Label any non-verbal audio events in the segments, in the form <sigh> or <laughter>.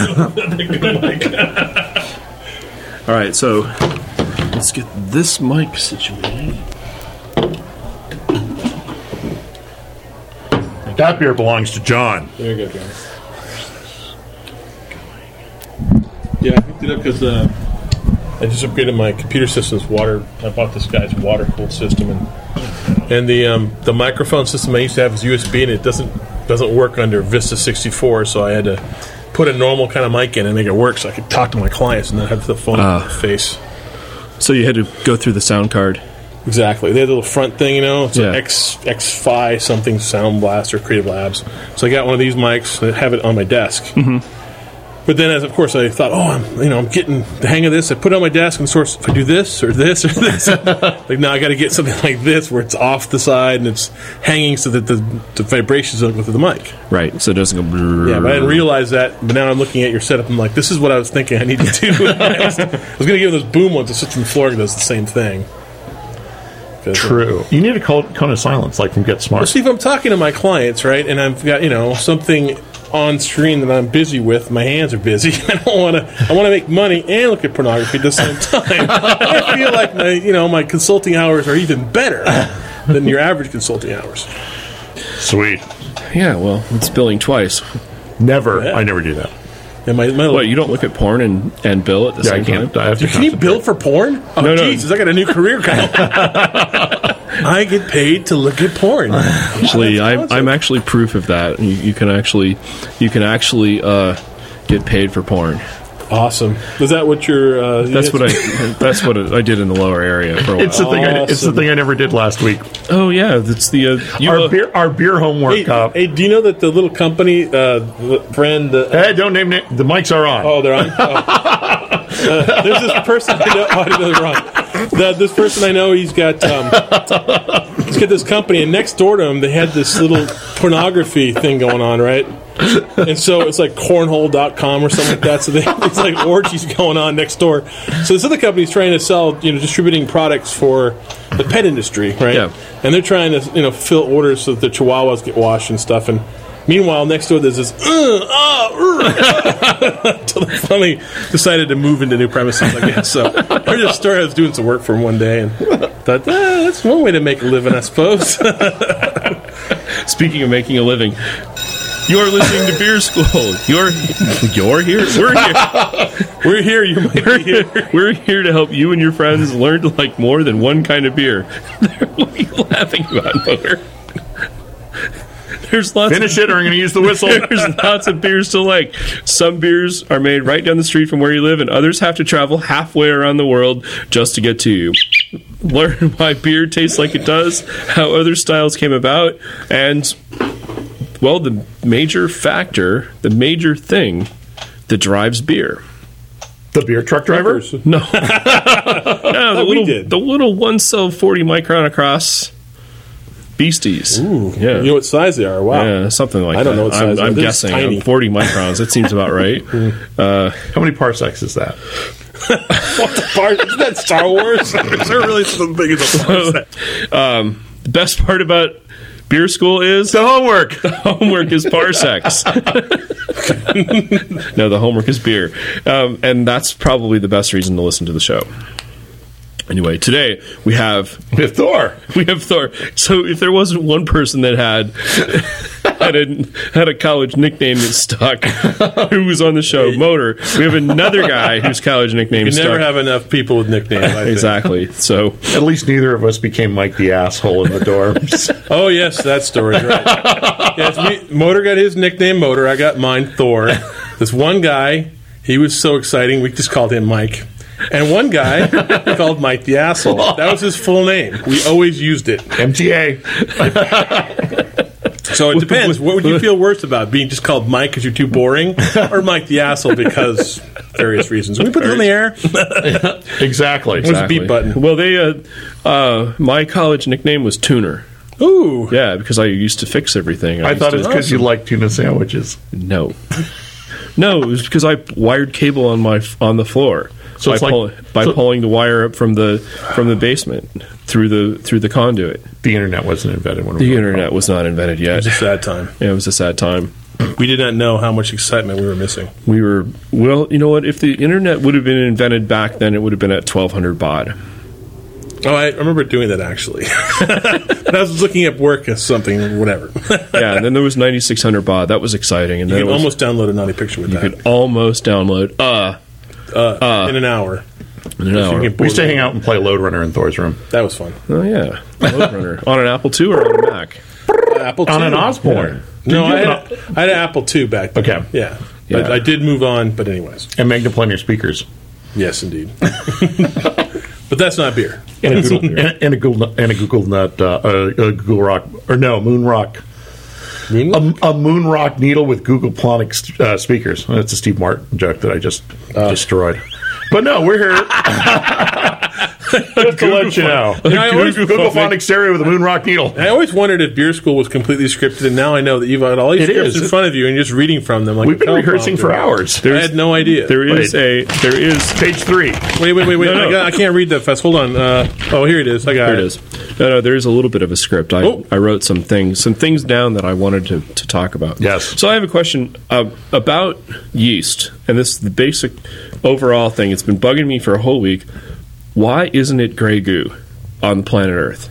<laughs> All right, so let's get this mic situated. That beer belongs to John. There you go, John. Yeah, I picked it up because uh, I just upgraded my computer system's water. I bought this guy's water cooled system, and and the um, the microphone system I used to have is USB, and it doesn't doesn't work under Vista 64. So I had to put a normal kind of mic in and make it work, so I could talk to my clients and not have the phone in Ah. my face. So you had to go through the sound card. Exactly. They had a little front thing, you know. It's Yeah. an X X Fi something Sound Blast or Creative Labs. So I got one of these mics and have it on my desk. Mm-hmm. But then, as of course, I thought, oh, I'm you know I'm getting the hang of this. I put it on my desk and of course, if I do this or this or this, <laughs> like now I got to get something <laughs> like this where it's off the side and it's hanging so that the, the vibrations don't go through the mic. Right, so it doesn't go. brrrr. Yeah, but I didn't realize that. But now I'm looking at your setup. I'm like, this is what I was thinking I need to do. next. <laughs> I was going to give those boom ones. It sits from the floor and does the same thing. uh, True. You need a cone cone of silence, like from Get Smart. Well, see, if I'm talking to my clients, right, and I've got you know something on screen that I'm busy with, my hands are busy. <laughs> I don't want to. I want to make money and look at pornography at the same <laughs> time. I feel like my you know my consulting hours are even better than your average consulting hours. Sweet. Yeah, well, it's billing twice. Never. Yeah. I never do that. And my, my What, you don't look at porn and, and bill at the Yeah, I same can't. time? I have to Can you bill for porn? Oh, No, no. Jesus, I got a new career coming. <laughs> <laughs> I get paid to look at porn. Actually, That's I'm. I'm actually proof of that. You, you can actually, you can actually uh, get paid for porn. awesome. Is that what your? Uh, That's what I. <laughs> That's what I did in the lower area for a while. It's the thing. I, it's the thing I never did last week. oh yeah, that's the. Uh, you, Our uh, beer, our beer homework. Hey, uh, hey, do you know that the little company, uh, friend, uh, hey, don't name na- the mics are on. Oh, they're on. Oh. <laughs> Uh, there's this person I know. Oh, I didn't know they're on. The, this person I know, he's got um, he's got this company, and next door to him, they had this little pornography thing going on, right? And so it's like cornhole.com or something like that. So they, it's like orgies going on next door. So this other company's trying to sell, you know, distributing products for the pet industry, right? Yeah. And they're trying to, you know, fill orders so that the chihuahuas get washed and stuff. And meanwhile, next door there's this, uh, ah, uh, <laughs> until they finally decided to move into new premises, I guess. So I this story. I was doing some work for him one day and thought, ah, that's one way to make a living, I suppose. <laughs> Speaking of making a living, you're listening to Beer School. You're you're here. We're here. We're here. You might We're here. We're here to help you and your friends learn to like more than one kind of beer. what are you laughing about, Motor? There's lots. Finish of, it, or I'm going to use the whistle. <laughs> There's lots of beers to like. Some beers are made right down the street from where you live, and others have to travel halfway around the world just to get to you. Learn <laughs> why beer tastes like it does, how other styles came about, and well, the major factor, the major thing that drives beer. the beer truck driver. No, <laughs> no the we did. the little one cell forty micron across beasties. Ooh, yeah, You know what size they are? Wow. yeah, something like that. I don't that. know what I'm, size they are. I'm guessing tiny. uh, forty microns. That seems about right. <laughs> uh, How many parsecs is that? <laughs> What the part? Isn't that Star Wars? <laughs> Is there really something big as a parsec? um, the best part about beer school is The homework. The homework is parsecs. no, the homework is beer, um, and that's probably the best reason to listen to the show. Anyway, today we have With Thor. <laughs> we have Thor. So if there wasn't one person that had <laughs> had a had a college nickname that stuck, <laughs> who was on the show, Motor, we have another guy whose college nickname is. You is never have enough people with nicknames. Exactly. So At least neither of us became Mike the asshole in the dorms. Oh yes, that story. Right. yes, we, Motor got his nickname Motor. I got mine Thor. This one guy, he was so exciting. We just called him Mike. And one guy <laughs> called Mike the asshole. That was his full name. We always used it. MTA. <laughs> So it depends. What would you feel worse about being just called Mike because you're too boring, or Mike the asshole because various reasons? Can we put this on the air? <laughs> Exactly. Where's the beep button? Well, they uh, uh, my college nickname was Tuner. Ooh, Yeah, because I used to fix everything. I used thought to- it's because you liked tuna sandwiches. no, no. It was because I wired cable on my on the floor. So by, it's like- pull- by so- pulling the wire up from the from the basement through the through the conduit. The internet wasn't invented when The were internet was not invented yet. it's a sad time. Yeah, it was a sad time. we did not know how much excitement we were missing. We were well. You know what? If the internet would have been invented back then, it would have been at twelve hundred baud. Oh, I remember doing that actually. and <laughs> I was looking up work as something, whatever. <laughs> Yeah, and then there was ninety six hundred baud. That was exciting, and you then can it was, almost download a naughty picture with you that You could almost download uh uh, in an hour. in an hour. We board used to hang out and play Lode Runner in Thor's room. That was fun. Oh yeah, Lode Runner <laughs> on an Apple II or on a Mac. Apple On II. an Osborne. No, I had, have I had an Apple II back then. Okay. Yeah. But Yeah. I did move on, but anyways. And Magnaplan your speakers. Yes, indeed. <laughs> but that's not beer. And a Google, and, and a Google, and a Google Nut, uh, a, a Google Rock, or no, Moon Rock. A, a Moon Rock needle with Google Phonic uh, speakers. That's a Steve Martin joke that I just destroyed. But no, we're here. <laughs> just to let you know. I always- Google Phonic stereo with a Moon Rock needle. I always wondered if beer school was completely scripted, and now I know that you've got all these It scripts is. in front of you, and you're just reading from them. Like We've been rehearsing for hours. I had no idea. There is a there is Page three. wait, wait, wait, wait! No, no. I, got, I can't read that fast. Hold on. Uh, oh, here it is. I got There it is. No, no, there is a little bit of a script. I, Oh. I wrote some things, some things down that I wanted to, to talk about. Yes. So I have a question uh, about yeast, and this is the basic overall thing. It's been bugging me for a whole week. Why isn't it gray goo on the planet Earth?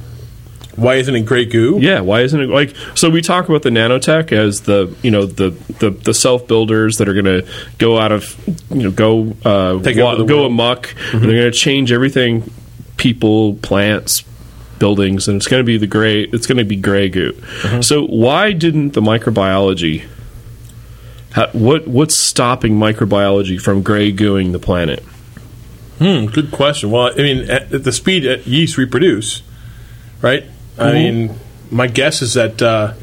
Why isn't it gray goo? Yeah, why isn't it like? So we talk about the nanotech as the you know the the, the self builders that are going to go out of you know go uh, wa- go amok. and They're going to change everything, people, plants, buildings, and it's going to be the gray. It's going to be gray goo. So why didn't the microbiology? How, what what's stopping microbiology from gray gooing the planet? Hmm, good question. Well, I mean, at, at the speed at yeast reproduce, right? Mm-hmm. I mean, my guess is that uh,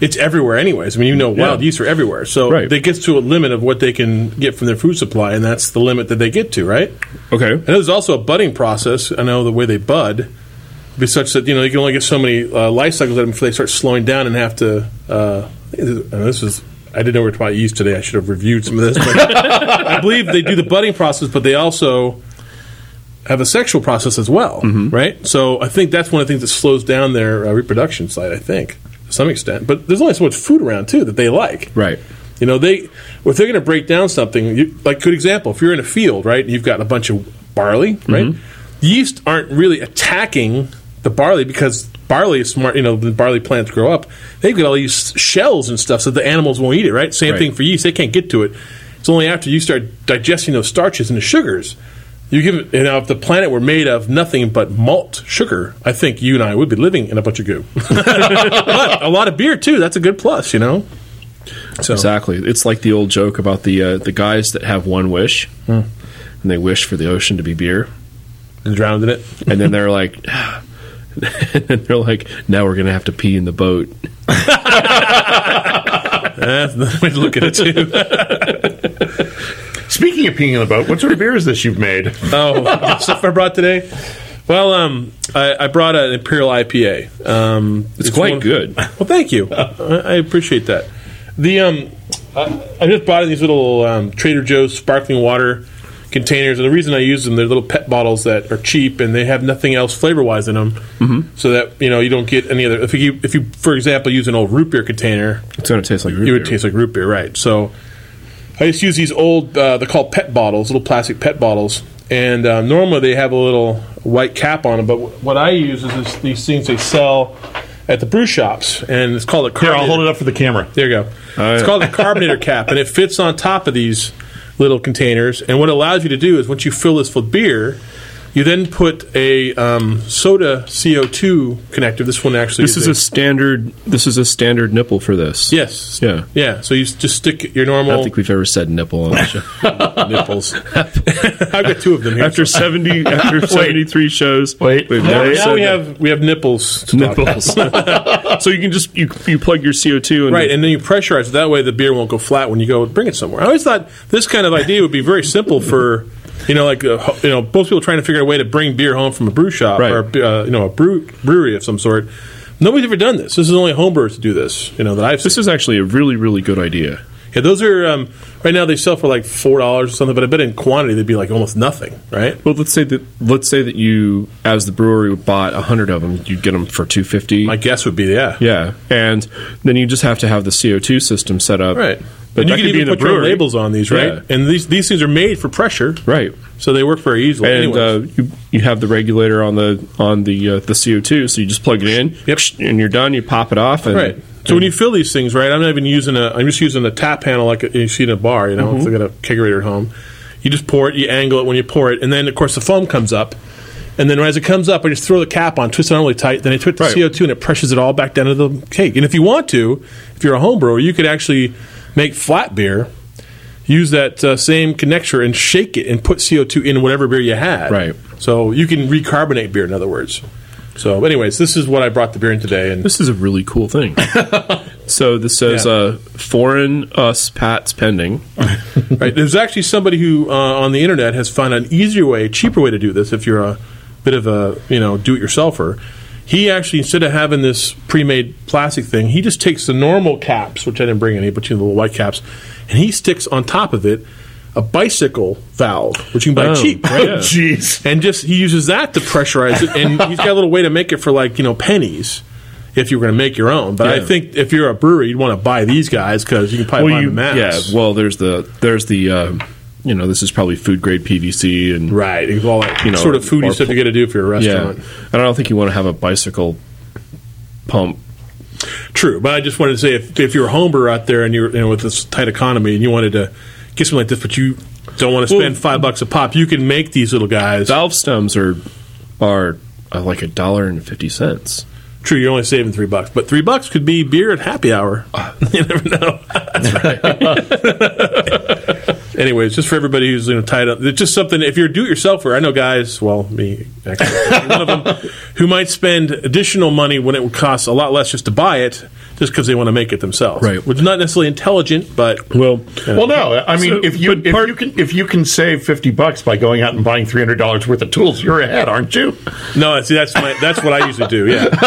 it's everywhere, anyways. I mean, you know, wild Yeah. yeast are everywhere, so Right. it gets to a limit of what they can get from their food supply, and that's the limit that they get to, right? Okay. And there's also a budding process. I know the way they bud be such that you know you can only get so many uh, life cycles out of them before they start slowing down and have to. Uh, I think this- and this is I didn't know we were talking about yeast today. I should have reviewed some of this. I believe they do the budding process, but they also have a sexual process as well, right? So I think that's one of the things that slows down their uh, reproduction side. I think to some extent, but there's only so much food around too that they like. Right. You know, they if they're going to break down something, you, like good example, if you're in a field, right, and you've got a bunch of barley, right, yeast aren't really attacking the barley because barley is smart. You know, the barley plants grow up; they've got all these shells and stuff, so the animals won't eat it. Right, same Right. thing for yeast; they can't get to it. It's only after you start digesting those starches and the sugars. You give it, you know, if the planet were made of nothing but malt sugar, I think you and I would be living in a bunch of goo. <laughs> but a lot of beer too. That's a good plus, you know. So Exactly. It's like the old joke about the uh, the guys that have one wish, and they wish for the ocean to be beer, and drowned in it. and then they're like, <laughs> and <laughs> they're like, now we're gonna have to pee in the boat. <laughs> That's another way to look at it too. <laughs> Speaking of peeing in the boat, what sort of beer is this you've made? oh, stuff I brought today. Well, um, I, I brought an Imperial IPA. Um, It's, quite one- good. Well, thank you. I, I appreciate that. The um, I, I just bought these little um, Trader Joe's sparkling water containers, and the reason I use them, they're little pet bottles that are cheap and they have nothing else flavor wise in them, mm-hmm. so that you know you don't get any other. If you if you for example use an old root beer container, It's gonna taste like root beer it would taste like root beer, right? So I just use these old, uh, they're called pet bottles, little plastic pet bottles, and uh, normally they have a little white cap on them. But w- what I use is this, these things they sell at the brew shops, and it's called a Here, I'll hold it up for the camera. There you go. Oh, it's called a carbonator <laughs> cap, and it fits on top of these little containers. And what it allows you to do is once you fill this with beer. You then put a um, soda CO2 connector. This one actually This is a standard. This is a standard nipple for this. yes, Yeah. yeah. So you just stick your normal. I don't think we've ever said nipple on the show. <laughs> nipples. <laughs> I've got two of them here. after seventy, after seventy three shows, Wait. we've now, never now said we that. have we have nipples. To nipples. <laughs> so you can just you you plug your CO two and Right, and then you pressurize it. That way, the beer won't go flat when you go bring it somewhere. I always thought this kind of idea would be very simple for, you know, like uh, you know, most people trying to figure out a way to bring beer home from a brew shop Right. or uh, you know a brew, brewery of some sort. Nobody's ever done this. This is only homebrewers to do this. You know that I've. This is actually a really really good idea. Yeah, those are um, right now they sell for like four dollars or something, but I bet in quantity they'd be like almost nothing, right? Well, let's say that let's say that you, as the brewery, bought a hundred of them, you'd get them for two fifty. My guess would be yeah, yeah, and then you just have to have the CO two system set up, right. But and you can could be even put your own labels on these, right? Yeah. And these these things are made for pressure, right? so they work very easily. And uh, you you have the regulator on the on the uh, the CO two, so you just plug it in, Yep. and you're done. You pop it off, and Right. So when you fill these things, right? I'm not even using a. I'm just using a tap handle like a, you see in a bar. You know, Mm-hmm. if I got a kegerator at home, you just pour it, you angle it when you pour it, and then of course the foam comes up. And then as it comes up, I just throw the cap on, twist it on really tight. Then I twist the Right. CO2, and it pressures it all back down to the cake. And if you want to, if you're a home brewer, you could actually make flat beer, use that uh, same connector, and shake it, and put CO2 in whatever beer you had. Right. So you can recarbonate beer, in other words. So, anyways, this is what I brought the beer in today, and this is a really cool thing. <laughs> so this says Yeah. uh, foreign us pats pending. <laughs> Right. There's actually somebody who uh, on the internet has found an easier way, cheaper way to do this. If you're a bit of a you know do-it-yourselfer, he actually instead of having this pre-made plastic thing, he just takes the normal caps, which I didn't bring any, but you know, the little white caps, and he sticks on top of it a bicycle valve, which you can buy Oh, cheap. yeah. <laughs> Jeez. And just he uses that to pressurize it, and he's got a little way to make it for like you know pennies. If you were going to make your own, but I think if you're a brewery, you'd want to buy these guys because you can probably buy you, them mass. yeah. Well, there's the there's the uh, you know this is probably food grade PVC and Right, it's all that You know, sort of foodie stuff pl- you got to do for your restaurant. yeah. And I don't think you want to have a bicycle pump. True, but I just wanted to say if, if you're a home brewer out there and you're you know, with this tight economy and you wanted to get something like this, but you don't want to spend Well- five bucks a pop, you can make these little guys. Valve stems are are uh, like a dollar and fifty cents. True, you're only saving three bucks, but three bucks could be beer at happy hour. <laughs> <laughs> you never know. That's right. <laughs> Anyways, just for everybody who's you know tied up, it's just something. If you're a do-it-yourselfer, I know guys. Well, me actually, one of them who might spend additional money when it would cost a lot less just to buy it, just because they want to make it themselves. Right. which is not necessarily intelligent, but Well, Well, no. I mean, So- if you if part- you can if you can save fifty bucks by going out and buying three hundred dollars worth of tools, you're ahead, aren't you? no, see that's my that's what I usually do. Yeah, <laughs>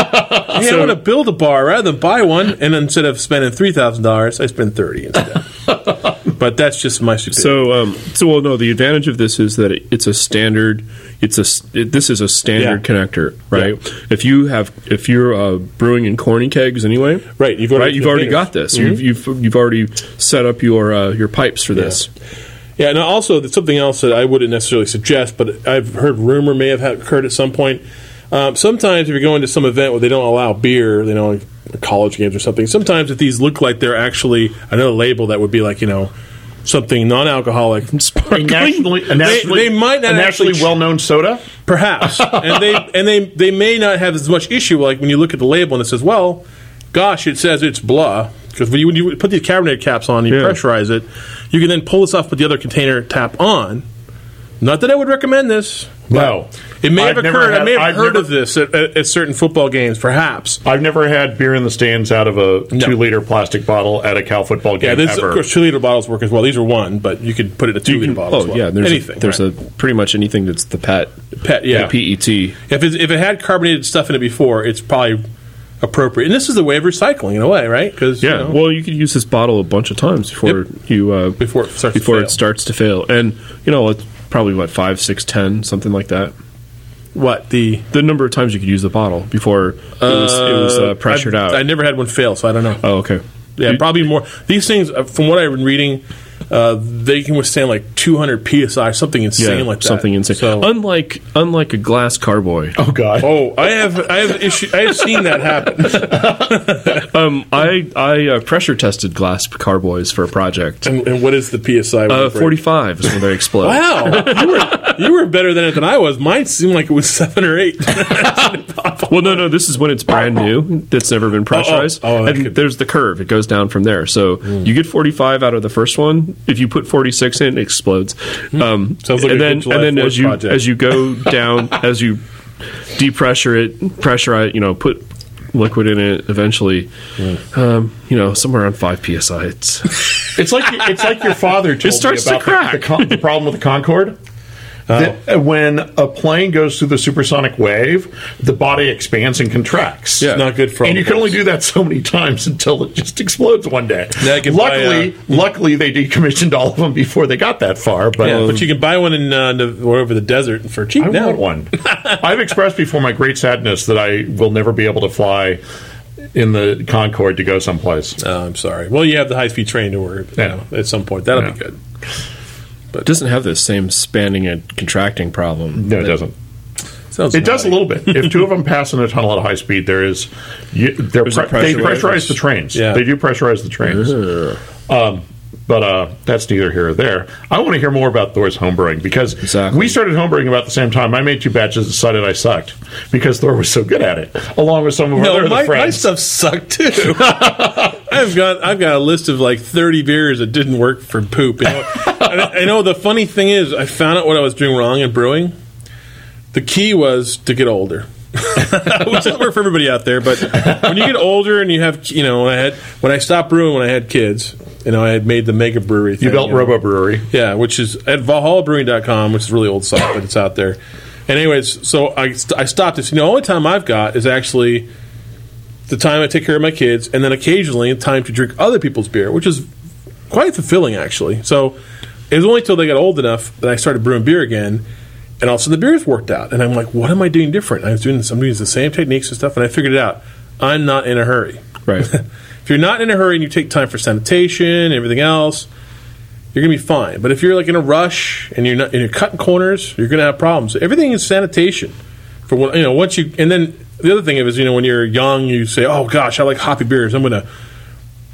hey, I want to build a bar rather than buy one, and instead of spending three thousand dollars, I spend thirty instead. <laughs> but that's just my stupidity. So, um, so well, no. The advantage of this is that it, it's a standard. It's a It, this is a standard Yeah. connector, right? If you have, if you're uh, brewing in corny kegs anyway, Right, you've already- right, you've already got this. Mhm. You've, you've you've already set up your uh, your pipes for this. Yeah, and also there's something else that I wouldn't necessarily suggest, but I've heard rumor may have occurred at some point. Um, sometimes if you're going to some event where they don't allow beer, you know, like college games or something. Sometimes if these look like they're actually another label that would be like you know something non-alcoholic, <laughs> A nationally, a nationally, they might not a nationally actually- well-known soda. perhaps, <laughs> and they and they they may not have as much issue. Like when you look at the label and it says, "Well, gosh, it says it's blah." Because when you, when you put these carbonated caps on, you Yeah. pressurize it. You can then pull this off with the other container tap on. Not that I would recommend this. No, It may have I've never occurred. I may have I've heard never- of this at, at, at certain football games, perhaps. I've never had beer in the stands out of a two-liter plastic bottle at a Cal football game Yeah, this, ever. of course, two liter bottles work as well. These are one, but you could put it in a two liter bottle. Oh as well. yeah, there's anything. A, there's right. a pretty much anything that's the PET, pet. Yeah, PET. If it, if it had carbonated stuff in it before, it's probably appropriate. And this is a way of recycling in a way, right? Because Yeah, well, you could use this bottle a bunch of times before you uh, Before it starts to before fail. it starts to fail, and you know it's probably what five, six, ten, something like that. what the The number of times you could use the bottle before it was, it was uh, pressured I've- out. I never had one fail, so I don't know. oh, okay. Yeah, You- probably more. These things, uh, from what I've been reading, uh, they can withstand like 200 psi, something insane yeah, like that. something insane. So, unlike unlike a glass carboy, oh God! oh, I have, I have issue, I have seen that happen. <laughs> um, I I uh, pressure tested glass carboys for a project. And, and what is the psi? when Uh. Forty five is when they explode. Wow, you were you were better than it than I was. Mine seemed like it was seven or eight. <laughs> Well, no, no. This is when it's brand new. That's never been pressurized. oh, that and could- there's the curve. It goes down from there. So you get 45 out of the first one. If you put 46 in, it explodes. Um, Sounds like and a then good and then as you project. as you go <laughs> down as you depressure it, pressure it, you know, put liquid in it. Eventually, um, you know, somewhere around five psi. It's <laughs> It's like it's like your father <laughs> told starts me to about the- crack. The, con- the problem with the Concorde. That uh, when a plane goes through the supersonic wave, the body expands and contracts. Yeah. Not good for and you can only do that so many times <laughs> until it just explodes one day. Now you can buy, luckily, uh, luckily they decommissioned all of them before they got that far. But Yeah, but you can buy one in uh, the, over the desert for cheap I now. want one. <laughs> I've expressed before my great sadness that I will never be able to fly in the Concorde to go someplace. Oh, I'm sorry. Well, you have the high speed train to work. You Yeah. know, at some point that'll Yeah. be good. It doesn't have the same spanning and contracting problem. No, it doesn't. Sounds It does a little bit. If two of them pass in a tunnel at high speed, there is you, they're There's a pre- they pressurize the trains. Yeah. They do pressurize the trains. Um, but uh, that's neither here or there. I want to hear more about Thor's homebrewing because Exactly. we started homebrewing about the same time. I made two batches, and decided I sucked because Thor was so good at it, along with some of our No, other my, my stuff sucked too. <laughs> I've got I've got a list of like 30 beers that didn't work for poop. You know, I, I know the funny thing is I found out what I was doing wrong in brewing. The key was to get older. <laughs> Which doesn't work for everybody out there, but when you get older and you have, you know, I had when I stopped brewing when I had kids, you know, I had made the mega brewery. you thing, built know. Robo Brewery. Yeah, which is at valhallabrewing.com, which is really old site, but it's out there. And anyways, so I, I stopped this. You know, the only time I've got is actually the time I take care of my kids, and then occasionally time to drink other people's beer, which is quite fulfilling, actually. So it was only until they got old enough that I started brewing beer again, and all of a sudden the beers worked out. And I'm like, what am I doing different? I was doing some doing the same techniques and stuff, and I figured it out. I'm not in a hurry. Right. <laughs> if you're not in a hurry and you take time for sanitation and everything else, you're gonna be fine. But if you're like in a rush and you're not and you're cutting corners, you're gonna have problems. Everything is sanitation. For what you know, once you and then the other thing is, you know, when you're young, you say, "Oh gosh, I like hoppy beers. I'm gonna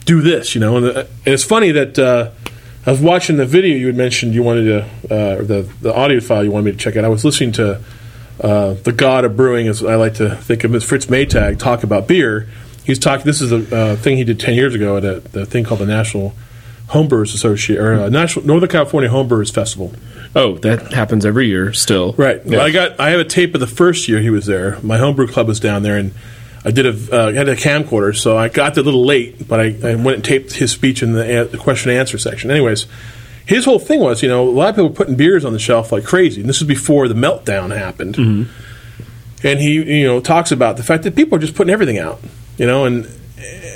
do this." You know, and, the, and it's funny that uh, I was watching the video you had mentioned you wanted to, uh, or the the audio file you wanted me to check out. I was listening to uh, the god of brewing, as I like to think of, as Fritz Maytag, talk about beer. He's talking. This is a uh, thing he did ten years ago at a, the thing called the National Homebrewers Association or uh, National Northern California Homebrewers Festival. Oh, that happens every year still. Right. Well, I got. I have a tape of the first year he was there. My homebrew club was down there, and I did a uh, had a camcorder, so I got there a little late, but I, I went and taped his speech in the, a- the question and answer section. Anyways, his whole thing was, you know, a lot of people were putting beers on the shelf like crazy, and this was before the meltdown happened. And he, you know, talks about the fact that people are just putting everything out, you know, and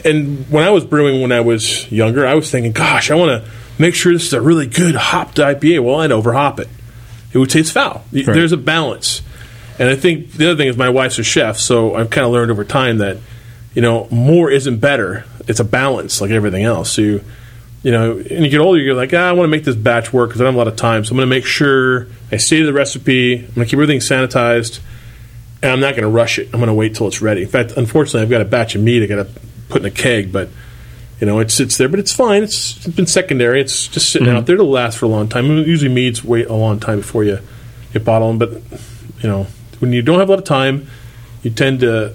and when I was brewing when I was younger, I was thinking, gosh, I want to make sure this is a really good hopped IPA. Well, I'd overhop it. It would taste foul. Right. There's a balance. And I think the other thing is my wife's a chef, so I've kind of learned over time that, you know, more isn't better. It's a balance like everything else. So you, you know, and you get older, you're like, ah, I want to make this batch work because I don't have a lot of time. So I'm going to make sure I stay to the recipe. I'm going to keep everything sanitized and I'm not going to rush it. I'm going to wait till it's ready. In fact, unfortunately, I've got a batch of meat I got to put in a keg, but you know, it sits there, but it's fine. It's, it's been secondary. It's just sitting out there. It'll last for a long time. Usually, meats wait a long time before you you bottle them. But you know, when you don't have a lot of time, you tend to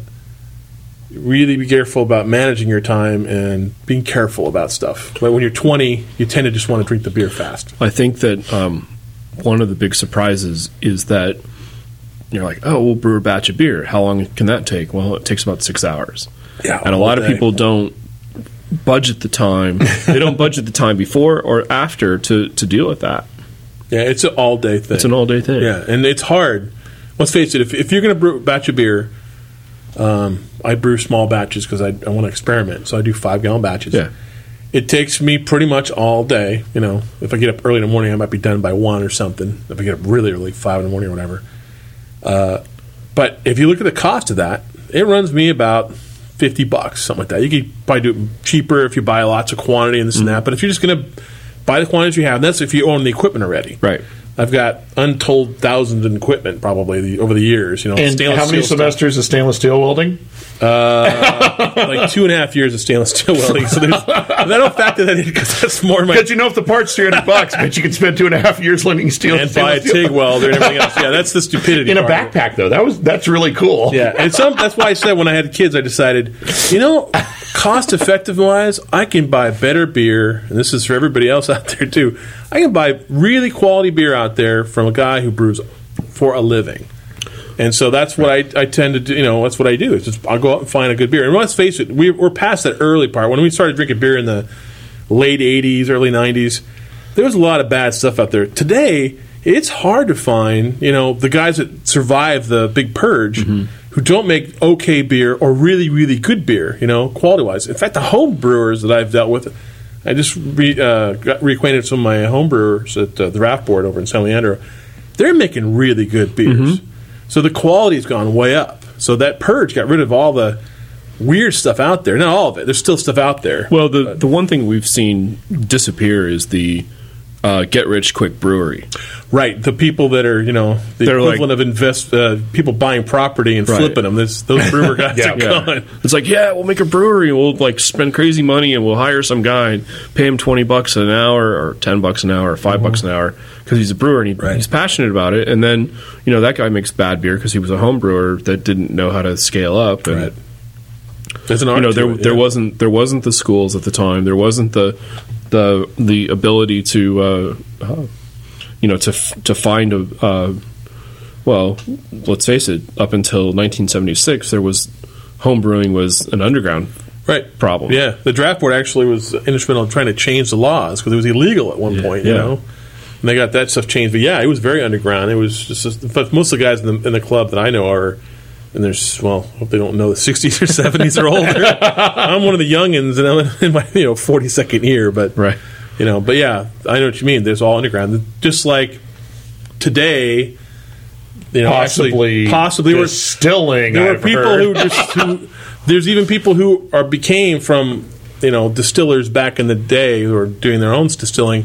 really be careful about managing your time and being careful about stuff. But when you're 20, you tend to just want to drink the beer fast. I think that um, one of the big surprises is that you're like, oh, we'll brew a batch of beer. How long can that take? Well, it takes about six hours. Yeah, and a lot of people don't budget the time. <laughs> they don't budget the time before or after to, to deal with that. Yeah, it's an all day thing. It's an all day thing. Yeah, and it's hard. Let's face it. If, if you're going to brew a batch of beer, um, I brew small batches because I, I want to experiment. So I do five gallon batches. Yeah. It takes me pretty much all day. You know, if I get up early in the morning, I might be done by one or something. If I get up really early, five in the morning or whatever. Uh, but if you look at the cost of that, it runs me about fifty bucks, something like that. You could probably do it cheaper if you buy lots of quantity and this and that. But if you're just going to buy the quantities you have, and that's if you own the equipment already. Right. I've got untold thousands in equipment probably the, over the years. You know, And how many steel stuff. semesters of stainless steel welding? Uh, <laughs> like two and a half years of stainless steel welding. <laughs> So there's, I don't factor that in because that's more my Because you know if the part's three hundred bucks, but you can spend two and a half years learning steel and buy a steel. TIG welder and everything else. Yeah, that's the stupidity. in a backpack though. That was that's really cool. Yeah, and some that's why I said when I had kids, I decided, you know, cost effective wise, I can buy better beer, and this is for everybody else out there too. I can buy really quality beer out there from a guy who brews for a living. And so that's what I, I tend to do. You know, that's what I do. It's just I'll go out and find a good beer. And let's face it, we, we're past that early part. When we started drinking beer in the late '80s, early '90s, there was a lot of bad stuff out there. Today, it's hard to find, you know, the guys that survive the big purge Mm-hmm. Who don't make okay beer or really, really good beer, you know, quality wise. In fact, the home brewers that I've dealt with, I just re, uh, got reacquainted with some of my home brewers at uh, the Draft Board over in San Leandro. They're making really good beers. Mm-hmm. So the quality's gone way up. So that purge got rid of all the weird stuff out there. Not all of it. There's still stuff out there. Well, the the one thing we've seen disappear is the uh, get rich quick brewery. Right, the people that are you know the They're equivalent like- of invest uh, people buying property and Right. flipping them. This, those <laughs> brewer guys Yeah. are Yeah. gone. It's like, yeah, we'll make a brewery. We'll like spend crazy money and we'll hire some guy and pay him twenty bucks an hour or ten bucks an hour or 5 bucks an hour because he's a brewer and he, Right. he's passionate about it. And then you know that guy makes bad beer because he was a home brewer that didn't know how to scale up. And Right. There's an you know there it, there wasn't there wasn't the schools at the time. There wasn't the the the ability to uh, uh, you know to to find a uh, well, let's face it. Up until 1976, there was home brewing was an underground right problem. Yeah, the draft board actually was instrumental in trying to change the laws because it was illegal at one point. You yeah. know, and they got that stuff changed. But yeah, it was very underground. It was just, but most of the guys in the, in the club that I know are. And there's well, I hope they don't know the 60s or 70s or older. <laughs> I'm one of the youngins, and I'm in my you know 42nd year. But Right. you know, but yeah, I know what you mean. There's all underground, just like today. You know, Possibly, actually, possibly were distilling. there were people heard. who just who, there's even people who are became from you know distillers back in the day who are doing their own distilling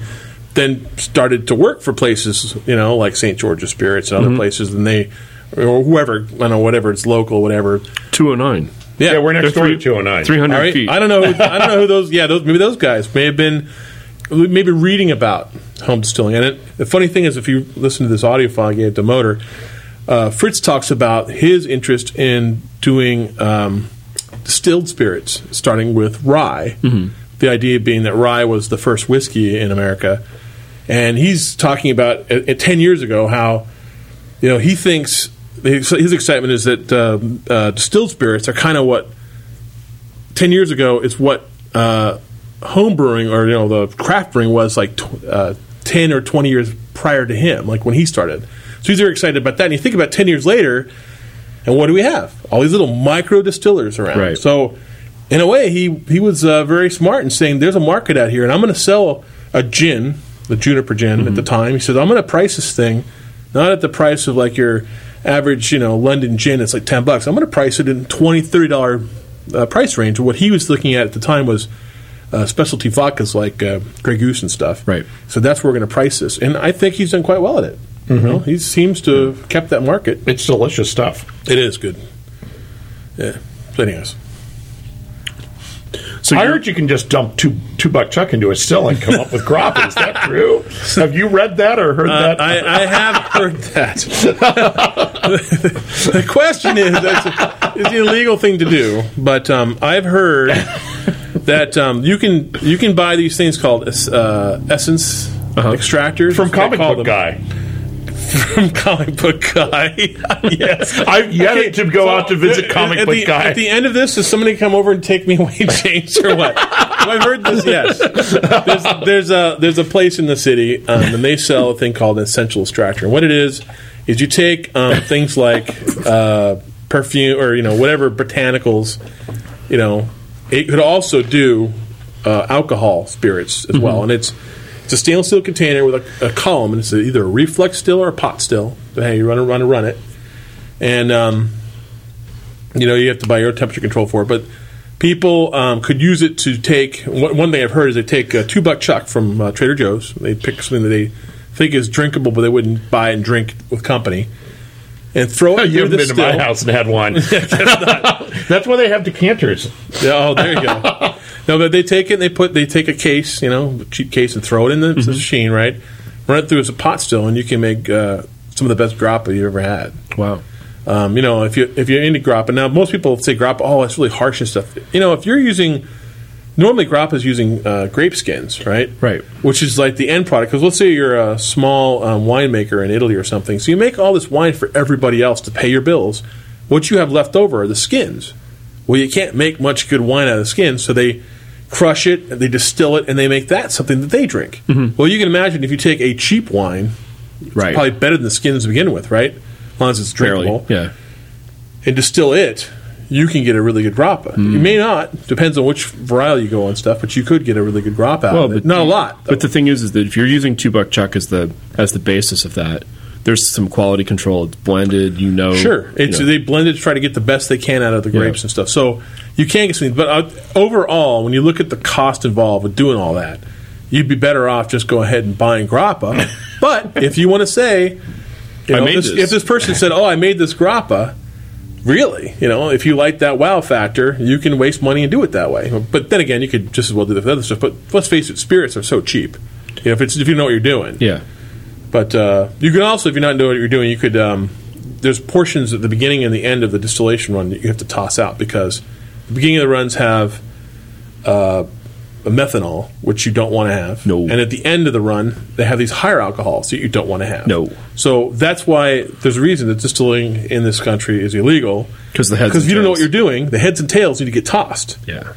then started to work for places you know like St George's Spirits and Mm-hmm. other places and they or whoever I don't know whatever it's local whatever 209. yeah, we're next They're door three- to 209. 300 all right feet. I don't know who, I don't know who those yeah those maybe those guys may have been maybe reading about home distilling and it, the funny thing is if you listen to this audio file I gave to Motor uh, Fritz talks about his interest in doing um, distilled spirits, starting with rye. The idea being that rye was the first whiskey in America, and he's talking about uh, uh, ten years ago how you know he thinks his, his excitement is that uh, uh, distilled spirits are kind of what ten years ago is what uh, home brewing or you know the craft brewing was like tw- uh, ten or twenty years prior to him, like when he started. So he's very excited about that. And you think about ten years later, and what do we have? All these little micro distillers around. Right. So in a way, he he was uh, very smart in saying there's a market out here, and I'm going to sell a gin, the juniper gin at the time. He said I'm going to price this thing not at the price of like your average, you know, London gin. It's like ten bucks. I'm going to price it in 20 30 dollar uh, price range. What he was looking at at the time was uh, specialty vodkas like uh, Grey Goose and stuff. Right. So that's where we're going to price this, and I think he's done quite well at it. You know, he seems to have kept that market. It's delicious stuff. It is good. Yeah. So, anyways, So I heard you can just dump two two buck chuck into a still and come up with grappa. Is that true? Have you read that or heard uh, that? I, I have heard that. <laughs> the question is, it's an illegal thing to do, but um, I've heard that um, you can you can buy these things called uh, essence extractors From comic book them- guy. From comic book guy. <laughs> yes. <laughs> I've yet to go out to visit comic book the, guy. At the end of this, does somebody come over and take me <laughs> away James or what? Have I heard this? Yes. There's, there's a there's a place in the city, um, and they sell a thing called an essential extractor. And what it is is you take um, things like uh, perfume or you know whatever botanicals, you know, it could also do uh, alcohol spirits as well, and it's it's a stainless steel container with a, a column, and it's either a reflux still or a pot still. Hey, you run to run run it, and um, you know you have to buy your temperature control for it. But people um, could use it to take. One, one thing I've heard is they take a two buck chuck from uh, Trader Joe's. They pick something that they think is drinkable, but they wouldn't buy and drink with company, and throw it. <laughs> you the been to my house and had one. <laughs> <laughs> That's why they have decanters. Oh, there you go. No, but they take it. and They put they take a case, you know, cheap case, and throw it in the Mm-hmm. machine, right? Run it through as a pot still, and you can make uh, some of the best grappa you've ever had. wow. Um, you know, if you if you're into grappa, now most people say grappa, oh, it's really harsh and stuff. You know, if you're using normally grappa is using uh, grape skins, right? Right. Which is like the end product. Because let's say you're a small um, winemaker in Italy or something, so you make all this wine for everybody else to pay your bills. What you have left over are the skins. Well, you can't make much good wine out of the skins, so they crush it, they distill it, and they make that something that they drink. Well, you can imagine if you take a cheap wine It's Right. probably better than the skins to begin with, right? As long as it's Barely. drinkable. Yeah. And distill it, you can get a really good grappa. You Hmm. may not, depends on which varietal you go on stuff, but you could get a really good grappa out of it. Not a lot. But the thing is, is that if you're using two buck chuck as the as the basis of that, there's some quality control. It's blended. You know. Sure, it's you know. they blend it to try to get the best they can out of the grapes Yeah. and stuff. So you can get something, but uh, overall, when you look at the cost involved with doing all that, you'd be better off just go ahead and buying grappa. <laughs> but if you want to say, you know, this- this. if this person said, "Oh, I made this grappa," really, you know, if you like that wow factor, you can waste money and do it that way. But then again, you could just as well do the other stuff. But let's face it, spirits are so cheap. You know, if it's if you know what you're doing. yeah. But uh, you can also, if you're not knowing what you're doing, you could. Um, there's portions at the beginning and the end of the distillation run that you have to toss out because the beginning of the runs have uh, a methanol, which you don't want to have. No. And at the end of the run, they have these higher alcohols that you don't want to have. No. So that's why there's a reason that distilling in this country is illegal. 'Cause the heads Because if you don't know what you're doing, the heads and tails need to get tossed. Yeah.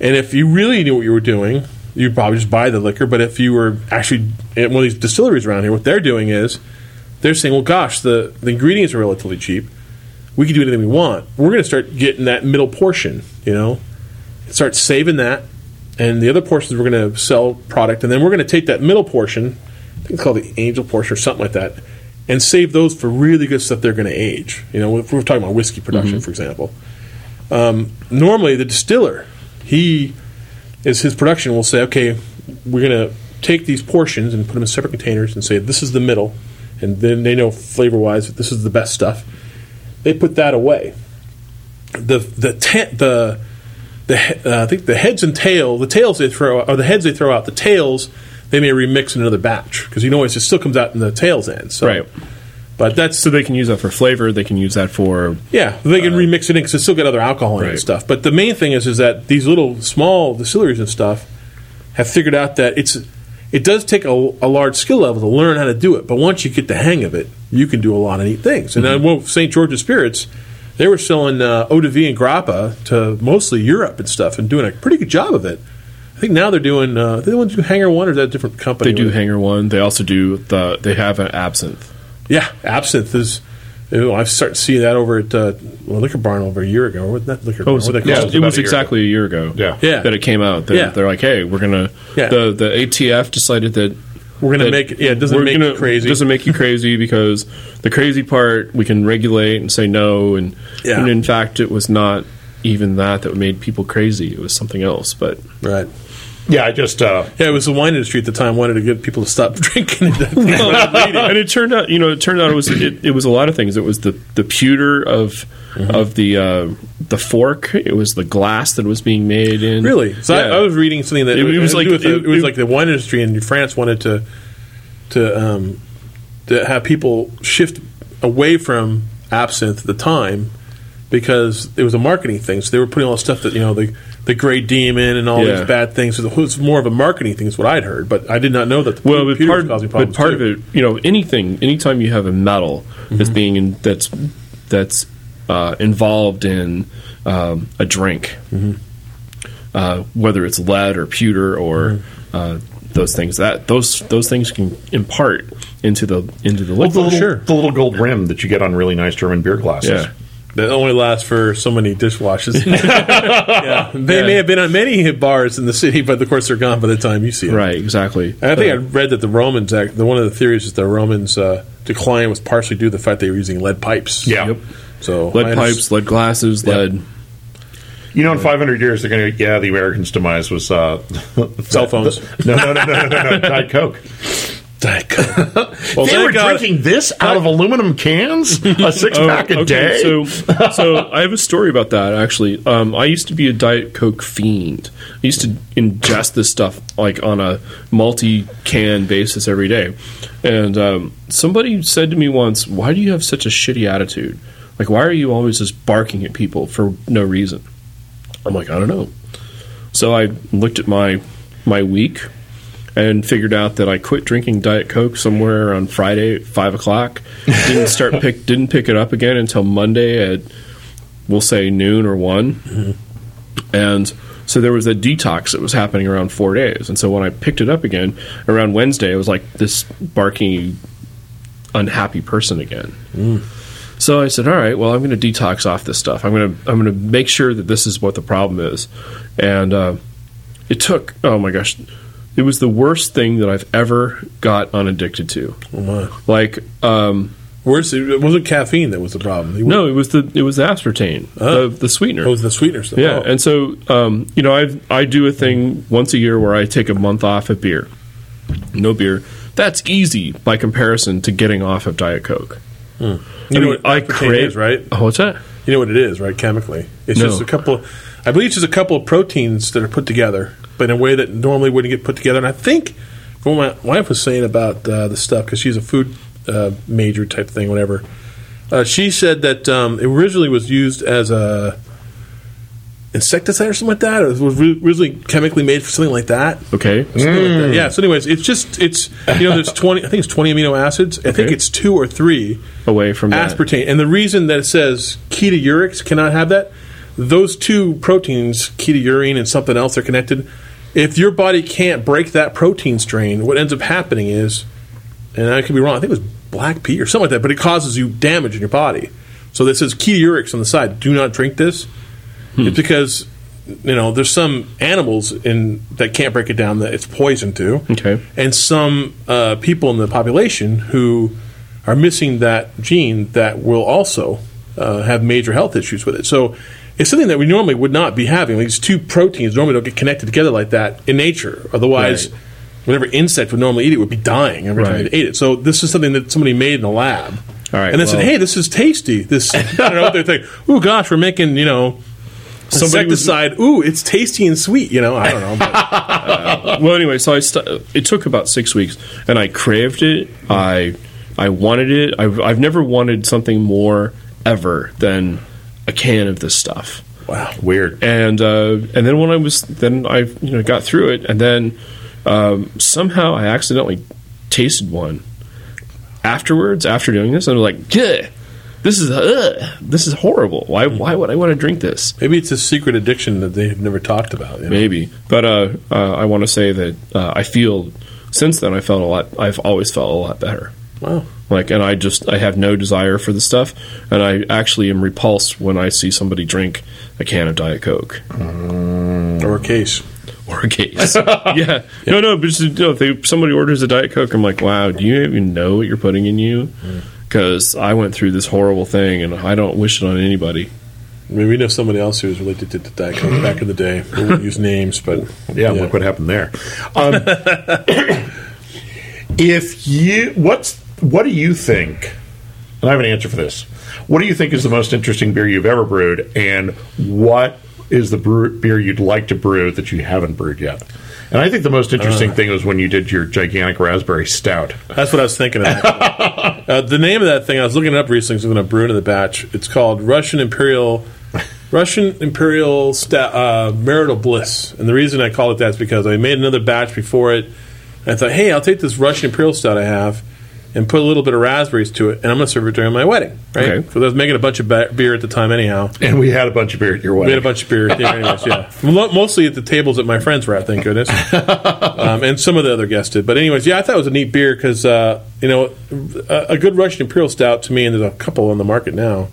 And if you really knew what you were doing, you'd probably just buy the liquor. But if you were actually at one of these distilleries around here, what they're doing is they're saying, well, gosh, the, the ingredients are relatively cheap. We can do anything we want. We're going to start getting that middle portion, you know, start saving that. And the other portions we're going to sell product. And then we're going to take that middle portion, I think it's called the angel portion or something like that, and save those for really good stuff they're going to age. You know, if we're talking about whiskey production, for example. Um, normally, the distiller, he is his production will say, okay, we're going to take these portions and put them in separate containers and say this is the middle, and then they know flavor wise that this is the best stuff. They put that away. The the te- the the uh, I think the heads and tail the tails they throw or the heads they throw out the tails they may remix in another batch because you know it still comes out in the tails end. So, Right. But that's So they can use that for flavor. They can use that for yeah, they can remix it in because it's still got other alcohol in it and stuff. But the main thing is, is that these little small distilleries and stuff have figured out that it's it does take a, a large skill level to learn how to do it. But once you get the hang of it, you can do a lot of neat things. And then well, St. George's Spirits, they were selling uh, eau de vie and grappa to mostly Europe and stuff, and doing a pretty good job of it. I think now they're doing. Uh, they the ones do Hangar One, or is that a different company? they do hangar one. They also do the they have an absinthe. Yeah, absinthe is. You know, I've started seeing that over at uh, well, Liquor Barn over a year ago. What that liquor Oh, barn? it was, What yeah, call was it? it was a year exactly a year ago. Yeah. Yeah. that it came out. They're, Yeah. they're like, hey, we're gonna Yeah. the the ATF decided that We're gonna that make it. Yeah, it doesn't make gonna- you crazy. Doesn't make you <laughs> crazy because the crazy part we can regulate and say no, and Yeah. and in fact, it was not even that that made people crazy. It was something else. But right. Yeah, I just uh, Yeah, it was the wine industry at the time wanted to get people to stop <laughs> drinking. and it turned out, you know, it turned out it was it, it was a lot of things. It was the the pewter of Mm-hmm. of the uh, the fork. It was the glass that was being made in. really? So I, Yeah. I was reading something that It- it was like- do the- it- it, was it- like the wine industry in France wanted to to um, to have people shift away from absinthe at the time because it was a marketing thing. So they were putting all the stuff that you know the the Great Demon and all Yeah. these bad things. So it was more of a marketing thing, is what I'd heard. But I did not know that. The Well, but pewter was part, causing but part too. of it, you know, anything, anytime you have a metal Mm-hmm. that's being in, that's that's uh, involved in um, a drink, Mm-hmm. uh, whether it's lead or pewter or Mm-hmm. uh, those things, that those those things can impart into the into the well, the little, sure. the little gold rim that you get on really nice German beer glasses. yeah. That only lasts for so many dishwashes. <laughs> yeah, they may have been on many bars in the city, but of course they're gone by the time you see them. Right, exactly. And I think I Uh, read that the Romans, act, the, one of the theories is the Romans' uh, decline was partially due to the fact they were using lead pipes. Yeah. Yep. So lead I pipes, lead glasses, Yeah. lead. You know, in 500 years, they're going to, yeah, the Americans' demise was uh, Cell phones. <laughs> no, no, no, no, no, no, no, Diet Coke. Diet Coke. <laughs> well, they thank were God- drinking this out of aluminum cans, <laughs> a six pack a Oh, okay, day. So, <laughs> so I have a story about that. Actually, um, I used to be a Diet Coke fiend. I used to ingest this stuff like on a multi-can basis every day. And um, somebody said to me once, "Why do you have such a shitty attitude? Like, why are you always just barking at people for no reason?" I'm like, I don't know. So I looked at my my week and figured out that I quit drinking Diet Coke somewhere on Friday at five o'clock. Didn't <laughs> start pick didn't pick it up again until Monday at we'll say noon or one. And so there was a detox that was happening around four days. And so when I picked it up again around Wednesday, it was like this barking unhappy person again. So I said, "All right, well, I'm going to detox off this stuff. I'm going to I'm going to make sure that this is what the problem is." And uh, it took oh my gosh, it was the worst thing that I've ever got unaddicted to. Oh my. Like, um, Worse, it wasn't caffeine that was the problem. No, it was the it was the aspartame, the, the sweetener. It was the sweetener stuff. Yeah, Oh. and so um, you know, I I do a thing once a year where I take a month off of beer, no beer. That's easy by comparison to getting off of Diet Coke. you I know mean, what I crave- is, right? Oh, what's that? You know what it is, right? Chemically, it's No. just a couple. I believe it's just a couple of proteins that are put together, but in a way that normally wouldn't get put together. And I think, from what my wife was saying about uh, the stuff, because she's a food uh, major type thing, whatever. Uh, she said that um, it originally was used as a insecticide or something like that. Or it was originally chemically made for something like that. Okay, Something like that. Yeah. So, anyways, it's just it's you know there's twenty. I think it's twenty amino acids. I think it's two or three away from that. aspartame. And the reason that it says ketourics cannot have that, those two proteins, ketourine and something else, are connected. If your body can't break that protein strain, what ends up happening is, and I could be wrong, I think it was black pea or something like that, but it causes you damage in your body. So this says ketourics on the side. Do not drink this. It's because you know there's some animals in that can't break it down that it's poison to Okay. and some uh, people in the population who are missing that gene that will also uh, have major health issues with it. So it's something that we normally would not be having. These two proteins normally don't get connected together like that in nature. Otherwise, Right. whatever insect would normally eat it would be dying every time Right. it ate it. So this is something that somebody made in the lab. All right, and they said, "Hey, this is tasty." This, <laughs> I don't know what they're thinking. Oh gosh, we're making you know Somebody was- Ooh, it's tasty and sweet. You know, I don't know. But <laughs> uh, well, anyway, so I st- it took about six weeks, and I craved it. I I wanted it. I've, I've never wanted something more ever than a can of this stuff. wow. Weird. and uh, and then when I was then I you know got through it, and then um, somehow I accidentally tasted one afterwards after doing this, and I was like, yeah, this is uh, this is horrible. Why why would I want to drink this? Maybe it's a secret addiction that they've never talked about. you know? Maybe, but uh, uh, I want to say that uh, I feel since then I felt a lot. I've always felt a lot better. Wow. Like, and I just I have no desire for the stuff, and I actually am repulsed when I see somebody drink a can of Diet Coke. Or a case. <laughs> or a case. <laughs> yeah. No, no, but just, you know, if they, somebody orders a Diet Coke, I'm like, wow, do you even know what you're putting in you? Because I went through this horrible thing, and I don't wish it on anybody. I mean, we know somebody else who was related to Diet Coke <laughs> back in the day. We won't use names, but Yeah, look what happened there. Um, <coughs> if you, what's, what do you think? And I have an answer for this. What do you think is the most interesting beer you've ever brewed, and what is the brew, beer you'd like to brew that you haven't brewed yet? And I think the most interesting thing was when you did your gigantic raspberry stout. That's what I was thinking of. <laughs> uh, the name of that thing, I was looking it up recently, so I'm going to brew it in the batch. It's called Russian Imperial Russian Imperial Sta- uh, Marital Bliss. And the reason I call it that is because I made another batch before it. And I thought, hey, I'll take this Russian Imperial Stout I have and put a little bit of raspberries to it, and I'm going to serve it during my wedding. Right? Okay. So I was making a bunch of ba- beer at the time, anyhow. And we had a bunch of beer at your wedding. We had a bunch of beer. Yeah, anyways, yeah. Mostly at the tables that my friends were at, thank goodness. <laughs> Um, and some of the other guests did. But anyways, yeah, I thought it was a neat beer because uh, you know a, a good Russian Imperial Stout to me, and there's a couple on the market now.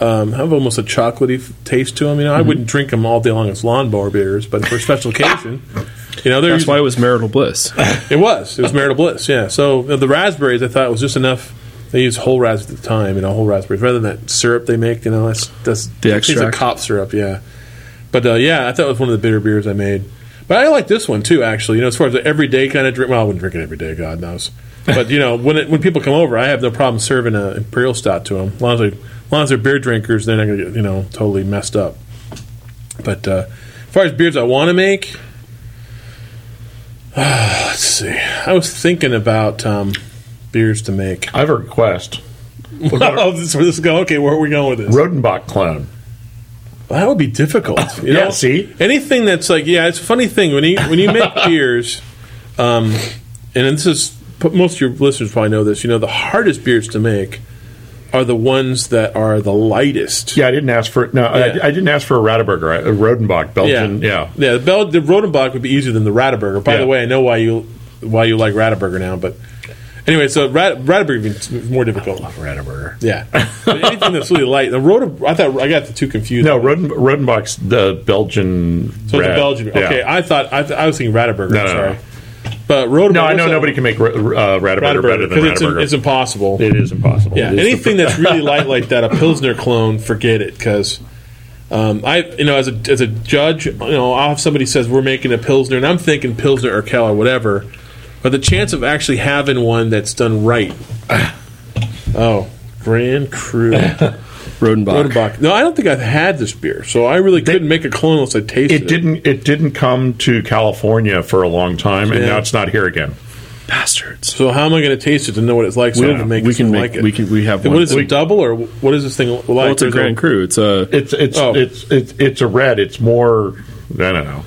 Um, have almost a chocolatey f- taste to them. You know, I wouldn't drink them all day long as lawnmower beers, but for a special occasion, <laughs> you know, That's why it was marital bliss. <laughs> it was. It was marital bliss. Yeah. So uh, the raspberries, I thought was just enough. They use whole raspberries at the time, you know, whole raspberries rather than that syrup they make. You know, that's that's The it's a cop syrup. Yeah. But uh, yeah, I thought it was one of the bitter beers I made. But I like this one too, actually. You know, as far as the everyday kind of drink. Well, I wouldn't drink it every day. God knows. But you know, when it, when people come over, I have no problem serving an imperial stout to them. As long as, they, as long as they're beer drinkers, they're not going to get you know totally messed up. But uh, as far as beers I want to make, <sighs> let's see. I was thinking about um, beers to make. I have a request. <laughs> oh, this this is going. Okay, where are we going with this? Rodenbach clone. That would be difficult. <laughs> You Yeah, know? see? anything that's like yeah, it's a funny thing when you when you make <laughs> beers, um, and this is most of your listeners probably know this. You know, the hardest beers to make are the ones that are the lightest. Yeah, I didn't ask for no. Yeah. I, I didn't ask for a Radeberger. A Rodenbach Belgian. Yeah. yeah. The, Bel- the Rodenbach would be easier than the Radeberger. By Yeah. the way, I know why you why you like Radeberger now, but Anyway, so Rat, Radeberger is more difficult. Radeberger. Yeah, <laughs> But anything that's really light. The Rota, I thought I got the two confused. No, Roden, Rodenbach's the Belgian. so it's a rat. Belgian. Yeah. Okay, I thought I, th- I was thinking Radeberger. No, I'm no, sorry, no. But Rota. No, I know nobody can make uh, Radeberger, better Radeberger than because it's, Radeberger. it's impossible. it is impossible. Yeah, It is the- anything that's really <laughs> light like that, a Pilsner clone, forget it. Because um, I, you know, as a as a judge, you know, I'll have somebody says we're making a Pilsner, and I'm thinking Pilsner or Keller, or whatever. But the chance of actually having one that's done right, <laughs> oh, Grand Cru <laughs> Rodenbach. Rodenbach. No, I don't think I've had this beer, so I really couldn't make a clone unless I tasted it. It didn't. It didn't come to California for a long time, and now it's not here again. Bastards. So how am I going to taste it to know what it's like? So I We'll- can make we can make- like it. we can- we have one. What is We- it? Double or what is this thing like? Well, it's a Grand Cru. It's a It's it's Oh. it's, it's it's a red. It's more. I don't know.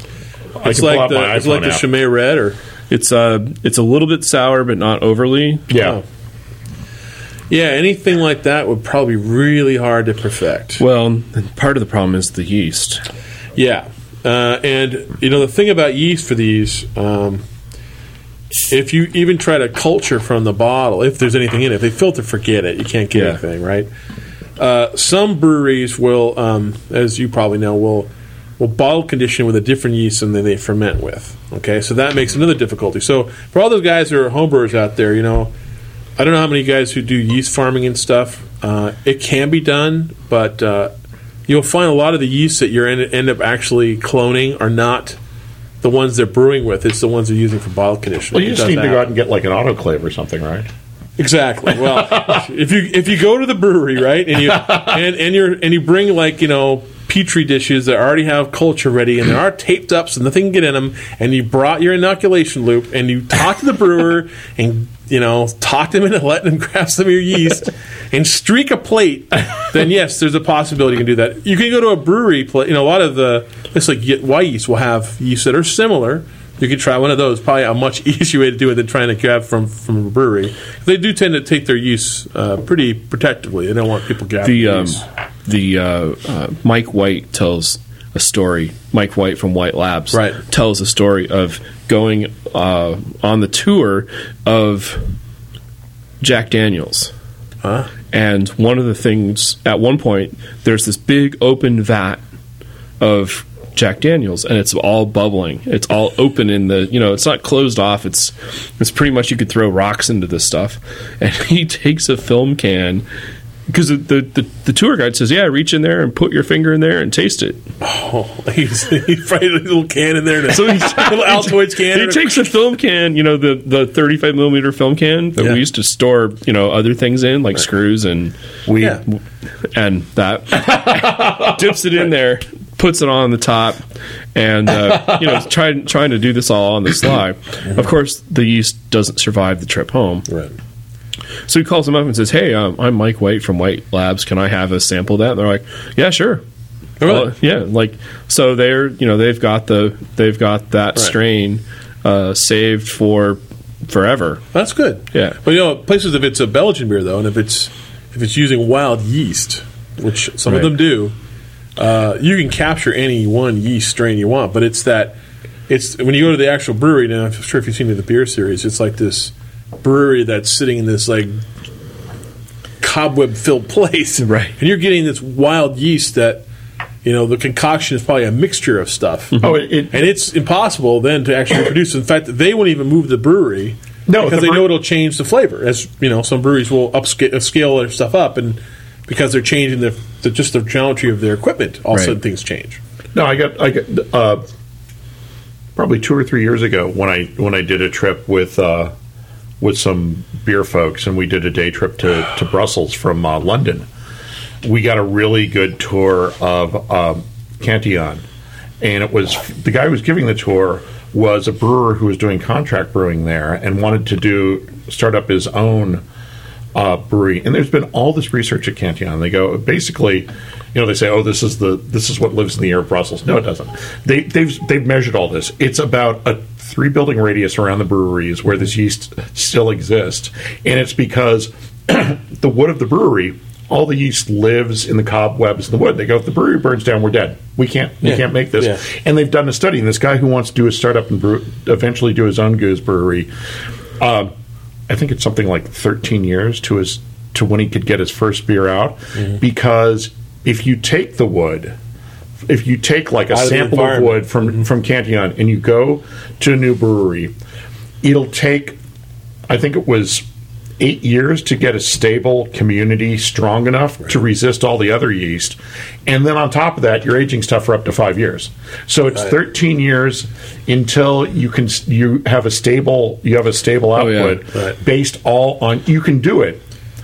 I It's like the it's like the app. Chimay Red or it's a it's a little bit sour, but not overly. Yeah. Oh. Yeah, anything like that would probably be really hard to perfect. Well, part of the problem is the yeast. Yeah, uh, and you know the thing about yeast for these, um, if you even try to culture from the bottle, if there's anything in it, if they filter, forget it. You can't get Yeah. anything, right? Uh, some breweries will, um, as you probably know, will will bottle condition with a different yeast than they ferment with. Okay, so that makes another difficulty. So for all those guys who are homebrewers out there, you know, I don't know how many guys who do yeast farming and stuff. Uh, it can be done, but uh, you'll find a lot of the yeast that you're end, end up actually cloning are not the ones they're brewing with. It's the ones they're using for bottle conditioning. Well, you It just need to go out and get like an autoclave or something, right? Exactly. Well, <laughs> if you if you go to the brewery, right, and you and and you and you bring like you know petri dishes that already have culture ready and they are taped up so nothing can get in them, and you brought your inoculation loop and you talk to the brewer <laughs> and you know talk them into letting them <laughs> grab some of your yeast and streak a plate, then yes, there's a possibility you can do that. You can go to a brewery, pla you know, a lot of the it's like Wyeast will have yeast that are similar. You could try one of those. Probably a much <laughs> easier way to do it than trying to grab from from a brewery. They do tend to take their use uh, pretty protectively. They don't want people grabbing The um, yeast. The uh, uh, Mike White tells a story. Mike White from White Labs Right. tells a story of going uh, on the tour of Jack Daniels. Huh? And one of the things at one point, there's this big open vat of Jack Daniels, and it's all bubbling. It's all open in the, you know, it's not closed off. It's it's pretty much you could throw rocks into this stuff. And <laughs> he takes a film can because the, the the tour guide says, "Yeah, reach in there and put your finger in there and taste it." Oh, <laughs> he's, he's probably a little can in there. So <laughs> So he- <laughs> little Altoids can. He takes a film can, you know, the the 35 millimeter film can that Yeah. we used to store, you know, other things in like screws and We Yeah. and that dips it in there, puts it on the top, and uh, you know, trying trying to do this all on the sly. <coughs> Of course, the yeast doesn't survive the trip home, Right. So he calls them up and says, "Hey, um, I'm Mike White from White Labs. Can I have a sample of that?" And they're like, "Yeah, sure." Oh, really? Well, yeah, like so they're you know they've got the they've got that Right. strain uh, saved for forever. That's good. Yeah. But you know, places if it's a Belgian beer though, and if it's if it's using wild yeast, which some Right. of them do, uh, you can capture any one yeast strain you want. But it's that it's when you go to the actual brewery. Now, I'm sure if you've seen the beer series, it's like this brewery that's sitting in this like cobweb filled <laughs> place, Right. And you're getting this wild yeast that. You know the concoction is probably a mixture of stuff, Oh, it- it- and it's impossible then to actually <coughs> produce. In fact, they won't even move the brewery No, because the they know it'll change the flavor. As you know, some breweries will upscale scale their stuff up, and because they're changing the, the just the geometry of their equipment, all of a sudden things change. No, I got I got uh, probably two or three years ago when I when I did a trip with uh, with some beer folks, and we did a day trip to to Brussels from uh, London. We got a really good tour of um, Cantillon, and it was the guy who was giving the tour was a brewer who was doing contract brewing there and wanted to do start up his own uh, brewery. And there's been all this research at Cantillon. They go basically, you know, they say, "Oh, this is the this is what lives in the air of Brussels." No, it doesn't. They they've they've measured all this. It's about a three building radius around the breweries where this yeast still exists, and it's because <clears throat> the wood of the brewery. All the yeast lives in the cobwebs in the wood. They go, if the brewery burns down, we're dead. We can't, we Yeah. can't make this. Yeah. And they've done a study. And this guy who wants to do a startup and brew, eventually do his own gueuze brewery, um, I think it's something like 13 years to his to when he could get his first beer out Mm-hmm. because if you take the wood if you take like a sample of wood from from Cantillon and you go to a new brewery it'll take I think it was eight years to get a stable community strong enough to resist all the other yeast. And then on top of that, you're aging stuff for up to five years. So it's Right. 13 years until you can you have a stable you have a stable Oh, yeah. output Right. based all on you can do it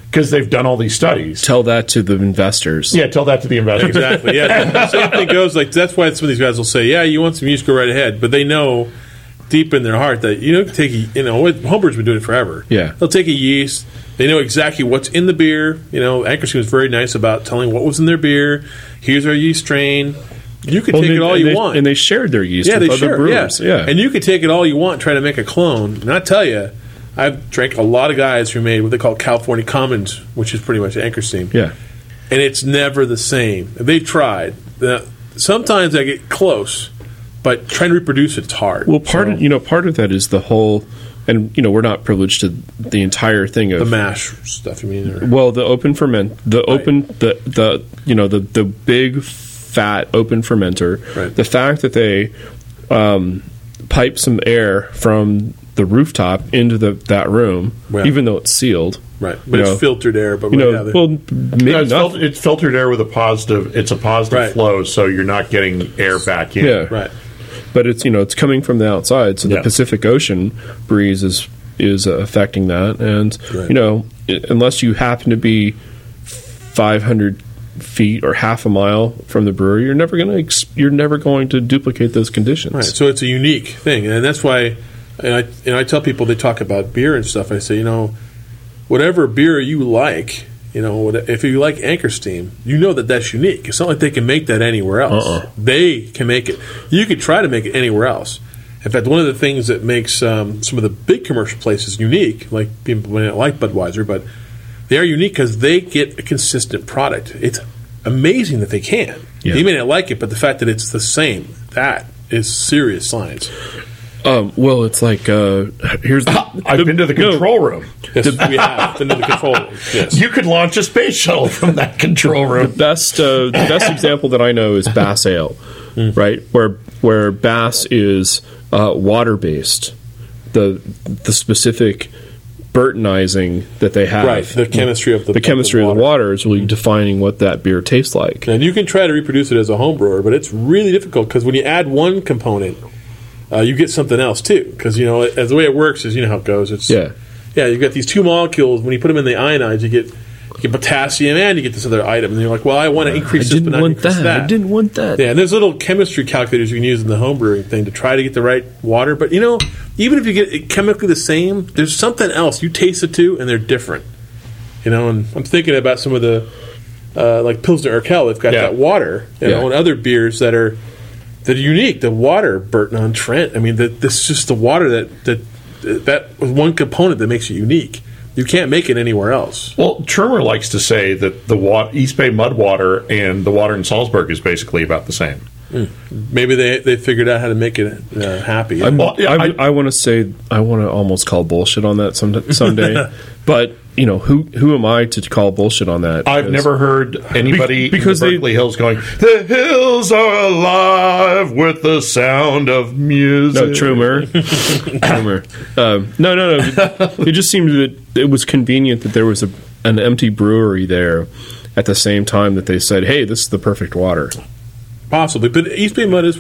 because they've done all these studies. Tell that to the investors. Yeah, tell that to the investors. Exactly. Yeah. The <laughs> same thing goes like that's why some of these guys will say, "Yeah, you want some yeast, go right ahead," but they know deep in their heart that you know take a, you know what- homebrewers been doing it forever. Yeah. they'll take a yeast. They know exactly what's in the beer. You know, Anchor Steam was very nice about telling what was in their beer. Here's our yeast strain. You can Well, take they- it all you they, want. and they shared their yeast yeah, with they other sure. brewers. Yeah. Yeah, and you can take it all you want, and try to make a clone. And I tell you, I've drank a lot of guys who made what they call California Commons, which is pretty much Anchor Steam yeah. and it's never the same. They've tried. Sometimes I get close, but trying to reproduce it's hard. Well, part So, of you know part of that is the whole, and you know we're not privileged to the entire thing of the mash stuff. You mean? Or, Well, the open ferment, the open, the the you know the the big fat open fermenter. Right. The fact that they um, pipe some air from the rooftop into the that room, Yeah. even though it's sealed. right, you but it's know, filtered air. But You know, yeah, well, maybe No, it's, fil- it's filtered air with a positive. It's a positive Right. flow, so you're not getting air back in. Yeah. right. but it's you know it's coming from the outside, so the Yeah. Pacific Ocean breeze is is uh, affecting that, and Right. you know i- unless you happen to be 500 feet or half a mile from the brewery, you're never going to ex- you're never going to duplicate those conditions. Right. So it's a unique thing, and that's why. And I, and I tell people they talk about beer and stuff. I say, you know, whatever beer you like, you know, if you like Anchor Steam, you know that that's unique. It's not like they can make that anywhere else. Uh-uh. They can make it. You could try to make it anywhere else. In fact, one of the things that makes um, some of the big commercial places unique, like people may not like Budweiser, but they are unique because they get a consistent product. It's amazing that they can. Yeah. You may not like it, but the fact that it's the same, that is serious science. Um, well, it's like uh, here's the, <laughs> I've been to the no, control room. Yes, we have been to the control room. Yes. You could launch a space shuttle from that control room. best uh, the best <laughs> example that I know is Bass Ale, right? Where where Bass is uh, water based, the the specific Burtonizing that they have, Right, the chemistry of the- the of the chemistry of the water. water is really defining what that beer tastes like. And you can try to reproduce it as a home brewer, but it's really difficult because when you add one component, uh, you get something else too. Because you know, as the way it works is, you know how it goes. It's Yeah. yeah. You've got these two molecules. When you put them in the ionize, you get you get potassium and you get this other item. And you're like, well, I want to I increase this, but didn't want increase that. that. I didn't want that. Yeah, and there's little chemistry calculators you can use in the home brewing thing to try to get the right water. But you know, even if you get it chemically the same, there's something else. You taste the two, and they're different. You know, and I'm thinking about some of the uh, like Pilsner Urquell. They've got Yeah. that water, you know, and other beers that are that are unique. The water Burton on Trent. I mean, the, this is just the water that that that was one component that makes it unique. You can't make it anywhere else. Well, Trumer likes to say that the wa- East Bay mud water and the water in Salzburg is basically about the same. Maybe they they figured out how to make it uh, happy. I'm, Well, yeah, I, I- want to say I want to almost call bullshit on that some, someday, <laughs> but you know who who am I to call bullshit on that? I've never heard anybody Be- because in the they- Berkeley Hills going, "The hills are alive with the sound of music." No, Trumer. <laughs> Trumer. Um, no, no, no. It just seemed that it was convenient that there was a, an empty brewery there at the same time that they said, "Hey, this is the perfect water." Possibly, but East Bay mud is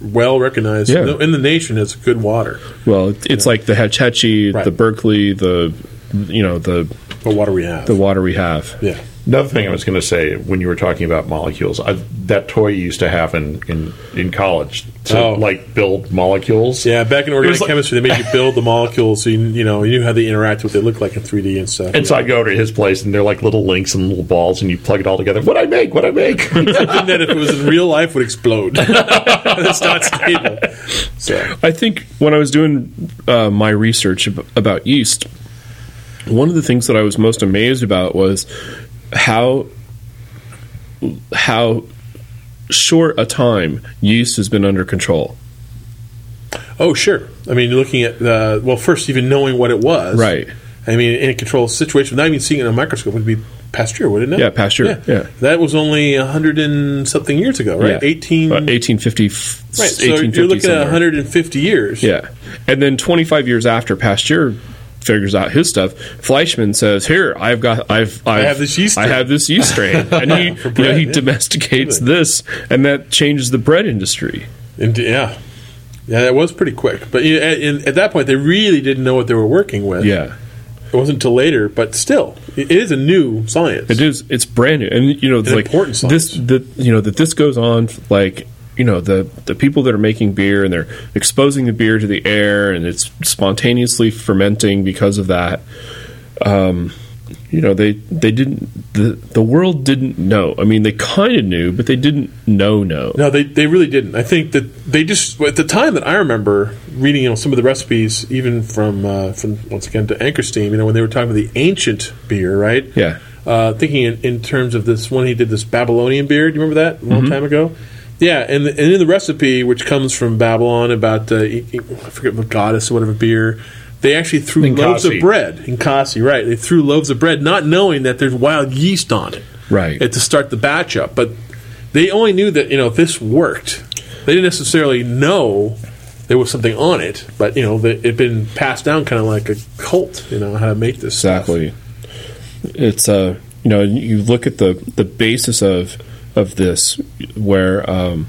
well recognized Yeah. in the nation as good water. Well, it- it's like the Hetch Hetchy, Right. the Berkeley, the you know the What water we have. the water we have. yeah. Another thing I was going to say when you were talking about molecules, I, that toy you used to have in, in, in college to Oh. like build molecules. Yeah, back in organic was like- chemistry, they made you build the molecules so you, you know you knew how they interact, what they look like in 3D and stuff. And so I go to his place, and they're like little links and little balls, and you plug it all together. What I make? What I make? <laughs> Something that if it was in real life would explode. <laughs> it's not stable. So I think when I was doing uh, my research about yeast, one of the things that I was most amazed about was how how short a time yeast has been under control. Oh, sure. I mean, looking at uh, well, first even knowing what it was, Right. I mean, in a controlled situation, without even seeing it in a microscope, would be Pasteur, wouldn't it? Yeah, Pasteur, yeah. That was only a hundred and something years ago, right? Yeah. Eighteen. Uh, 1850. right. So 1850 you're looking at somewhere. 150 years. Yeah. And then 25 years after Pasteur figures out his stuff, Fleischmann says, "Here, I've got I've, I've have this yeast I strain." have this yeast strain." <laughs> And he you know, he yeah. domesticates this and that changes the bread industry. And, yeah. Yeah, that was pretty quick. But you know, at, in, at that point, they really didn't know what they were working with. Yeah. It wasn't until later, but still, it is a new science. It is. It's brand new, and you know, it's An like important this. science. The you know that this goes on like you know the the people that are making beer and they're exposing the beer to the air and it's spontaneously fermenting because of that. Um, you know they they didn't the the world didn't know. I mean, they kind of knew, but they didn't know. No. No, they, they really didn't. I think that they just at the time that I remember reading, you know, some of the recipes, even from from from once again to Anchor Steam, you know, when they were talking about the ancient beer, right? Yeah. Uh, thinking in, in terms of this one, he did this Babylonian beer. Do you remember that a long time ago? Yeah, and and in the recipe, which comes from Babylon, about uh, I forget what goddess or whatever beer. They actually threw loaves of bread in Kasi, right? They threw loaves of bread, not knowing that there's wild yeast on it Right. to start the batch up. But they only knew that you know this worked. They didn't necessarily know there was something on it, but you know that it had been passed down kind of like a cult. You know how to make this stuff. Exactly. It's uh, you know, you look at the the basis of of this, where um,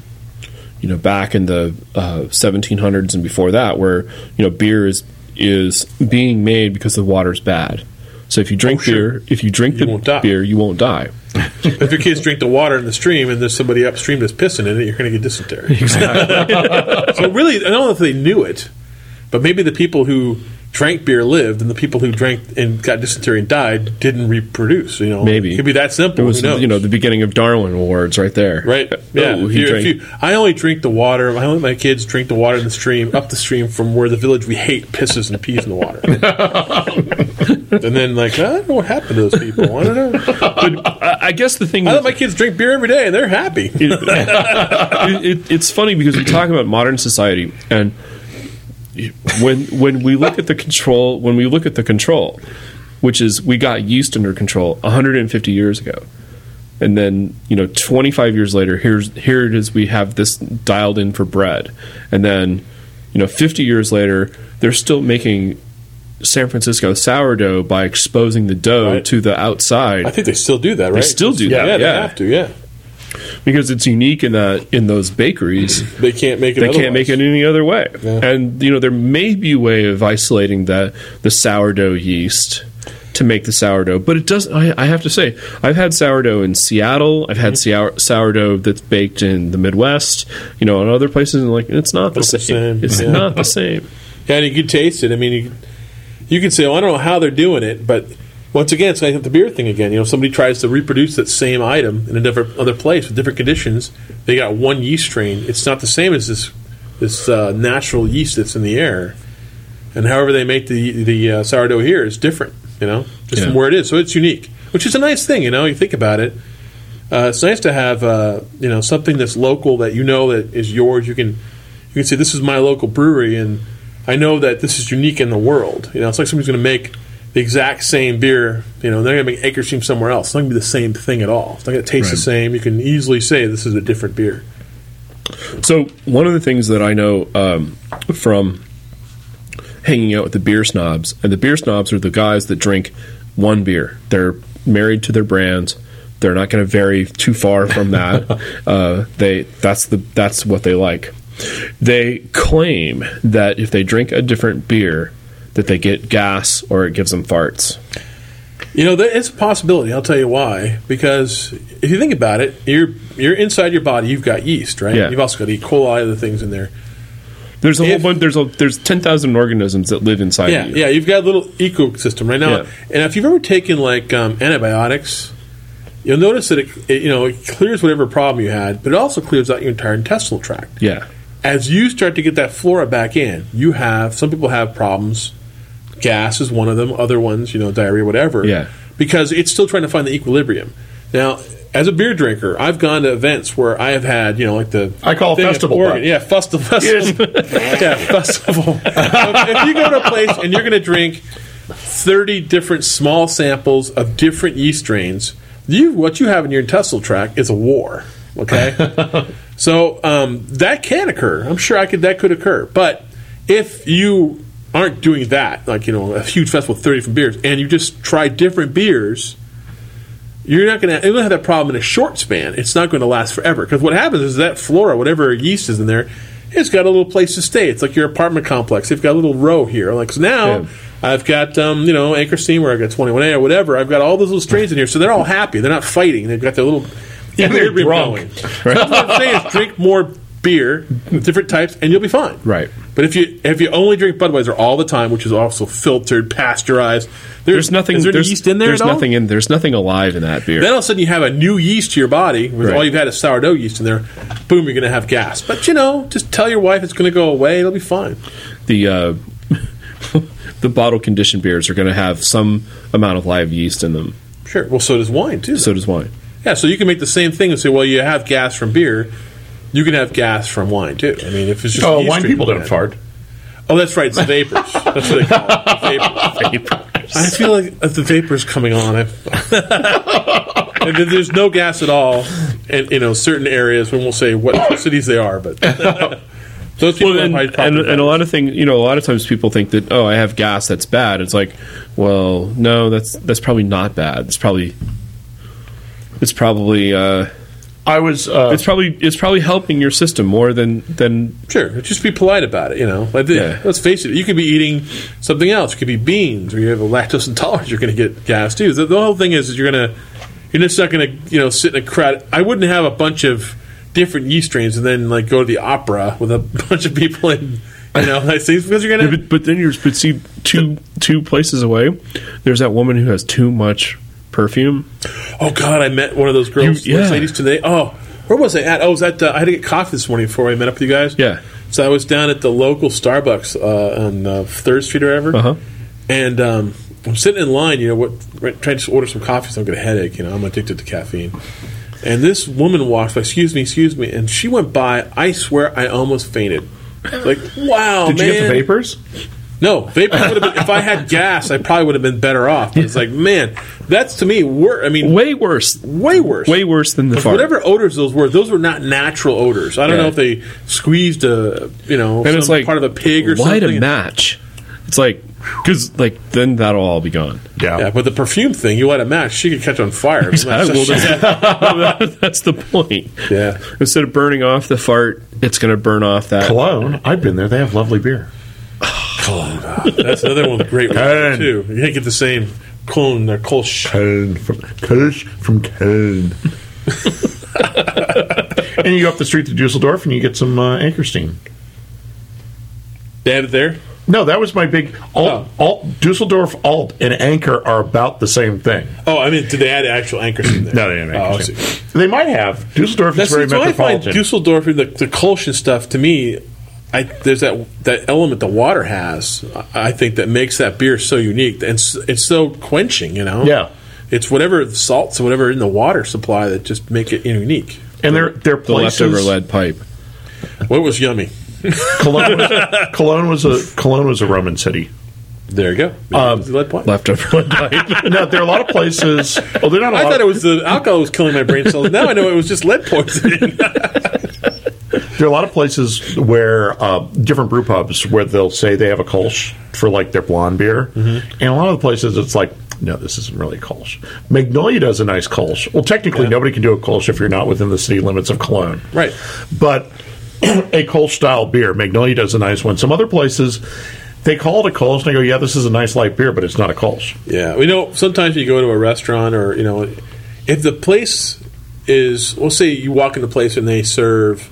you know, back in the uh, 1700s and before that, where you know, beer is is being made because the water's bad. So if you drink Oh, sure. beer, if you drink You the beer, you won't die. <laughs> If your kids drink the water in the stream and there's somebody upstream that's pissing in it, you're going to get dysentery. <laughs> so really, I don't know if they knew it, but maybe the people who drank beer lived, and the people who drank and got dysentery and died didn't reproduce. You know, Maybe. it could be that simple. It was you know the beginning of Darwin Awards right there. Right. Oh, yeah. Oh, you, I only drink the water. I only let my kids drink the water in the stream, up the stream from where the village we hate pisses and pees in the water. <laughs> and then, like, I don't know what happened to those people. I don't know. But I, I guess the thing I let my kids drink beer every day, and they're happy. it, <laughs> it, it's funny because we talk about modern society and when when we look at the control when we look at the control which is we got yeast under control 150 years ago and then you know 25 years later here's here it is we have this dialed in for bread and then you know 50 years later they're still making San Francisco sourdough by exposing the dough Right. to the outside I think they still do that, right? They still do yeah, that, they yeah. have to. Yeah, because it's unique in that in those bakeries they can't make it. they can't make it any other way. Yeah. And you know there may be a way of isolating the the sourdough yeast to make the sourdough, but it does. I, I have to say, I've had sourdough in Seattle. I've Mm-hmm. had sour, sourdough that's baked in the Midwest. You know, in other places, and like it's not the Not the same. same, It's yeah. not the same. Yeah, and you can taste it. I mean, you, you can say, well, I don't know how they're doing it, but once again, it's like the beer thing again. You know, somebody tries to reproduce that same item in a different other place with different conditions. They got one yeast strain. It's not the same as this this uh, natural yeast that's in the air. And however they make the the uh, sourdough here is different. You know, just Yeah. from where it is. So it's unique, which is a nice thing. You know, you think about it. Uh, it's nice to have uh, you know something that's local that you know that is yours. You can you can say this is my local brewery, and I know that this is unique in the world. You know, it's like somebody's going to make the exact same beer. You know, they're going to make Anchor Steam somewhere else. It's not going to be the same thing at all. It's not going to taste the same. You can easily say this is a different beer. So one of the things that I know um, from hanging out with the beer snobs, and the beer snobs are the guys that drink one beer. They're married to their brands. They're not going to vary too far from that. <laughs> uh, they that's the that's what they like. They claim that if they drink a different beer, that they get gas or it gives them farts. You know, it's a possibility. I'll tell you why. Because if you think about it, you're you're inside your body. You've got yeast, right? Yeah. You've also got E. coli, other things in there. There's a If- whole bunch. There's a there's ten thousand organisms that live inside Yeah, you. yeah. You've got a little ecosystem right now. Yeah. And if you've ever taken like um, antibiotics, you'll notice that it, it you know it clears whatever problem you had, but it also clears out your entire intestinal tract. yeah. As you start to get that flora back in, you have some people have problems. Gas is one of them. Other ones, you know, diarrhea, whatever. Yeah. Because it's still trying to find the equilibrium. Now, as a beer drinker, I've gone to events where I have had, you know, like the I call it thing festival Oregon. butt. Yeah, festival. festival. <laughs> yeah, festival. If you go to a place and you're going to drink 30 different small samples of different yeast strains, you what you have in your intestinal tract is a war. Okay, <laughs> so um, that can occur. I'm sure I could that could occur, but if you aren't doing that, like you know a huge festival with 30 different beers, and you just try different beers. You're not going to you're to have that problem in a short span. It's not going to last forever because what happens is that flora, whatever yeast is in there, it's got a little place to stay. It's like your apartment complex. They've got a little row here. Like so now, Yeah. I've got um, you know Anchor Steam where I've got 21A or whatever. I've got all those little strains in here, so they're all happy. They're not fighting. They've got their little Yeah, they're drunk. going. So what I'm saying is drink more beer, different types, and you'll be fine. Right. But if you if you only drink Budweiser all the time, which is also filtered, pasteurized, There's nothing. Is there there's, yeast in there? There's at all? nothing in. There's nothing alive in that beer. Then all of a sudden you have a new yeast to your body. Where Right. All you've had is sourdough yeast in there. Boom, you're going to have gas. But you know, just tell your wife it's going to go away. It'll be fine. the uh, <laughs> the bottle conditioned beers are going to have some amount of live yeast in them. Sure. Well, so does wine too. So does wine. yeah. So you can make the same thing and say, well, you have gas from beer. You can have gas from wine too. I mean, if it's just Oh, wine people don't fart. Oh, that's right. It's the vapors. <laughs> That's what they call it. The vapors. I feel like if the vapors coming on. <laughs> And then there's no gas at all and you know certain areas. When We won't say what cities they are, but <laughs> those people Well, and, probably and, and a lot of things, you know, a lot of times people think that oh, I have gas, that's bad. It's like, well, no, that's that's probably not bad. It's probably it's probably uh, I was. Uh, it's probably it's probably helping your system more than than Sure, just be polite about it. You know, like Yeah. let's face it. You could be eating something else. It could be beans, or you have a lactose intolerance. You're going to get gas too. The, the whole thing is, is you're going to you're just not going to you know sit in a crowd. I wouldn't have a bunch of different yeast strains and then like go to the opera with a <laughs> bunch of people and you know like because you're going to. but, but then you're but see two two places away. There's that woman who has too much perfume. Oh God, I met one of those girls, You- yeah. ladies today. Oh, where was I at? Oh, was at. Uh, I had to get coffee this morning before I met up with you guys. Yeah. So I was down at the local Starbucks uh, on uh, Third Street or whatever, Uh-huh. and um, I'm sitting in line. You know, what? right- Trying to order some coffee, so I don't get a headache. You know, I'm addicted to caffeine. And this woman walked by. Excuse me, excuse me. And she went by. I swear, I almost fainted. Like, <laughs> wow, did man. you get the vapors? No, vapor would have been. If I had gas, I probably would have been better off. But it's like, man, that's to me. Wor- I mean, Way worse. way worse. Way worse than the fart. Whatever odors those were, those were not natural odors. I don't Yeah. know if they squeezed a, you know, and some it's like part of a pig or light something. a match. It's like because like then that'll all be gone. Yeah. Yeah, but the perfume thing, you light a match, she could catch on fire. <laughs> Well, that's, <laughs> that's the point. Yeah. Instead of burning off the fart, it's going to burn off that. Cologne. I've been there. They have lovely beer. That's another one great Cologne. too. You can't get the same cologne or Kolsch. Köln from Kölsch from Köln. <laughs> and you go up the street to Dusseldorf and you get some uh, Anchorstein. They had it there. No, that was my big. Alt, Oh. Alt, Dusseldorf Alt and Anchor are about the same thing. Oh, I mean, did they add actual anchors in there? No, they didn't. Oh, I Anchorstein. see. they might have. Dusseldorf That's is very that's why I find metropolitan. Dusseldorf, the, the Kolsch and stuff, to me, I, there's that that element the water has. I I think that makes that beer so unique and it's, it's so quenching. You know, Yeah. it's whatever salts, or whatever in the water supply that just make it unique. and they're they're places, The leftover lead pipe. What was yummy? Cologne was, <laughs> Cologne was a Cologne was a Roman city. There you go. Um, The lead point. Leftover <laughs> lead pipe. No, there are a lot of places. Oh, they're not. A I lot I thought it was the alcohol was killing my brain cells. Now I know it was just lead poisoning. <laughs> There are a lot of places where uh, different brew pubs where they'll say they have a Kolsch for like their blonde beer, Mm-hmm. and a lot of the places it's like, no, this isn't really a Kolsch. Magnolia does a nice Kolsch. Well, technically, Yeah. nobody can do a Kolsch if you're not within the city limits of Cologne, right. But <clears throat> a Kolsch style beer, Magnolia does a nice one. Some other places. They call it a Kolsch, and they go, "Yeah, this is a nice light beer, but it's not a Kolsch." Yeah, we know sometimes you go to a restaurant or you know, if the place is, we'll say you walk into the place and they serve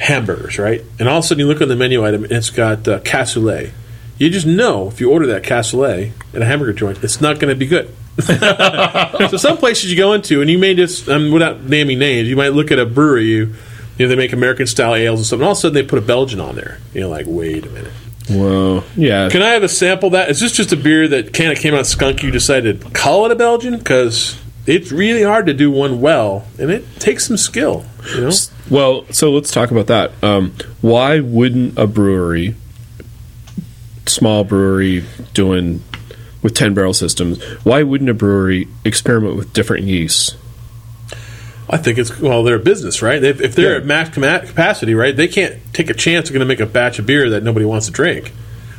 hamburgers, right? And all of a sudden you look on the menu item and it's got uh, cassoulet. You just know if you order that cassoulet at a hamburger joint, it's not going to be good. <laughs> so some places you go into and you may just, um, without naming names, you might look at a brewery. You, you know, they make American style ales and stuff, and all of a sudden they put a Belgian on there. You're like, wait a minute. Whoa. Yeah. Can I have a sample of that? Is this just a beer that kind of came out skunk? You decided to call it a Belgian because it's really hard to do one well, and it takes some skill. You know, Well, so let's talk about that. Um, why wouldn't a brewery, small brewery, doing with ten barrel systems. Why wouldn't a brewery experiment with different yeasts? I think it's well, they're a business, right? If, if they're Yeah. at max capacity, right, they can't take a chance they're going to make a batch of beer that nobody wants to drink,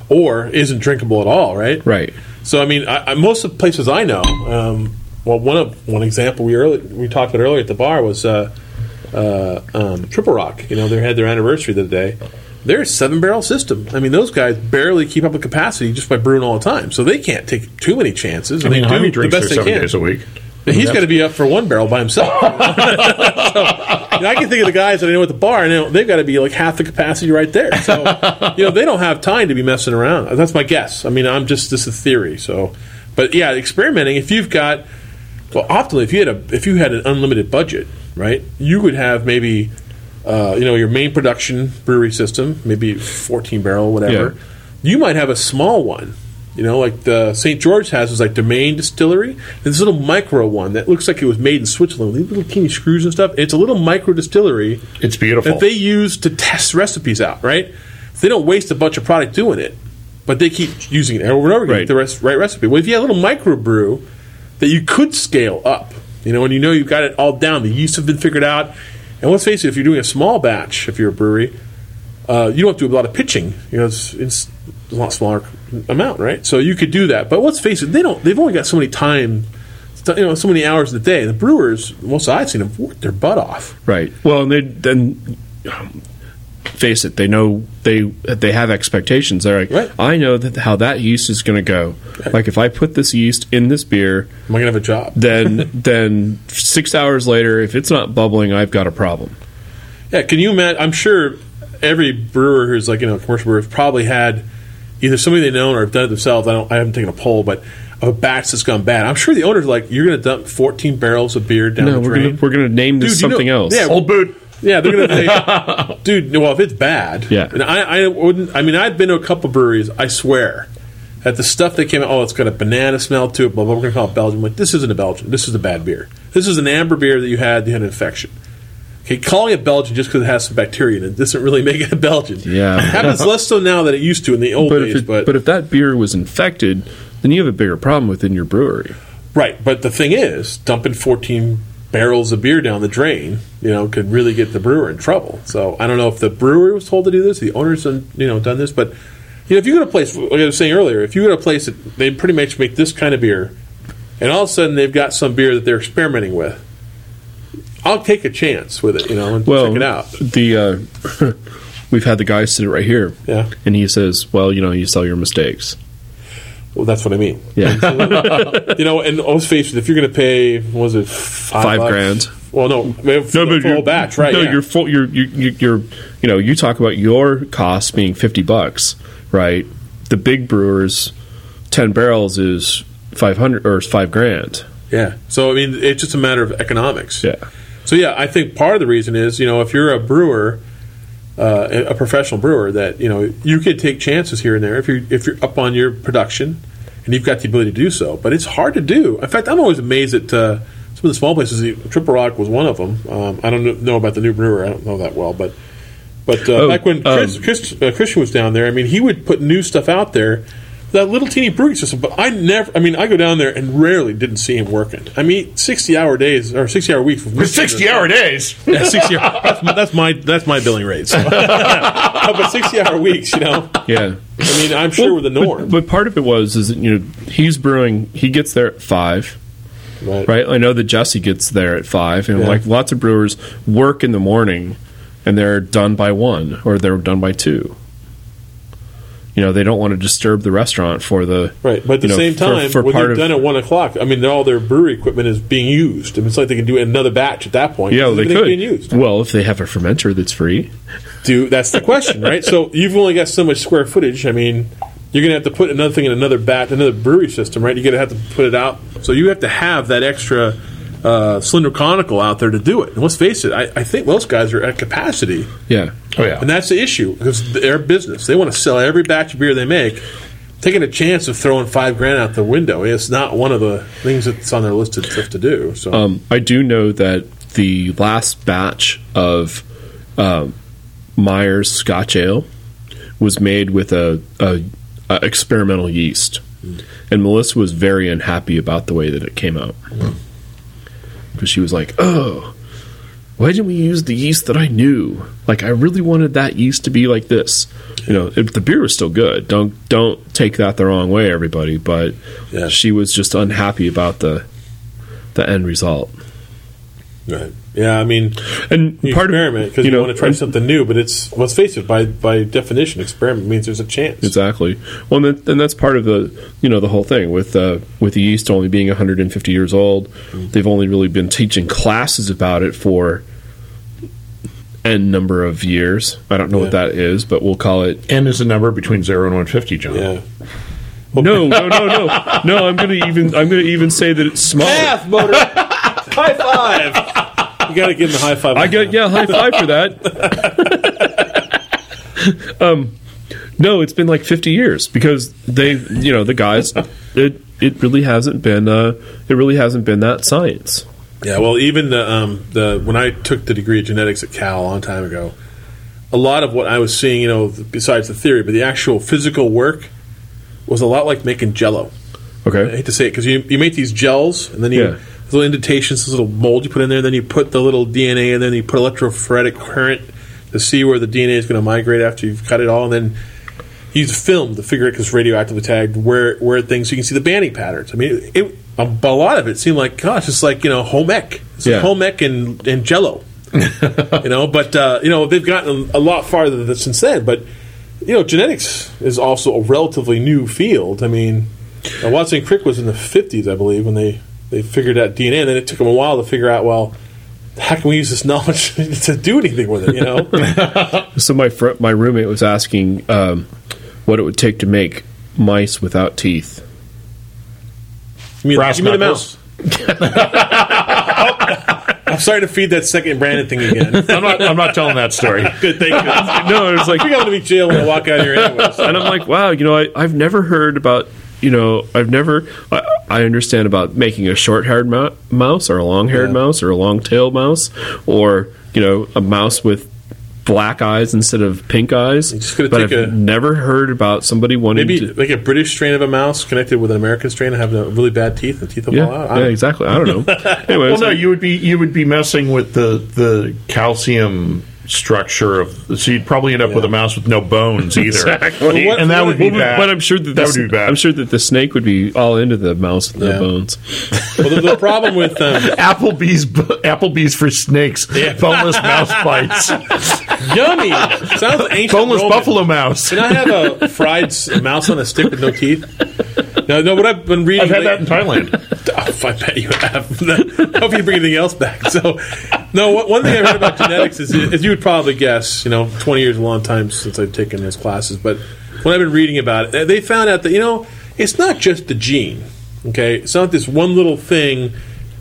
or isn't drinkable at all, right? Right. So I mean, I, I, most of the places I know, um, well, one of one example we early we talked about earlier at the bar was uh, uh, um, Triple Rock. You know, they had their anniversary the other day. They're a seven barrel system. I mean, those guys barely keep up with capacity just by brewing all the time, so they can't take too many chances. I mean, they Jaime do drinks the best they seven days a week. And he's got to be up for one barrel by himself. <laughs> so, you know, I can think of the guys that I know at the bar, and they've got to be like half the capacity right there. So, <laughs> you know, they don't have time to be messing around. That's my guess. I mean, I'm just this is a theory. So, but yeah, experimenting. If you've got, well, optimally, if you had a if you had an unlimited budget, right, you would have maybe, uh, you know, your main production brewery system, maybe 14 barrel, whatever. Yeah. You might have a small one. You know, like the St. George has is like their main distillery. There's this little micro one that looks like it was made in Switzerland. These little teeny screws and stuff. It's a little micro distillery It's beautiful. that they use to test recipes out. Right? They don't waste a bunch of product doing it, but they keep using it over and over again. Right. The rest, right recipe. Well, if you had a little micro brew that you could scale up, you know, and you know you've got it all down, the yeast have been figured out. And let's face it, if you're doing a small batch, if you're a brewery, uh, you don't have to do a lot of pitching. You know, it's, it's a lot smaller amount, right? So you could do that. But let's face it, they don't. They've only got so many time, you know, so many hours in the day. The brewers, most I've seen them, work their butt off. Right. Well, and they then um, face it. They know they they have expectations. They're like, Right. I know that how that yeast is going to go. Like if I put this yeast in this beer, Am I gonna have a job? then <laughs> then six hours later, if it's not bubbling, I've got a problem. Yeah, can you imagine? I'm sure every brewer who's like you know a commercial brewer has probably had either somebody they know or have done it themselves. I don't. I haven't taken a poll, but of a batch that's gone bad. I'm sure the owner's like, you're going to dump 14 barrels of beer down No, the drain. gonna we're gonna name this Dude, you know- something else. yeah, Old boot. Yeah, they're gonna say, <laughs> dude. Well, if it's bad, Yeah. And I, I wouldn't. I mean, I've been to a couple breweries. I swear, that the stuff that came out, oh, it's got a banana smell to it. Blah blah. We're gonna call it Belgian. I'm like, this isn't a Belgian. This is a bad beer. This is an amber beer that you had. You had an infection. Okay, calling it Belgian just because it has some bacteria in it doesn't really <laughs> make it a Belgian. Yeah. it happens less so now than it used to in the old but days. it, but but if that beer was infected, then you have a bigger problem within your brewery. Right, but the thing is, dumping 14 barrels of beer down the drain, you know, could really get the brewer in trouble. So I don't know if the brewer was told to do this, the owners, done, you know, done this, but you know, if you go to a place, like I was saying earlier, if you go to a place that they pretty much make this kind of beer, and all of a sudden they've got some beer that they're experimenting with, I'll take a chance with it, you know, and Well, check it out. the uh, <laughs> we've had the guy sit right here, Yeah, and he says, "Well, you know, you sell your mistakes." Well, that's what I mean. Yeah, <laughs> you know, and let's face it, if you're going to pay, what was it five, Five grand. Well, no, no, for the full batch, right? No, yeah. you're full. You're you, you- you're you know you talk about your cost being fifty bucks, right? The big brewers, ten barrels is five hundred or five grand. Yeah. So I mean, it's just a matter of economics. Yeah, So yeah, I think part of the reason is you know if you're a brewer, uh, a professional brewer, that you know you could take chances here and there if you're if you're up on your production and you've got the ability to do so. But it's hard to do. In fact, I'm always amazed at uh, some of the small places. Triple Rock was one of them. Um, I don't know about the new brewer. I don't know that well, but. But uh, Oh, back when Chris, um, Chris, uh, Christian was down there, I mean, he would put new stuff out there, that little teeny brewing system. But I never, I mean, I go down there and rarely didn't see him working. I mean, sixty hour days or sixty hour weeks For 60 hour days. yeah, sixty hour. That's, my- that's my that's my billing rate. So. <laughs> but sixty hour weeks, you know. yeah. I mean, I'm sure with the But, norm, but part of it was is that, you know he's brewing. He gets there at five. right? right? I know that Jesse gets there at five, and Yeah. like lots of brewers work in the morning, and they're done by one or they're done by two. You know, they don't want to disturb the restaurant for the Right, but at the know, same time, for when they're of- done at one o'clock, I mean, all their brewery equipment is being used. I mean, it's like they can do another batch at that point. yeah, they could. being used. Well, if they have a fermenter that's free, Do that's the question, <laughs> right? So you've only got so much square footage. I mean, you're going to have to put another thing in another bat, another brewery system, right? You're going to have to put it out. So you have to have that extra uh, cylinder conical out there to do it. And let's face it, I, I think most guys are at capacity. yeah, Oh, yeah. And that's the issue because their business. They want to sell every batch of beer they make. Taking a chance of throwing five grand out the window is not one of the things that's on their list of stuff to do. So Um, I do know that the last batch of um, Myers Scotch Ale was made with a, a, a experimental yeast. and Melissa was very unhappy about the way that it came out because she was like, "Oh, why didn't we use the yeast that I knew? Like, I really wanted that yeast to be like this." You know, the beer was still good. Don't don't take that the wrong way, everybody. But Yeah. she was just unhappy about the the end result. Right. Yeah, I mean, And you part experiment because you, know, want to try and- something new, but it's let's face it, by by definition, experiment means there's a chance. Exactly. Well, and, that, and that's part of the you know the whole thing with uh, with the yeast only being 150 years old. They've only really been teaching classes about it for n number of years. I don't know what that is, but we'll call it. N is a number between zero and one fifty, John. Yeah. No, no, no, no, no. I'm gonna even I'm gonna even say that it's smaller. Math motor. <laughs> high five. You got to give him a high five. I get yeah, high five for that. <laughs> um, no, it's been like 50 years because they, you know, the guys, it it really hasn't been uh, it really hasn't been that science. Yeah, well, even the, um, the when I took the degree of genetics at Cal a long time ago, a lot of what I was seeing, you know, besides the theory, but the actual physical work was a lot like making Jello. Okay, I hate to say it because you, you make these gels and then you Yeah. Little indentations, this little mold you put in there, and then you put the little DNA, and then you put electrophoretic current to see where the DNA is going to migrate after you've cut it all, and then you use film to figure it because radioactively tagged where where things so you can see the banding patterns. I mean, it, a, a lot of it seemed like gosh, it's like you know home ec, it's Yeah. like home ec and and Jello, <laughs> you know. But uh, you know they've gotten a lot farther than- since then. But you know, genetics is also a relatively new field. I mean, Watson Crick was in the fifties, I believe, when they they figured out DNA, and then it took them a while to figure out well. How can we use this <laughs> knowledge <laughs> to do anything with it? You know, <laughs> so my fr- my roommate was asking um, what it would take to make mice without teeth. Give me, Brass give me the knuckles. mouse. I'm sorry to feed that second Brandon thing again. I'm not. I'm not telling that story. Good, thank you. No, it was like I think I'm going to be jail when I walk out of here anyways. and I'm like, wow, you know, I, I've never heard about, you know, I've never, I, I understand about making a short haired mou- mouse or a long haired Yeah. mouse or a long tailed mouse or, you know, a mouse with black eyes instead of pink eyes. just But I've a- never heard about somebody wanting Maybe to. like a British strain of a mouse connected with an American strain and having a really bad teeth and teeth will fall out. Yeah, I yeah, exactly. I don't know. Anyways, <laughs> Well, no, you would be you would be messing with the the calcium structure of. So you'd probably end up with a mouse with no bones either. <laughs> Exactly. What- and that would be Well, bad. but I'm sure that, that the, would be bad. I'm sure that the snake would be all into the mouse with no Yeah. bones. Well, the, the problem with um, <laughs> Applebee's Applebee's for snakes. Boneless mouse bites. <laughs> yummy sounds ancient. Boneless Roman. buffalo mouse. Can I have a fried mouse on a stick with no teeth? No, no. What I've been reading. I've had that in Thailand. <laughs> Oh, I bet you have. <laughs> I hope you bring anything else back. So, no. One one thing I heard about genetics is, as you would probably guess, you know, twenty years is a long time since I've taken those classes, but when I've been reading about it, they found out that you know it's not just the gene. Okay, it's not this one little thing.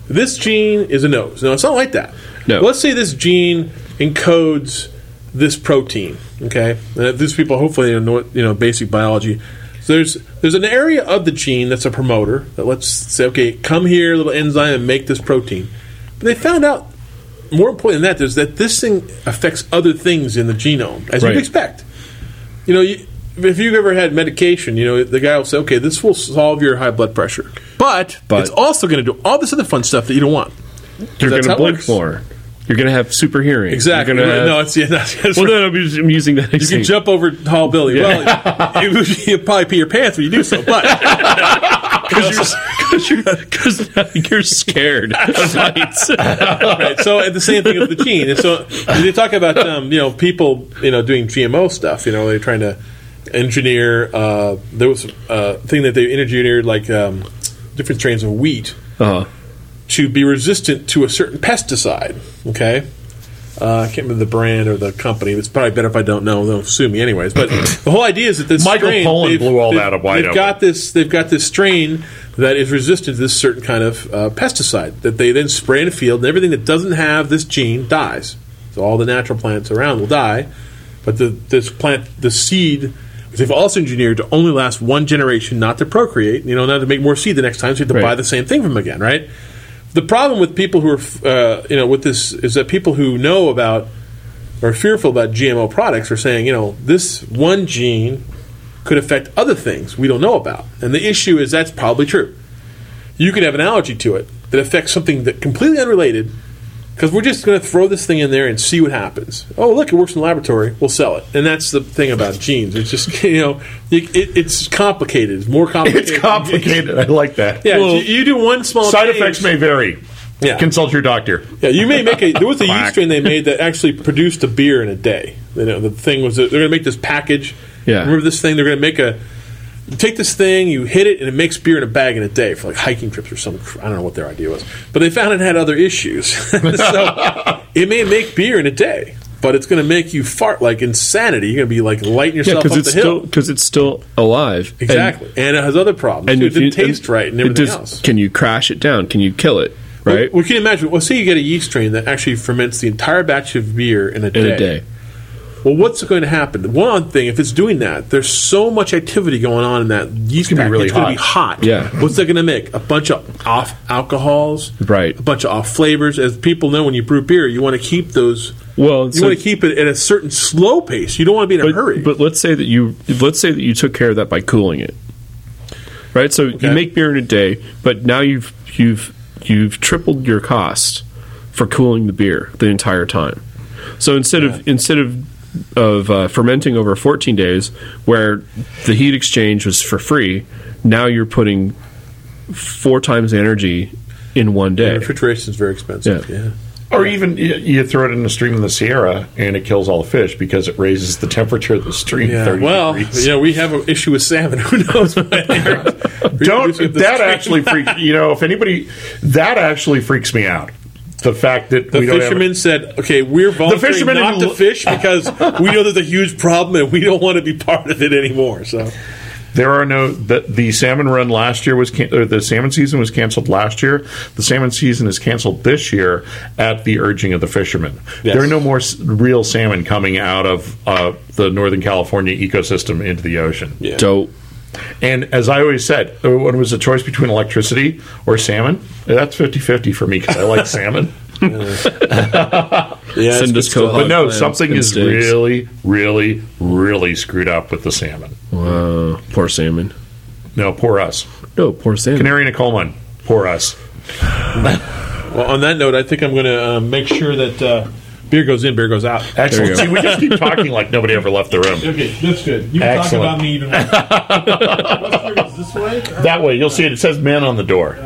This gene is a nose. No, it's not like that. No. Let's say this gene encodes this protein. Okay, uh, these people hopefully know you know basic biology. So there's there's an area of the gene that's a promoter that let's say okay, come here, little enzyme, and make this protein. But they found out more important than that is that this thing affects other things in the genome, as Right. you'd expect. You know, you, if you've ever had medication, you know the guy will say, okay, this will solve your high blood pressure, but, But- it's also going to do all this other fun stuff that you don't want. You're going to blink more. You're going to have super hearing. Exactly. You're have- no, it's yeah. That's, that's well, right. then I'm using, that You can jump over tall Billy. Well, it, you'll probably pee your pants when you do so, but <laughs> because you're, cause now you're scared of heights. <laughs> right. So uh, the same thing with the gene. And so they talk about um, you know people you know doing GMO stuff. You know they're trying to engineer. Uh, there was a thing that they engineered like um, different strains of wheat uh-huh. To be resistant to a certain pesticide. Okay. Uh, I can't remember the brand or the company. It's probably better if I don't know. They'll sue me, anyways. But the whole idea is that this Michael strain, Pollan blew all that wide They've open. got this. They've got this strain that is resistant to this certain kind of uh, pesticide that they then spray in a field, and everything that doesn't have this gene dies. So all the natural plants around will die, but the this plant, the seed. They've also engineered to only last one generation, not to procreate. You know, not to make more seed the next time, so you have to Right. buy the same thing from them again, right? The problem with people who are, uh, you know, with this is that people who know about or are fearful about GMO products are saying, you know, this one gene could affect other things we don't know about. And the issue is that's probably true. You could have an allergy to it that affects something that completely unrelated. Because we're just going to throw this thing in there and see what happens. Oh, look, it works in the laboratory. We'll sell it. And that's the thing about genes. It's just <laughs> you know, it, it, it's complicated. It's more complicated. It's complicated. I like that. Yeah, you, you do one small Side change- effects may vary. Yeah. Consult your doctor. Yeah, you may make a. There was a <laughs> yeast strain they made that actually produced a beer in a day. You know, the thing was that they're going to make this package. Yeah. Remember this thing? They're going to make a. you Take this thing, you hit it, and it makes beer in a bag in a day for like hiking trips or something. I don't know what their idea was, but they found it had other issues. <laughs> so <laughs> it may make beer in a day, but it's going to make you fart like insanity. You're going to be like lighting yourself because up it's the hill. still because it's still alive. Exactly, and, it has other problems. too. it if you- didn't taste right and everything does- else. Can you crash it down? Can you kill it? Well, Right Well, can you imagine? Well, say you get a yeast strain that actually ferments the entire batch of beer in a in day. a day. Well, what's going to happen? One thing, if it's doing that, there's so much activity going on in that yeast gonna really it's going to be hot. Yeah. What's that going to make? A bunch of off alcohols. Right. A bunch of off flavors. As people know, when you brew beer, you want to keep those. Well, you so- want to keep it at a certain slow pace. You don't want to be in a but, hurry. But let's say that you let's say that you took care of that by cooling it. Right? So Okay. you make beer in a day, but now you've you've you've tripled your cost for cooling the beer the entire time. So instead of instead of of uh, fermenting over 14 days where the heat exchange was for free, now you're putting four times the energy in one day. Refrigeration is very expensive. Yeah. Yeah. Or even you, you throw it in the stream in the Sierra and it kills all the fish because it raises the temperature of the stream. Yeah. 30 Well, degrees. you know, we have an issue with salmon. <laughs> Who knows? don't reproducing at the that stream. actually freak you know if anybody that actually freaks me out the fact that The we don't have- said, "Okay, we're volunteering fisherman not in- to fish because we know there's a huge problem and we don't want to be part of it anymore." So, there are no the, the salmon run last year was can, or the salmon season was canceled last year the salmon season is canceled this year at the urging of the fishermen Yes. there are no more real salmon coming out of uh, the northern california ecosystem into the ocean yeah. Dope. And as i always said uh, when it was a choice between electricity or salmon that's 50-50 for me because i like salmon <laughs> yeah, Send us stuff. co- But no, something is steaks. really, really, really screwed up with the salmon. Wow, poor salmon. No, poor us. No, poor salmon. Canary in a coal mine. Poor us. <laughs> Well, on that note, I think I'm going to um, make sure that uh, beer goes in, beer goes out. Excellent. See, we just keep talking like nobody ever left the room. Okay, that's good. You can talk about me even more. <laughs> this way? That way, you'll see it. It says "man" on the door.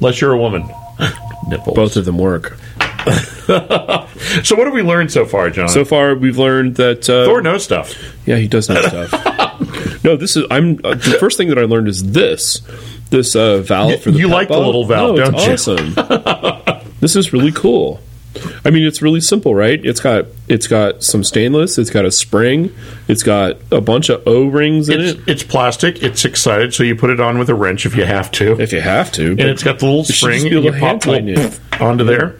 Unless you're a woman. <laughs> Nipples. Both of them work. <laughs> So, what have we learned so far, John? So far, we've learned that uh, Thor knows stuff. Yeah, he does know stuff. no, this is. I'm uh, the first thing that I learned is this. This uh, valve for the you pet like the bottle. little valve, no, don't you? awesome. this is really cool. I mean, it's really simple, right? It's got it's got some stainless. It's got a spring. It's got a bunch of O rings in It's, it, it's plastic. It's excited, so you put it on with a wrench if you have to. if you have to. and it's got the little spring. you pop little it. onto there.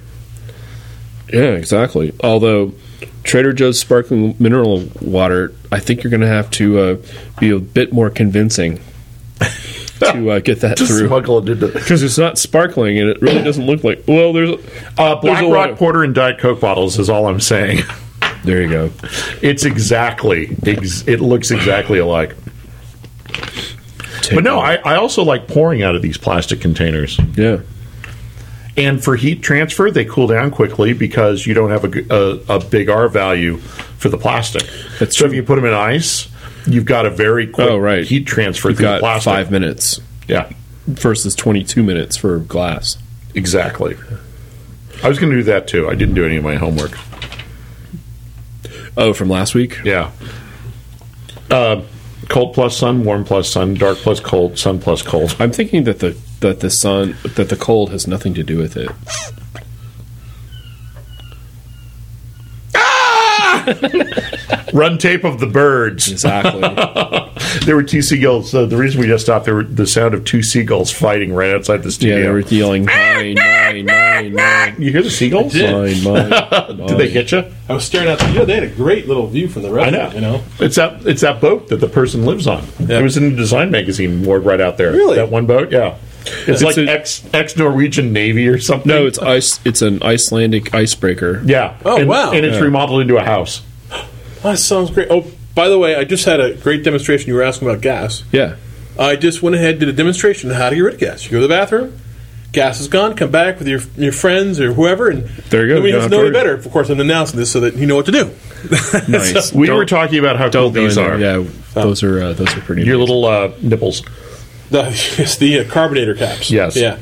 Yeah, exactly. Although Trader Joe's sparkling mineral water, I think you're going to have to uh, be a bit more convincing <laughs> to uh, get that Just through. smuggle it into. Because it's not sparkling, and it really doesn't look like. Well, there's. Uh, Black There's a Rock of- Porter and Diet Coke bottles is all I'm saying. There you go. It's exactly. Ex- it looks exactly alike. But no, I, I also like pouring out of these plastic containers. Yeah. And for heat transfer, they cool down quickly because you don't have a big R value for the plastic. That's so true. if you put them in ice, you've got a very quick Oh, right. heat transfer You've got plastic. five minutes Yeah, versus 22 minutes for glass. exactly. I was going to do that too. I didn't do any of my homework. Oh, from last week? Yeah. Uh, cold plus sun, warm plus sun, dark plus cold, sun plus cold. I'm thinking that the that the sun that the cold has nothing to do with it. <laughs> Run tape of the birds. Exactly. <laughs> There were two seagulls. Uh, the reason we just stopped, there were the sound of two seagulls fighting right outside the yeah, studio. they were yelling mine, mine, mine, mine, you hear the seagulls? did. mine, mine. <laughs> Did they hit you? I was staring out the. You know, they had a great little view from the I restaurant. know. You know, It's that it's that boat that the person lives on. Yeah. It was in the design magazine more right out there. Really? That one boat, yeah. It's, It's like a- ex ex Norwegian Navy or something. No, it's ice. It's an Icelandic icebreaker. yeah. Oh, and, wow. And it's Yeah. remodeled into a house. that sounds great. Oh, by the way, I just had a great demonstration. You were asking about gas. Yeah. I just went ahead and did a demonstration on how to get rid of gas. You go to the bathroom, gas is gone, come back with your your friends or whoever, and There you go. Nobody You has don't know have better. Of course, I'm announcing this so that you know what to do. <laughs> Nice. We Don't- were talking about how cool these in there. are. Yeah, those are uh, those are pretty. Your nice. little uh, nipples. The, <laughs> it's the uh, carbonator caps. Yes. Yeah.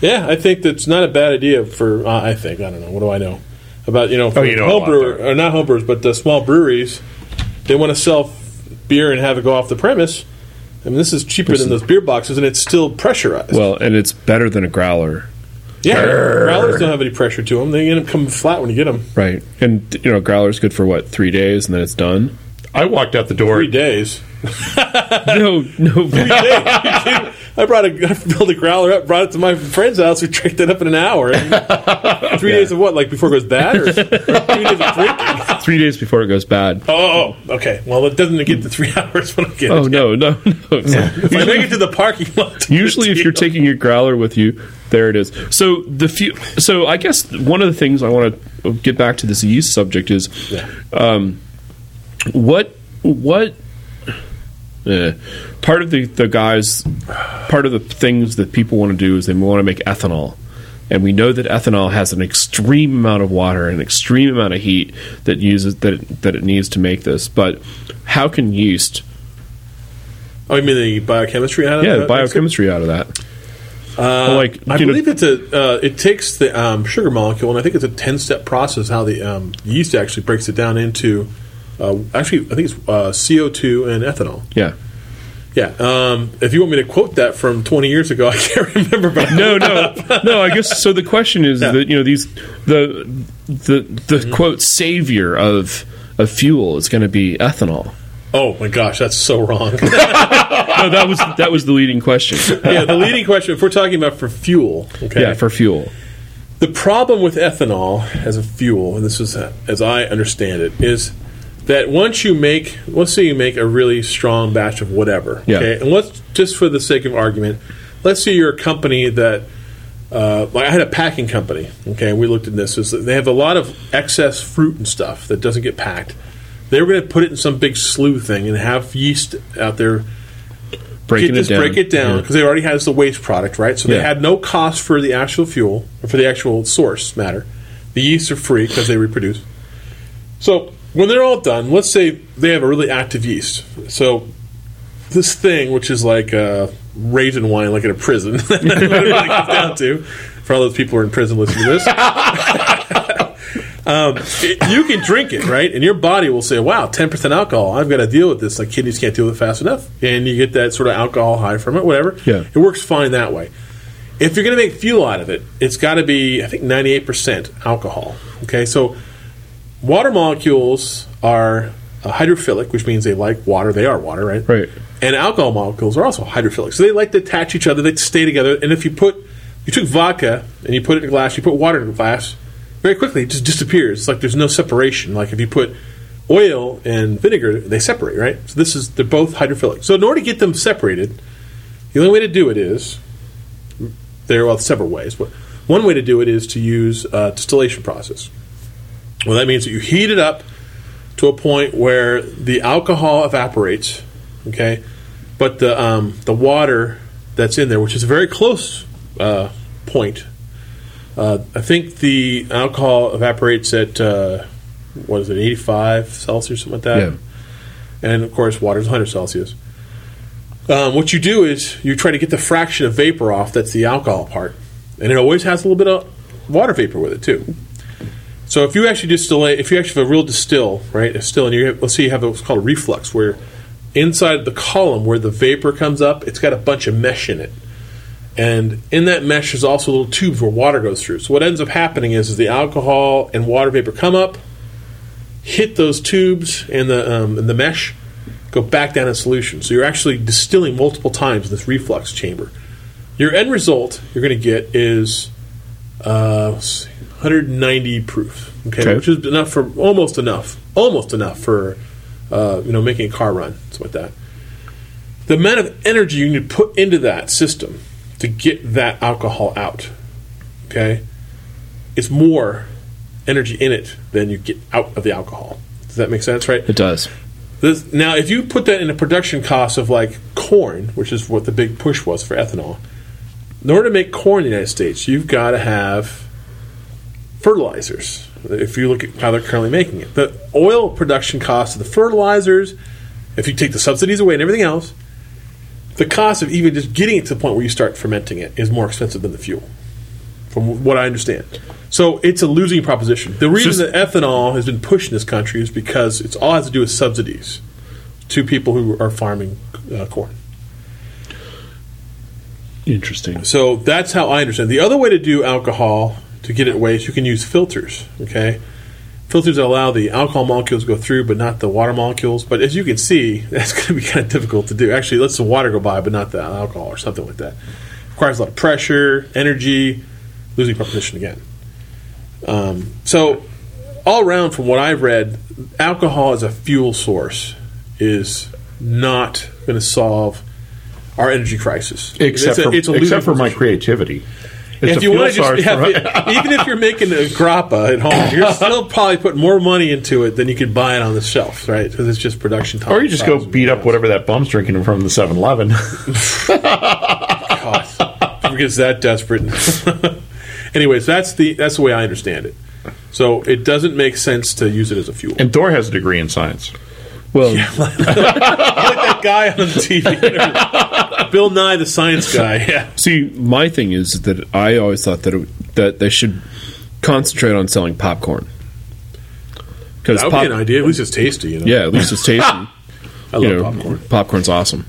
Yeah, I think that's not a bad idea for. Uh, I think I don't know. What do I know about you know? For Oh, you know a home brewer or not home brewers, but the small breweries. They want to sell beer and have it go off the premise. I mean, this is cheaper than those beer boxes, and it's still pressurized. Well, and it's better than a growler, yeah, growlers don't have any pressure to them. They end up coming flat when you get them. right? And you know, growler's good for what three days, and then it's done. I walked out the door. Three days. No, no. <laughs> Three days. I brought a I filled a growler up, brought it to my friend's house. We drank that up in an hour. <laughs> three days of what? Like before it goes bad, or three days of drinking? three days before it goes bad. Oh, okay. Well, it doesn't get to three <laughs> hours when I get Oh it. no, no, no. If I make it to the parking lot, Usually, if you're taking your growler with you, there it is. So the few. So I guess one of the things I want to get back to this yeast subject is, um, what what. Eh, part of the, the guys, part of the things that people want to do is they want to make ethanol. And we know that ethanol has an extreme amount of water, an extreme amount of heat that uses that it, that it needs to make this. But how can yeast, oh, you mean the biochemistry out of yeah, that? the biochemistry out of that? Uh, like, I know- believe it's a. Uh, it takes the um, sugar molecule, and I think it's a ten-step process how the um, yeast actually breaks it down into. Uh, actually, I think it's uh, CO two and ethanol. Yeah. Yeah. Um, if you want me to quote that from 20 years ago, <laughs> I can't remember. But no, no, no. I guess so. The question is Yeah. that you know these the the the quote savior of of fuel is going to be ethanol. oh my gosh, that's so wrong. <laughs> No, that was that was the leading question. yeah, the leading question, if we're talking about for fuel, okay, Yeah, for fuel. the problem with ethanol as a fuel, and this is as I understand it, is that once you make, let's say you make a really strong batch of whatever, Yeah. okay, and let's just for the sake of argument, let's say you're a company that. Uh, like I had a packing company. Okay, we looked at this. Is they have a lot of excess fruit and stuff that doesn't get packed. They were going to put it in some big slew thing and have yeast out there Breaking get it down. break it down Yeah. because they already has the waste product, right? So they Yeah. had no cost for the actual fuel or for the actual source matter. The yeasts are free because they reproduce. So when they're all done, let's say they have a really active yeast. So this thing, which is like uh, raisin wine, like in a prison, that's what it really comes down to. For all those people who are in prison listening to this, <laughs> um, it- you can drink it, right? And your body will say, "Wow, ten percent alcohol. I've got to deal with this. Like kidneys can't deal with it fast enough." And you get that sort of alcohol high from it. Whatever. Yeah. it works fine that way. If you're going to make fuel out of it, it's got to be, I think, 98% alcohol. Okay, so water molecules are hydrophilic, which means they like water. They are water, right? Right. And alcohol molecules are also hydrophilic, so they like to attach each other. They stay together. And if you put, you took vodka and you put it in a glass, you put water in a glass, very quickly it just disappears. It's like there's no separation. Like if you put oil and vinegar, they separate, right? So this is they're both hydrophilic. So in order to get them separated, the only way to do it is there are well, several ways, but one way to do it is to use a distillation process. Well, that means that you heat it up to a point where the alcohol evaporates, okay, but the um, the water that's in there, which is a very close uh, point, uh, I think the alcohol evaporates at uh, what is it, eighty five Celsius, something like that, Yeah. and of course, water is one hundred Celsius. Um, what you do is you try to get the fraction of vapor off that's the alcohol part, and it always has a little bit of water vapor with it too. So if you actually distill, if you actually have a real distill, right, a still, and you have, let's say you have what's called a reflux, where inside the column where the vapor comes up, it's got a bunch of mesh in it, and in that mesh is also little tubes where water goes through. So what ends up happening is, is the alcohol and water vapor come up, hit those tubes and the um, and the mesh, go back down in solution. So you're actually distilling multiple times in this reflux chamber. Your end result you're going to get is uh, 190 proof, okay, Okay. which is enough for almost enough, almost enough for uh, you know making a car run, something like that. The amount of energy you need to put into that system to get that alcohol out, okay, is more energy in it than you get out of the alcohol. Does that make sense, right? It does. This, now, if you put that in a production cost of like corn, which is what the big push was for ethanol, in order to make corn in the United States, you've got to have fertilizers. If you look at how they're currently making it, the oil production cost of the fertilizers, if you take the subsidies away and everything else, the cost of even just getting it to the point where you start fermenting it is more expensive than the fuel, from what I understand. So it's a losing proposition. The reason that ethanol has been pushed in this country is because it's all has to do with subsidies to people who are farming uh, corn. Interesting. So that's how I understand. The other way to do alcohol to get it away is you can use filters. Okay, filters that allow the alcohol molecules to go through, but not the water molecules. But as you can see, <laughs> that's going to be kind of difficult to do. Actually, lets the water go by, but not the alcohol or something like that. Requires a lot of pressure, energy, losing proposition again. Um, so all around, from what I've read, alcohol as a fuel source is not going to solve our energy crisis. Except It's a- for, except for my creativity. If you want to just source have it, even if you're making a grappa at home, you're <laughs> still probably putting more money into it than you could buy it on the shelf, right? Because it's just production time. or you just go beat up whatever that bum's drinking from the 7-Eleven. Who gets that desperate? <laughs> Anyways, that's the that's the way I understand it. So it doesn't make sense to use it as a fuel. and Thor has a degree in science. Well, like <laughs> that guy on the TV, Bill Nye, the science guy. <laughs> Yeah. see, my thing is that I always thought that it, that they should concentrate on selling popcorn. Because That would be an idea. At least it's tasty. You know? yeah, at least it's <laughs> tasty. I love know, popcorn. Popcorn's awesome.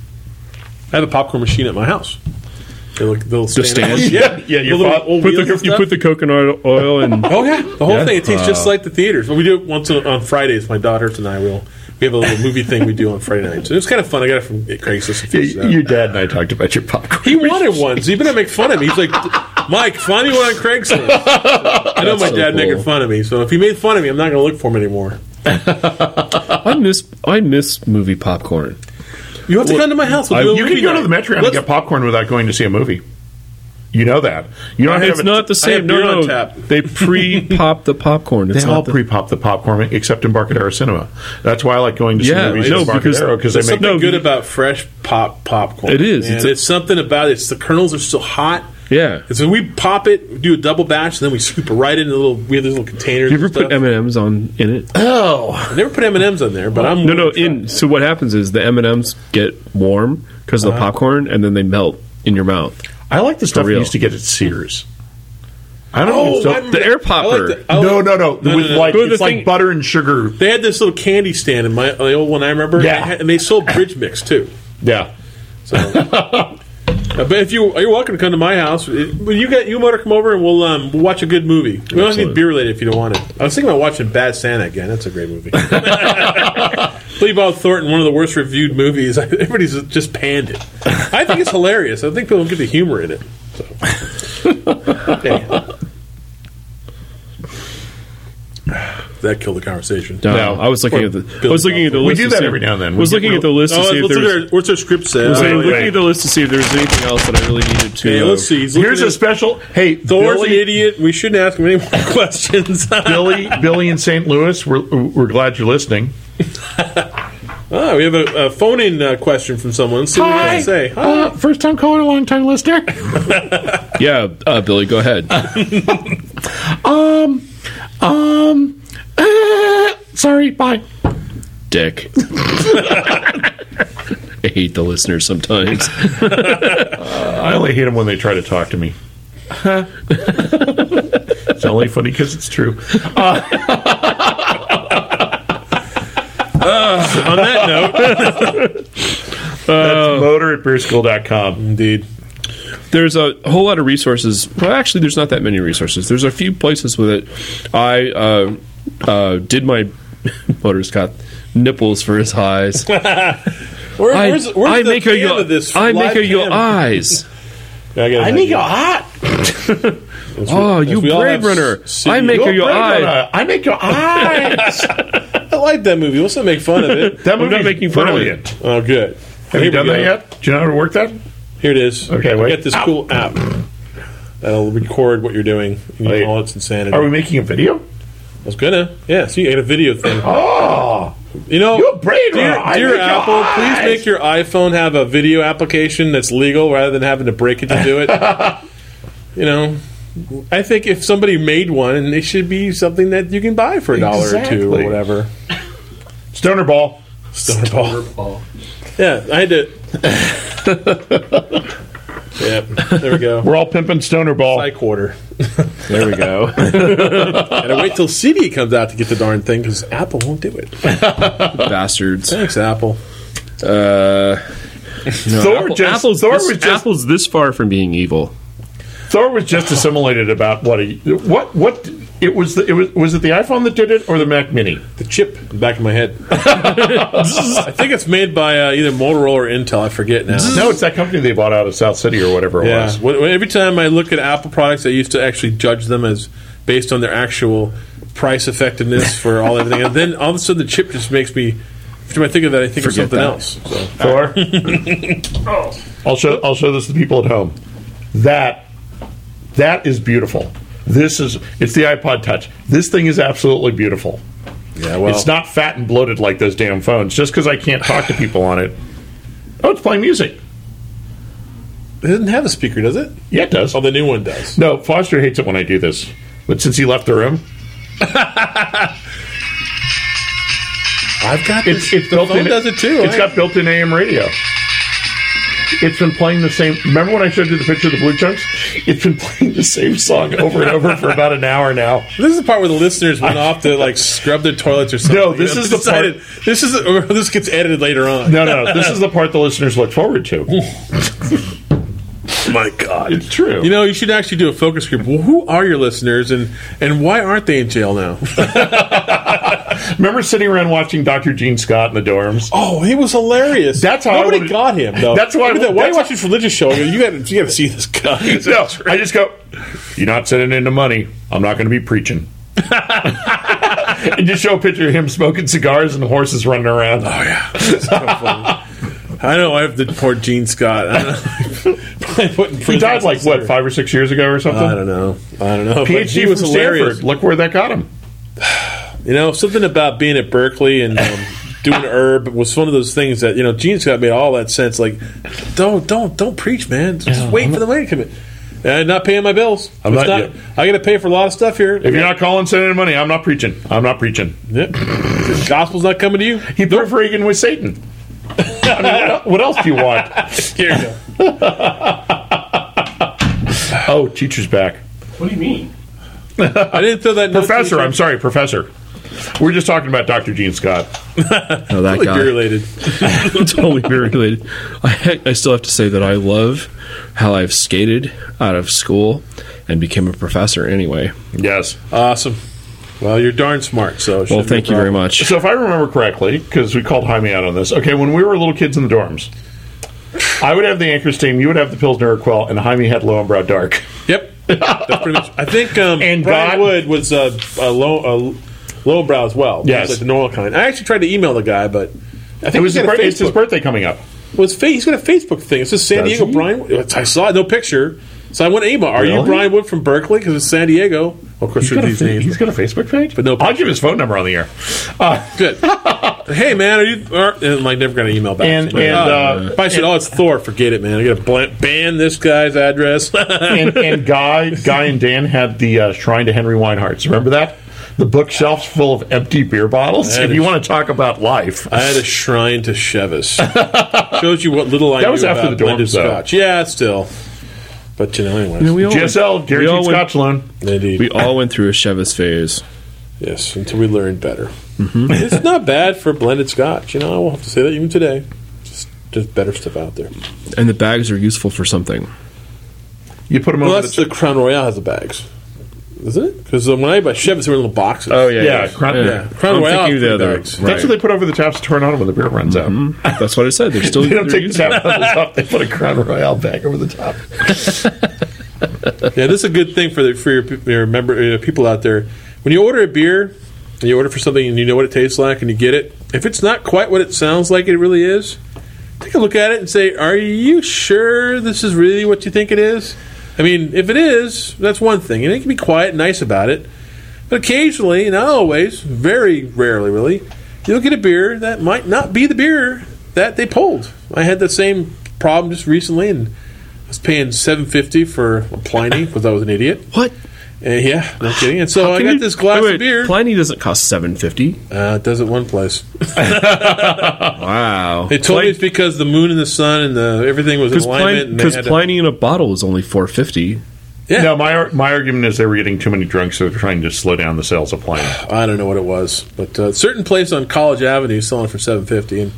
I have a popcorn machine at my house. They'll, they'll Just stand? Yeah, Yeah, you thought- Put the, you put the coconut oil and Oh yeah, the whole Yeah? thing. It tastes just uh, like the theaters. But we do it once on on Fridays. My daughters and I will. We have a little movie thing we do on Friday nights. So It was kind of fun. I got it from Craigslist. and fixed it out. Your dad and I talked about your popcorn. He wanted one, so he better make fun of me. He's like, Mike, find me one on Craigslist. <laughs> I know my so dad cool. making fun of me, so if he made fun of me, I'm not going to look for him anymore. <laughs> I miss I miss movie popcorn. You have to come to my house. We'll I- You can go to the Metro and Let's- get popcorn without going to see a movie. You know that. You don't have It's a- not the same. No, no. tap. They pre-pop the popcorn. <laughs> It's They all the, pre-pop the popcorn except in Barcadero Cinema. That's why I like going to see Yeah, movies no, in because they make something no, good about fresh pop popcorn. It is. It's It's, something about it. It's the kernels are still hot. yeah. And so we pop it, do a double batch, and then we scoop it right into the little. We have these little containers. You ever and put. M and M's on in it? Oh, I never put M and M's on there, but I'm No, no. In so what happens is the M and M's get warm because of the uh-huh. popcorn, and then they melt in your mouth. I like the stuff we real. used to get at Sears. I don't Oh, know. So, the air. I like popper. the- no, no, no, No, With no, no. like Go to the it's like butter and sugar. They had this little candy stand in my the old one I remember. Yeah. and, they had- and they sold bridge mix too. Yeah. So, <laughs> but if you you're welcome to come to my house, It- when you get you to come over and we'll um, we'll watch a good movie. We don't Absolutely. need beer related if you don't want it. I was thinking about watching Bad Santa again. That's a great movie. <laughs> Lee Bob Thornton, one of the worst reviewed movies. <laughs> Everybody's just panned it. I think it's hilarious. I think people don't get the humor in it. So. <laughs> Anyhow. That killed the conversation. No, No. I was looking Or at the. I was looking at the Bob. We list. do to that see- every now and then. We Was get looking real- at the list to Oh, see if let's look there's. at our, what's our script say? I was Oh, saying, looking at the list to see if there was anything else that I really needed to. Okay, uh, let's see. He's looking Here's a at- special. Hey, Thor's an Billy, idiot. We shouldn't ask him any more <laughs> questions. Billy, <laughs> Billy in St. Louis. We're we're glad you're listening. oh, <laughs> we have a, a phone-in uh, question from someone. Let's see what he say. Hi. Uh, first time caller, long time listener. Yeah, uh, Billy, go ahead. um, um. Uh, <coughs> sorry. Bye. Dick. <laughs> I hate the listeners sometimes. <laughs> I only hate them when they try to talk to me. it's only funny because it's true. On that note, <laughs> That's motor at beerschool.com. indeed. there's a whole lot of resources. Well, actually, there's not that many resources. There's a few places with it. I uh, uh, did my <laughs> motor's got nipples for his eyes. <laughs> Where, I, where's, where's I the make a cam your, of this I make live a your eyes. <laughs> I, I make you. you hot. Oh, you Blade Runner! city- I make You're your eyes. I make your eyes. I like that movie. Let's not make fun of it. That I'm not movie's making fun of it. brilliant. oh, good. Have Here you done go. that yet? Do you know how to work that? Here it is. Okay, I wait. got this Ow. cool app that'll record what you're doing. in Wait. all its insanity. Are we making a video? I was gonna. Yeah, see, I got a video thing. <gasps> Oh, You know, Your brain dear, dear Make your Apple, please make your iPhone have a video application that's legal rather than having to break it to do it. <laughs> you know, I think if somebody made one, and it should be something that you can buy for a dollar or two or whatever. Stoner ball. Stoner ball. Ball. Yeah, I had to. <laughs> yep, there we go. We're all pimping stoner ball. High quarter. There we go. <laughs> And I wait till CD comes out to get the darn thing because Apple won't do it. <laughs> Bastards. Thanks, Apple. Uh, no, Thor Apple- just- Apple's, Thor this, was just- Apple's this far from being evil. Thor was just assimilated about what a what what it was. The, it was was it the iPhone that did it or the Mac Mini? The chip in the back of my head. <laughs> I think it's made by uh, either Motorola or Intel. I forget now. No, it's that company they bought out of South City or whatever it Yeah. was. When, when- every time I look at Apple products, I used to actually judge them as based on their actual price effectiveness for all everything, and then all of a sudden the chip just makes me. Every time I think of that, I think Forget of something that. else. So. Thor. <laughs> I'll show I'll show this to the people at home. That that is beautiful. This is it's the iPod Touch. This thing is absolutely beautiful. Yeah, well, It's not fat and bloated like those damn phones. Just because I can't talk to people on it. Oh, it's playing music. It doesn't have a speaker, does it? Yeah, it does. Oh, the new one does. No, Foster hates it when I do this. But since he left the room, <laughs> I've got it's this. it's built phone in. does it too. It's I- got built-in AM radio. It's been playing the same. Remember when I showed you the picture of the Blue Chunks? It's been <laughs> playing the same song over and over for about an hour now. This is the part where the listeners went off to like scrub their toilets or something. No, this You is the decided- part- This is or this gets edited later on. No, no, this is the part the listeners look forward to. <laughs> My God, It's true. You know, you should actually do a focus group. Well, who are your listeners, and and why aren't they in jail now? <laughs> remember sitting around watching Dr. Gene Scott in the dorms? oh, he was hilarious. That's how nobody wanted- got him. though. That's why I- Look at that. Why are you that's- watching this religious show? You got you got to see this guy. <laughs> No, I just go. You're not sending in the money. I'm not going to be preaching. <laughs> and just show a picture of him smoking cigars and horses running around. Oh yeah, so. I know. I have the poor Gene Scott. I don't know. <laughs> Probably put He died like what five or six years ago or something. I don't know. I don't know. But PhD he was hilarious. Stanford. Look where that got him. You know, something about being at Berkeley and um, <laughs> doing herb was one of those things that you know. Gene Scott made all that sense. Like, don't, don't, don't preach, man. Just wait for the money to come in. And not paying my bills. I'm It's not not- I got to pay for a lot of stuff here. If you're not calling, sending money, I'm not preaching. I'm not preaching. Yep. Gospel's not coming to you. He put Reagan with Satan. I mean, what, else do you want? <laughs> Here you go. <laughs> Oh, teacher's back. What do you mean? I didn't throw that. note to Professor. I'm sorry, Professor. We're just talking about Dr. Gene Scott. No, <laughs> that Totally guy. beer related. <laughs> totally beer related. I, I still have to say that I love how I've skated out of school and became a professor anyway. Yes. Awesome. Well, you're darn smart. So, Well, shouldn't be a thank you very much. So if I remember correctly, because we called Jaime out on this, okay, when we were little kids in the dorms, I would have the Anchor Steam, you would have the Pilsner Urquell, and Jaime had Löwenbräu Dark. Yep. <laughs> That's pretty much. I think um, And Brian God- Wood was uh, a low, a low brow as well. Yes. It's like the normal kind. I actually tried to email the guy, but I think It was his, got a bir- it's his birthday coming up. Well, his fa- he's got a Facebook thing. It says San Does Diego he? Brian. Wood. I saw it, no picture. So I went to email. Are you Really? Brian Wood from Berkeley? Because it's San Diego. Well, of course, He's got, a, these fa- names. he's got a Facebook page? But no I'll give his phone number on the air. Uh, <laughs> Good. hey man, are you? Or, and I never got an email back. And- Like, and, uh, if I said, "Oh, it's Thor," forget it, man. I got to ban this guy's address. <laughs> and, and Guy, Guy and Dan had the uh, Shrine to Henry Weinhard's. Remember that? The bookshelves full of empty beer bottles. If you is- want to talk about life, I had a shrine to Chivas. <laughs> Shows you what little I That knew was after about the dorms, blended scotch. Yeah, still. But you know, anyway. we all GSL, went, we guaranteed all went, Scotch loan. Indeed. we all went through a Chivas phase. yes, until we learned better. Mm-hmm. <laughs> it's not bad for blended scotch. You know, I will have to say that even today. Just, just better stuff out there. And the bags are useful for something. You put them Well, over that's the. the Crown Royal has the bags, isn't it? Because when I buy Chivas, they were in little boxes. Oh yeah, Yeah, Crown- yeah. Crown I'm Royal thinking the the other. bags. Right. That's what they put over the taps to turn on when the beer runs out. That's what I said. They're still <laughs> They don't they're take the useful. tap handles off. They put a Crown Royal bag over the top. Yeah, this is a good thing for the, for your, your member uh, people out there. When you order a beer, and you order for something and you know what it tastes like and you get it, if it's not quite what it sounds like it really is, take a look at it and say, "Are you sure this is really what you think it is?" I mean, if it is, that's one thing, and you can be quiet and nice about it. But occasionally, not always, very rarely, really, you'll get a beer that might not be the beer that they pulled. I had the same problem just recently, and I was paying seven fifty for a Pliny because I was an idiot. What? And yeah, no kidding. And so I can got you- this glass wait, wait, of beer. Pliny doesn't cost seven fifty. uh, it does it one place. <laughs> Wow. They told me it's because the moon and the sun and the everything was in because alignment. Pliny, and they 'cause had to- in a bottle is only four fifty. yeah, No, my my argument is they were getting too many drinks, so they're trying to slow down the sales of Pliny. I don't know what it was, but uh, certain place on College Avenue is selling for seven fifty, and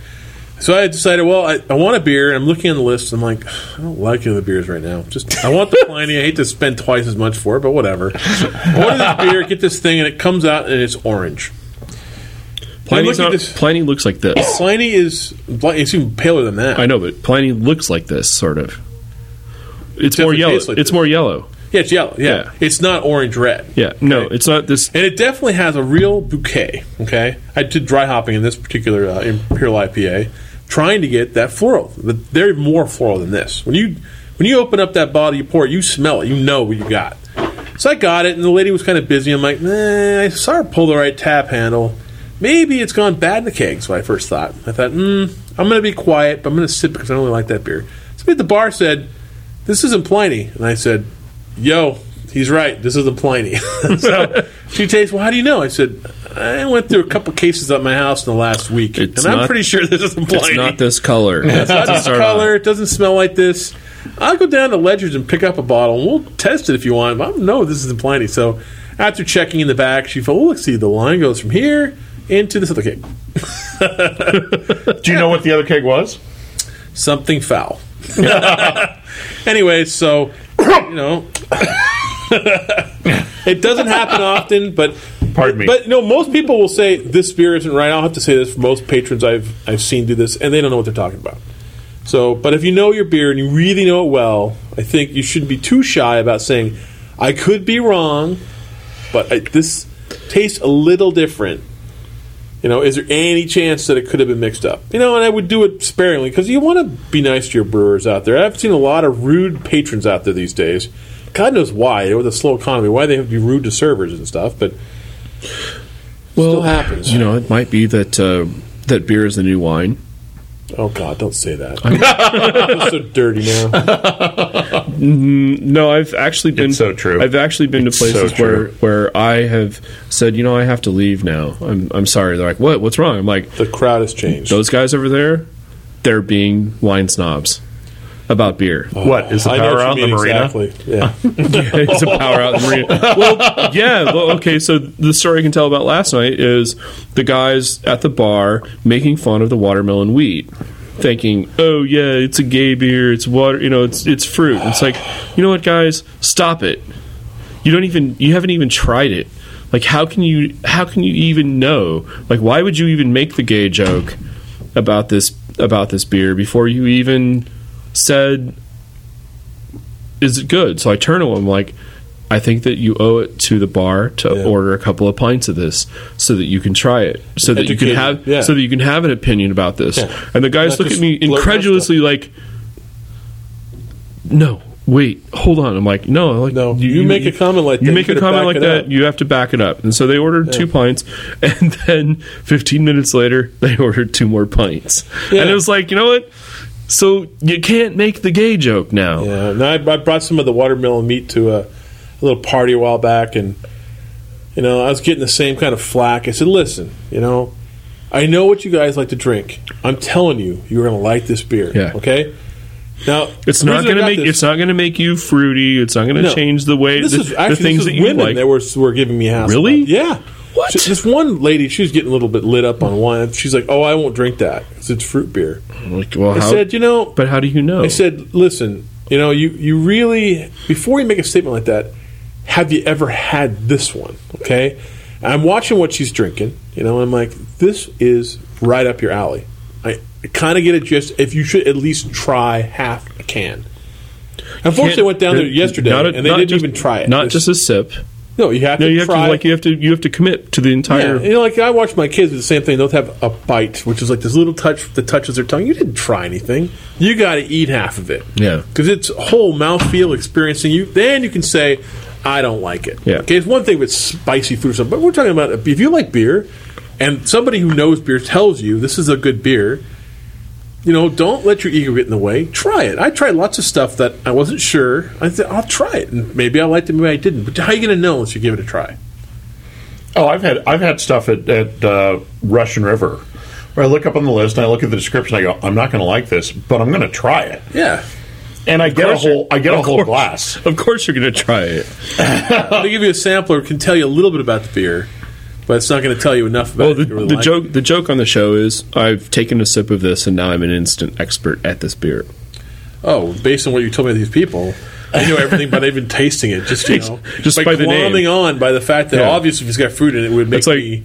so I decided, well, I, I want a beer. I'm looking on the list. I'm like, I don't like any of the beers right now. Just I want the Pliny. I hate to spend twice as much for it, but whatever. I order this beer, get this thing, and it comes out and it's orange. Pliny's look at not, this- Pliny looks like this. Pliny is it's even paler than that. I know, but Pliny looks like this sort of. It's Definitely more yellow. tastes like it's this. more yellow. Yeah, it's yellow. Yeah. Yeah. it's not orange red. Yeah, no, it's not this. And it definitely has a real bouquet. Okay, I did dry hopping in this particular uh, Imperial IPA, trying to get that floral. But they're more floral than this. When you when you open up that bottle, you pour it, you smell it, you know what you got. So I got it, and the lady was kind of busy. I'm like, nah, I saw her pull the right tap handle. Maybe it's gone bad in the keg. So I first thought. I thought, hmm, I'm going to be quiet, but I'm going to sip because I don't really like that beer. Somebody at the bar said, "This isn't Pliny," and I said, "Yo." He's right. This isn't Pliny. <laughs> so she tastes. Well, how do you know? I said I went through a couple cases at my house in the last week, It's and I'm pretty sure this isn't Pliny. It's not this color. <laughs> It's not this color. It doesn't smell like this. I'll go down to Ledger's and pick up a bottle, and we'll test it if you want. But I don't know this isn't Pliny. So after checking in the back, she thought, "Oh, let's see. The line goes from here into this other keg. <laughs> Do you know what the other keg was? Something foul." anyway, so you know, <laughs> it doesn't happen often, but Pardon me. But you know, most people will say this beer isn't right. I'll have to say this for most patrons I've I've seen do this, and they don't know what they're talking about. So, but if you know your beer and you really know it well, I think you shouldn't be too shy about saying, "I could be wrong, but I, this tastes a little different." You know, is there any chance that it could have been mixed up? You know, and I would do it sparingly because you want to be nice to your brewers out there. I've seen a lot of rude patrons out there these days. God knows why, with a slow economy, why they have to be rude to servers and stuff. But well, still happens. You know, it might be that uh, that beer is the new wine. oh God, don't say that. I'm <laughs> so dirty now. No, I've actually been It's so true. I've actually been It's to places so where where I have said, you know, I have to leave now. I'm I'm sorry. They're like, what? What's wrong? I'm like, The crowd has changed. those guys over there, they're being wine snobs about beer. What is the power what out in the marina? Exactly. Yeah. <laughs> it's a power out in the marina. Well, yeah. Well, okay. So the story I can tell about last night is the guys at the bar making fun of the watermelon wheat, thinking, "Oh yeah, it's a gay beer. It's water. You know, it's it's fruit." It's like, you know what, guys, stop it. You don't even. You haven't even tried it. Like, how can you? How can you even know? Like, why would you even make the gay joke about this about this beer before you even said is it good? So I turn to him like, I think that you owe it to the bar to Yeah. order a couple of pints of this so that you can try it, so that you can have, yeah. so that you can have an opinion about this. Yeah. And the guys Not look at me incredulously like, no. Wait, hold on. I'm like, no, like No, you make a comment like you make you a comment like that, up. you have to back it up. And so they ordered two pints, <laughs> and then 15 minutes later, they <laughs> ordered two more pints. And it was like, you know what? So you can't make the gay joke now. Yeah, and I, I brought some of the watermelon wheat to a, a little party a while back, and you know I was getting the same kind of flack. I said, "Listen, you know, I know what you guys like to drink. I'm telling you, you're going to like this beer. Yeah. Okay. Now It's not going to make this- it's not going to make you fruity. It's not going to No. change the way This the, is actually the things this that is you women like. that were were giving me hassle. Really? about. Yeah. What? She- this one lady, she was getting a little bit lit up on wine. She's like, "Oh, I won't drink that because it's fruit beer." Like, well, I how, said, "You know, but how do you know? I said, listen, you know, you, you really, before you make a statement like that, have you ever had this one? Okay? I'm watching what she's drinking, you know, I'm like, this is right up your alley. I, kind of get it just if you should at least try half a can. Unfortunately, I went down there yesterday a- and they didn't just- even try it. Not It's- just a sip. No, you have No, to you have try. to like you have to you have to commit to the entire. Yeah, you know, like I watch my kids do the same thing. They'll have a bite, which is like this little touch that touches their tongue. You didn't try anything. You got to eat half of it. Yeah. because it's a whole mouthfeel experiencing. You then you can say, "I don't like it." Yeah. Okay, it's one thing with spicy food or something, but we're talking about if you like beer and somebody who knows beer tells you this is a good beer, you know, don't let your ego get in the way. Try it. I tried lots of stuff that I wasn't sure. I said, I'll try it. And maybe I liked it, maybe I didn't. But how are you going to know unless you give it a try? Oh, I've had I've had stuff at, at uh, Russian River where I look up on the list and I look at the description. I go, I'm not going to like this, but I'm going to try it, Yeah. and I get a whole I get a whole course. glass. Of course, you're going to try it. <laughs> <laughs> I'll give you a sampler, can tell you a little bit about the beer, but it's not going to tell you enough about Well, the, really the like joke the joke on the show is I've taken a sip of this and now I'm an instant expert at this beer. Oh, based on what you told me of these people, I know everything by even tasting it. Just you know, Just by, by the name. on by the fact that Yeah. obviously if it's got fruit in it, it would make It's like- me,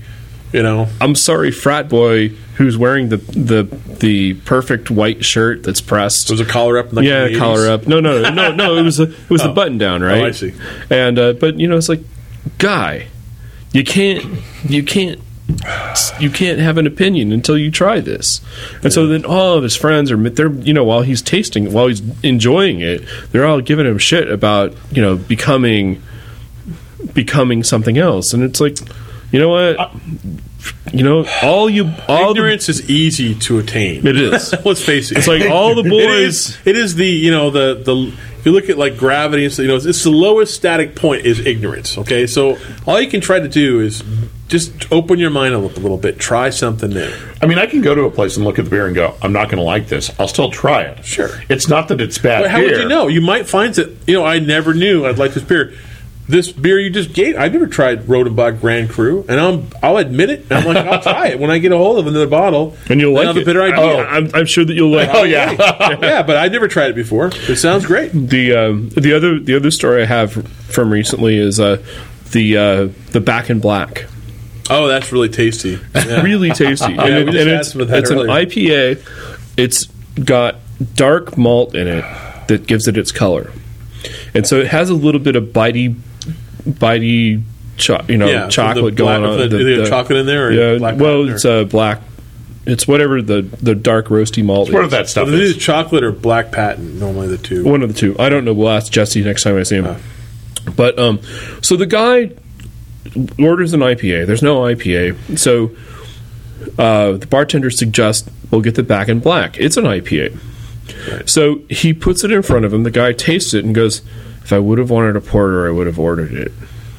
you know, I'm sorry, frat boy who's wearing the the the perfect white shirt that's pressed. there was a collar up. In like yeah, the 80s. collar up. No, no, no, no. It was a, it was the <laughs> button down, right? Oh, I see. And uh, but you know, it's like, guy, you can't, you can't, you can't have an opinion until you try this. And so then all of his friends are, they're you know, while he's tasting, while he's enjoying it, they're all giving him shit about you know becoming, becoming something else. And it's like, you know what, you know, all you, all the, Ignorance is easy to attain. it is. <laughs> Let's face it. It's like all the <laughs> boys. is, it is the you know the the you look at like gravity and so you know it's the lowest static point is ignorance. Okay, so all you can try to do is just open your mind up a little bit, try something new. I mean, I can go to a place and look at the beer and go, I'm not going to like this. I'll still try it. Sure. It's not that it's bad But how beer. would you know? You might find that you know I never knew I'd like this beer. This beer you just gave, I never tried Rodenbach Grand Cru, and I'm, I'll admit it. I'm like, I'll try it when I get a hold of another bottle, <laughs> And you'll like it. a better idea. Oh, I'm, I'm sure that you'll like. Oh yeah. <laughs> yeah, but I never tried it before. It sounds great. The um, the other the other story I have from recently is uh, the uh, the back in black. Oh, that's really tasty. Yeah. Really tasty, <laughs> and, we it- just and had it's, some of that it's an. IPA. It's got dark malt in it that gives it its color, and so it has a little bit of bitey, bitey, cho- you know, Yeah, chocolate the black- going on. the- either chocolate in there or yeah, black well, patent or- it's uh, black. It's whatever the the dark roasty malt. What is. of that stuff Well, it is is. chocolate or black patent, normally the two. One of the two. I don't know. We'll ask Jesse next time I see him. But um, so the guy orders an IPA. There's no IPA, so uh, the bartender suggests we'll get the back in black. It's an IPA. So he puts it in front of him. The guy tastes it and goes, "If I would have wanted a porter, I would have ordered it."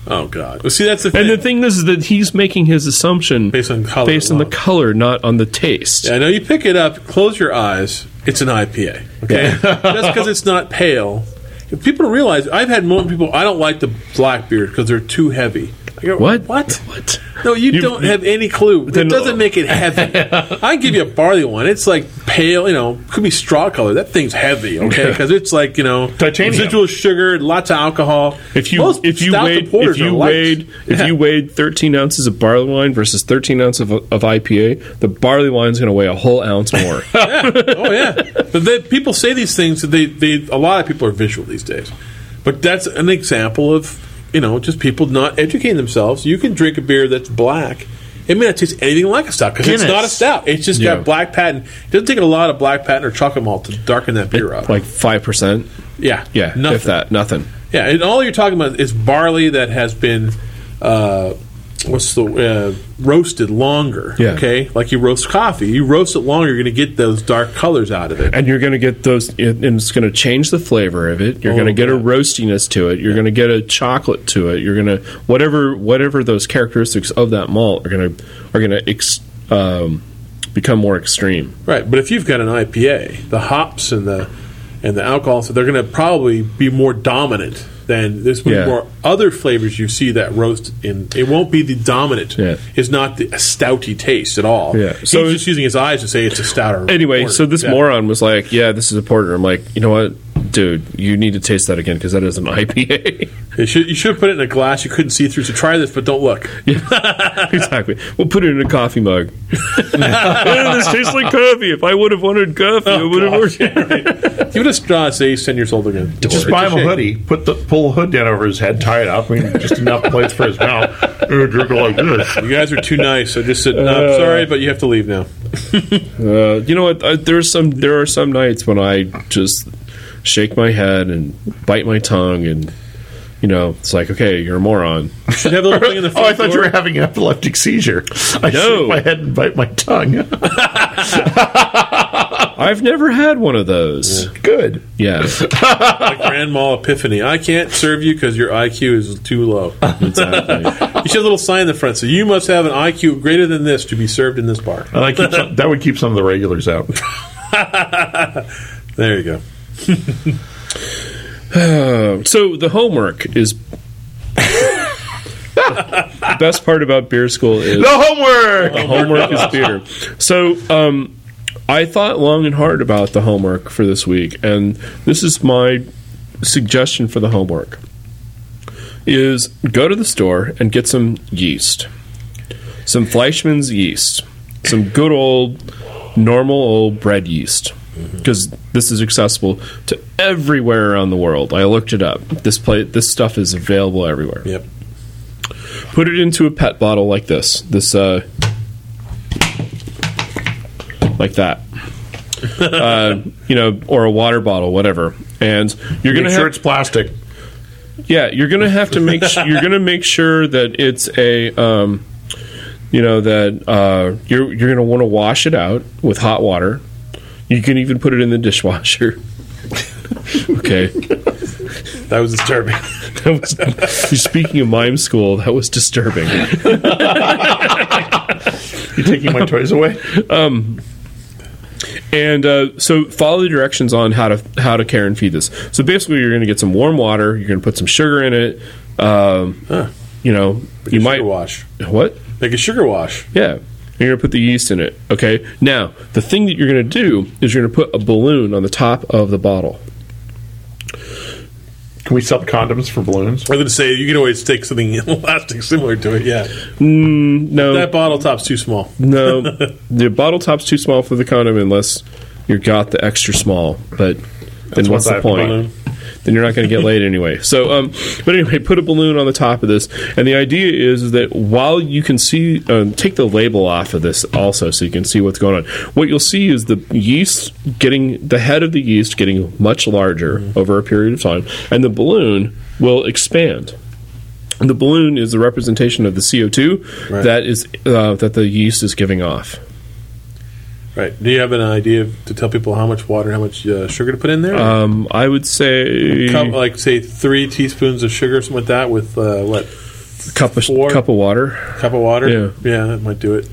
Oh God! Well, see, that's the thing. And the thing is that he's making his assumption Based on color based on the alone. color, not on the taste. Yeah, I know you pick it up, close your eyes. It's an IPA. Okay, <laughs> just because it's not pale. If people realize, I've had more people. I don't like the black beer because they're too heavy. I go, What? What? What? No, you, You- don't have any clue. That Then- doesn't make it heavy. <laughs> I can give you a barley one. It's like pale, you know, could be straw color. That thing's heavy, okay? Because it's like you know, Titanium. residual sugar, lots of alcohol. If you Most if you weighed if you light. weighed if Yeah. you weighed 13 ounces of barley wine versus 13 ounces of, of IPA, the barley wine's going to weigh a whole ounce more. <laughs> yeah. Oh yeah. But they, people say these things. They, they a lot of people are visual these days. But that's an example of you know just people not educating themselves. You can drink a beer that's black. It may not taste anything like a stout because it's Guinness. not a stout. It's just Yeah. got black patent. It doesn't take a lot of black patent or chocolate malt to darken that beer up. like five percent. yeah, Yeah, nothing. if that, nothing. Yeah, and all you're talking about is barley that has been. Uh, What's the uh, roasted longer? Yeah. Okay, like you roast coffee, you roast it longer, you're going to get those dark colors out of it. And you're going to get those, and it's going to change the flavor of it. You're Oh, going to get a yeah. roastiness to it. You're going to get a chocolate to it. You're going to whatever whatever those characteristics of that malt are going to are going to ex, um, become more extreme. Right, but if you've got an IPA, the hops and the and the alcohol, so they're going to probably be more dominant than there's going to Yeah. more other flavors you see that roast in. It won't be the dominant. Yeah. It's not the a stouty taste at all. Yeah. So So- he's just using his eyes to say it's a stouter. Anyway, porter. so this Yeah. moron was like, "Yeah, this is a porter." I'm like, "You know what, dude? You need to taste that again because that is an <laughs> IPA." You should you should put it in a glass you couldn't see through. So try this, but don't look. <laughs> exactly. We'll put it in a coffee mug. Oh, this tastes like coffee. If I would have wanted coffee, I would have ordered. <laughs> Give it a straw. Say he's ten years old again. Just It's buy him a shame. hoodie, put the pull the hood down over his head, tie it up, I mean, just enough place for his mouth, and drink it like this. You guys are too nice. I just said, no, I'm sorry, but you have to leave now. Uh, you know what? Uh, there's some. There are some nights when I just shake my head and bite my tongue and you know, it's like, okay, you're a moron. Should have a little thing in the <laughs> Oh, I thought you were having an epileptic seizure. I No. shake my head and bite my tongue. <laughs> I've never had one of those. Good. Yeah, <laughs> like Grand Epiphany. I can't serve you because your IQ is too low. exactly. You should have a little sign in the front. So you must have an IQ greater than this to be served in this bar. And I keep some, that would keep some of the regulars out. There you go. <laughs> so the homework is. <laughs> the best part about beer school is The homework. The homework is beer. So, um, I thought long and hard about the homework for this week, and this is my suggestion for the homework: is go to the store and get some yeast, some Fleischmann's yeast, some good old, normal old bread yeast. Because this is accessible to everywhere around the world. I looked it up. This play, this stuff is available everywhere Yep. put it into a pet bottle like this this uh like that <laughs> uh, you know or a water bottle whatever and you're Make gonna make sure have, it's plastic. yeah you're gonna have to make su- you're gonna make sure that it's a um you know that uh you're you're gonna want to wash it out with hot water you can even put it in the dishwasher <laughs> okay That was disturbing. <laughs> that was speaking of mime school that was disturbing You're taking my toys away? Um, And uh, so follow the directions on how to how to care and feed this. So basically, you're going to get some warm water. You're going to put some sugar in it. Um, Huh. You know, you Sugar might wash. what? Make a sugar wash. Yeah, you're going to put the yeast in it. Okay. Now, the thing that you're going to do is you're going to put a balloon on the top of the bottle. Can we sell condoms for balloons? I was going to say you can always take something <laughs> elastic similar to it. Yeah, mm, No, that bottle top's too small. no, <laughs> the bottle top's too small for the condom unless you got the extra small. But then what's the point? balloon. then you're not going to get laid anyway. <laughs> So, um, but anyway, put a balloon on the top of this, and the idea is that while you can see, um, take the label off of this also, so you can see what's going on. What you'll see is the yeast getting the head of the yeast getting much larger over a period of time, and the balloon will expand. And the balloon is the representation of the CO2 Right. that is uh, that the yeast is giving off. Right. Do you have an idea to tell people how much water, how much uh, sugar to put in there? Um, I would say Cup, like say three teaspoons of sugar, something like that, with uh, what cup of four- cup of water. cup of water? Yeah. yeah, that might do it.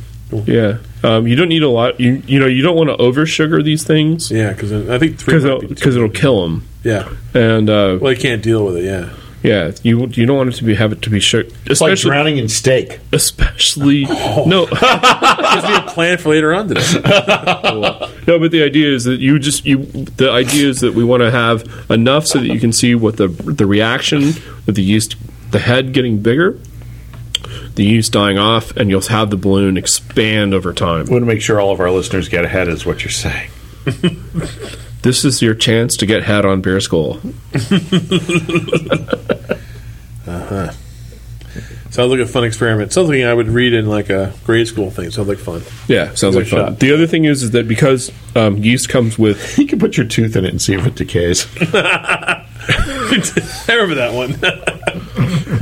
Yeah, um, you don't need a lot. You you know you don't want to over sugar these things Yeah, because I think three because it'll, be because it'll kill them. Yeah, And uh, well, you can't deal with it. Yeah, yeah, you you don't want it to be have it to be sugar, It's like drowning in steak. especially <laughs> oh. no gives me a plan for later on today. <laughs> no. But the idea is that you just you the idea is that we want to have enough so that you can see what the the reaction of the yeast, the head getting bigger, the yeast dying off, and you'll have the balloon expand over time. We want to make sure all of our listeners get ahead, is what you're saying. <laughs> This is your chance to get head on beer school. <laughs> Uh huh. Sounds like a fun experiment. Something I would read in like a grade school thing. Sounds like fun. Yeah, sounds like fun. shot. The other thing is, is that because um, yeast comes with <laughs> You can put your tooth in it and see if it decays. <laughs> I remember that one.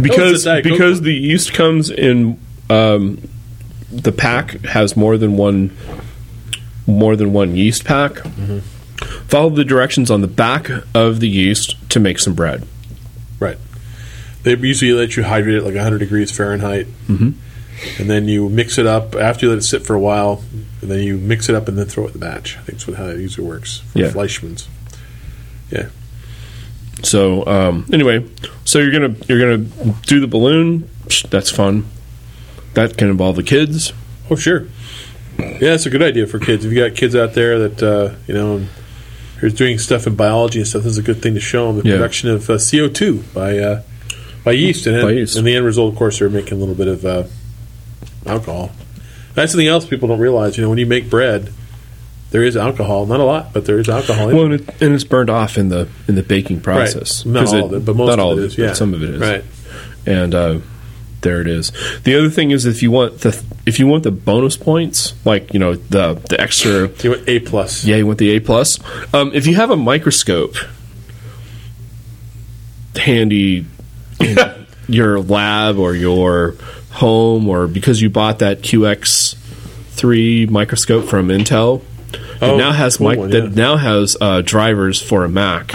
because Diet Coke because the yeast comes in um, the pack has more than one more than one yeast pack. Mm-hmm. Follow the directions on the back of the yeast to make some bread. right. They usually let you hydrate it like 100 degrees Fahrenheit, mm-hmm. and then you mix it up after you let it sit for a while. And then you mix it up and then throw it in the batch. I think that's what how it usually works for Yeah. Fleischmann's. Yeah. So um, anyway, so you're gonna you're gonna do the balloon. That's fun. That can involve the kids. Oh, sure. Yeah, that's a good idea for kids. If you got kids out there that uh, you know are doing stuff in biology and stuff, this is a good thing to show them the Yeah. production of uh, CO two by uh, by yeast, and By yeast. and the end result, of course, they're making a little bit of uh, alcohol. That's something else people don't realize. You know, when you make bread, there is alcohol. Not a lot, but there is alcohol. Well, and, it, and it's burned off in the in the baking process. Right. Not all of it, but most not of all it of is, but yeah. some of it is. Right. and uh, there it is. The other thing is if you want the if you want the bonus points, like you know the the extra, You want A plus. yeah, you want the A plus. Um, if you have a microscope handy in <laughs> your lab or your home, or because you bought that QX3 microscope from Intel. Oh, it now has cool mic- one, that now has uh, drivers for a Mac.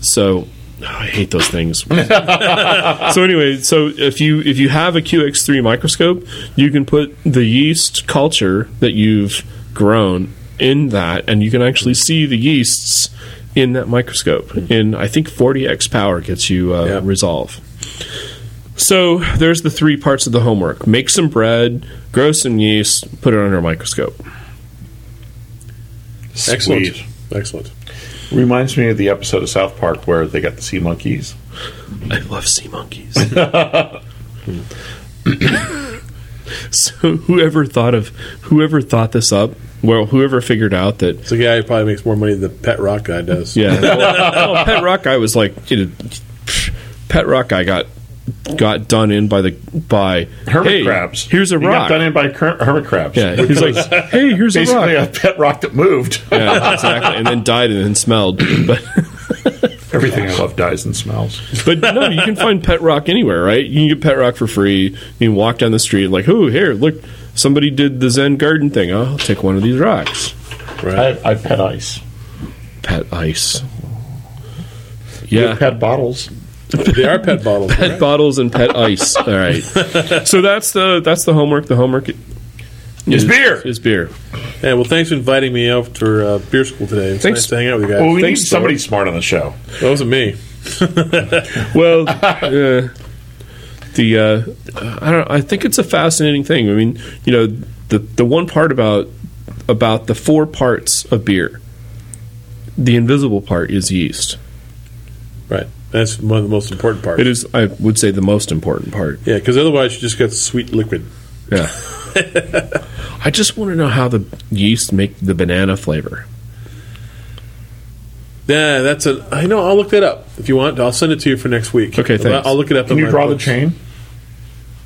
So oh, I hate those things. <laughs> so anyway, so if you if you have a QX3 microscope, you can put the yeast culture that you've grown in that, and you can actually see the yeasts in that microscope. In I think 40x power gets you uh, Yeah. resolve. So there's the three parts of the homework: make some bread, grow some yeast, put it under a microscope. Excellent. Excellent. Reminds me of the episode of South Park where they got the sea monkeys. I love sea monkeys. <laughs> <coughs> so whoever thought of whoever thought this up, well, whoever figured out that It's a guy who probably makes more money than the Pet Rock guy does. yeah, well, <laughs> well, Pet Rock guy was like, you know, Pet Rock guy got got done in by the by Hermit hey, crabs. Here's a He rock. got done in by cur- hermit crabs. yeah, he's like, hey, here's a basically rock. a pet rock that moved. Yeah, exactly, and then died and then smelled. <clears throat> But <laughs> Everything I love dies and smells. But no, you can find pet rock anywhere, right? You can get pet rock for free. You can walk down the street like, oh, here, look, somebody did the Zen garden thing. Oh, I'll take one of these rocks. Right. I, I pet ice. Pet ice. Yeah, have pet bottles. They are pet bottles. pet right? bottles and pet ice. All right. <laughs> So that's the that's the homework. The homework is beer. Is beer. Yeah, well, thanks for inviting me out for uh, beer school today. It's Thanks. nice to hang out with you guys. Well, we Thanks, need somebody smart on the show. that wasn't me. <laughs> Well, uh, the uh, I don't. I think it's a fascinating thing. I mean, you know, the the one part about about the four parts of beer, the invisible part is yeast. Right. That's one of the most important parts. It is, I would say, the most important part. Yeah, because otherwise you just got sweet liquid. Yeah. <laughs> I just want to know how the yeast make the banana flavor. Yeah, that's a. I know. I'll look that up if you want. I'll send it to you for next week. Okay, thanks. I'll look it up. Can in you my draw the chain?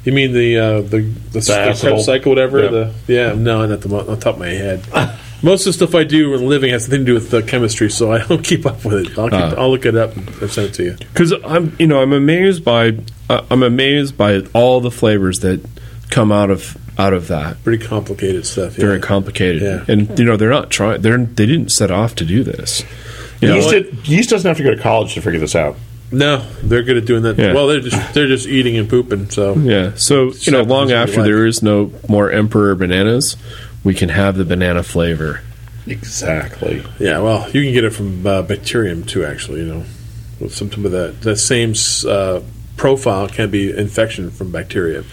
You mean the uh, the the, the acid. Krebs cycle, whatever? Yeah. The yeah, no, not the mo- on the top of my head. <laughs> Most of the stuff I do for a living has nothing to do with the chemistry, so I don't <laughs> keep up with it. I'll, keep, Ah. I'll look it up and send it to you. Because I'm, you know, I'm amazed by, uh, I'm amazed by all the flavors that come out of out of that. Pretty complicated stuff. Yeah. Very complicated, Yeah. and you know, they're not trying. They're they didn't set off to do this. You know, yeast, did- yeast doesn't have to go to college to figure this out. No, they're good at doing that. Yeah. Well, they're just they're just eating and pooping. So yeah. So you know, long do what you after there is no more emperor bananas, we can have the banana flavor. Exactly. yeah, well, you can get it from uh, bacterium too. Actually, you know, with some of that that same uh, profile can be infection from bacteria.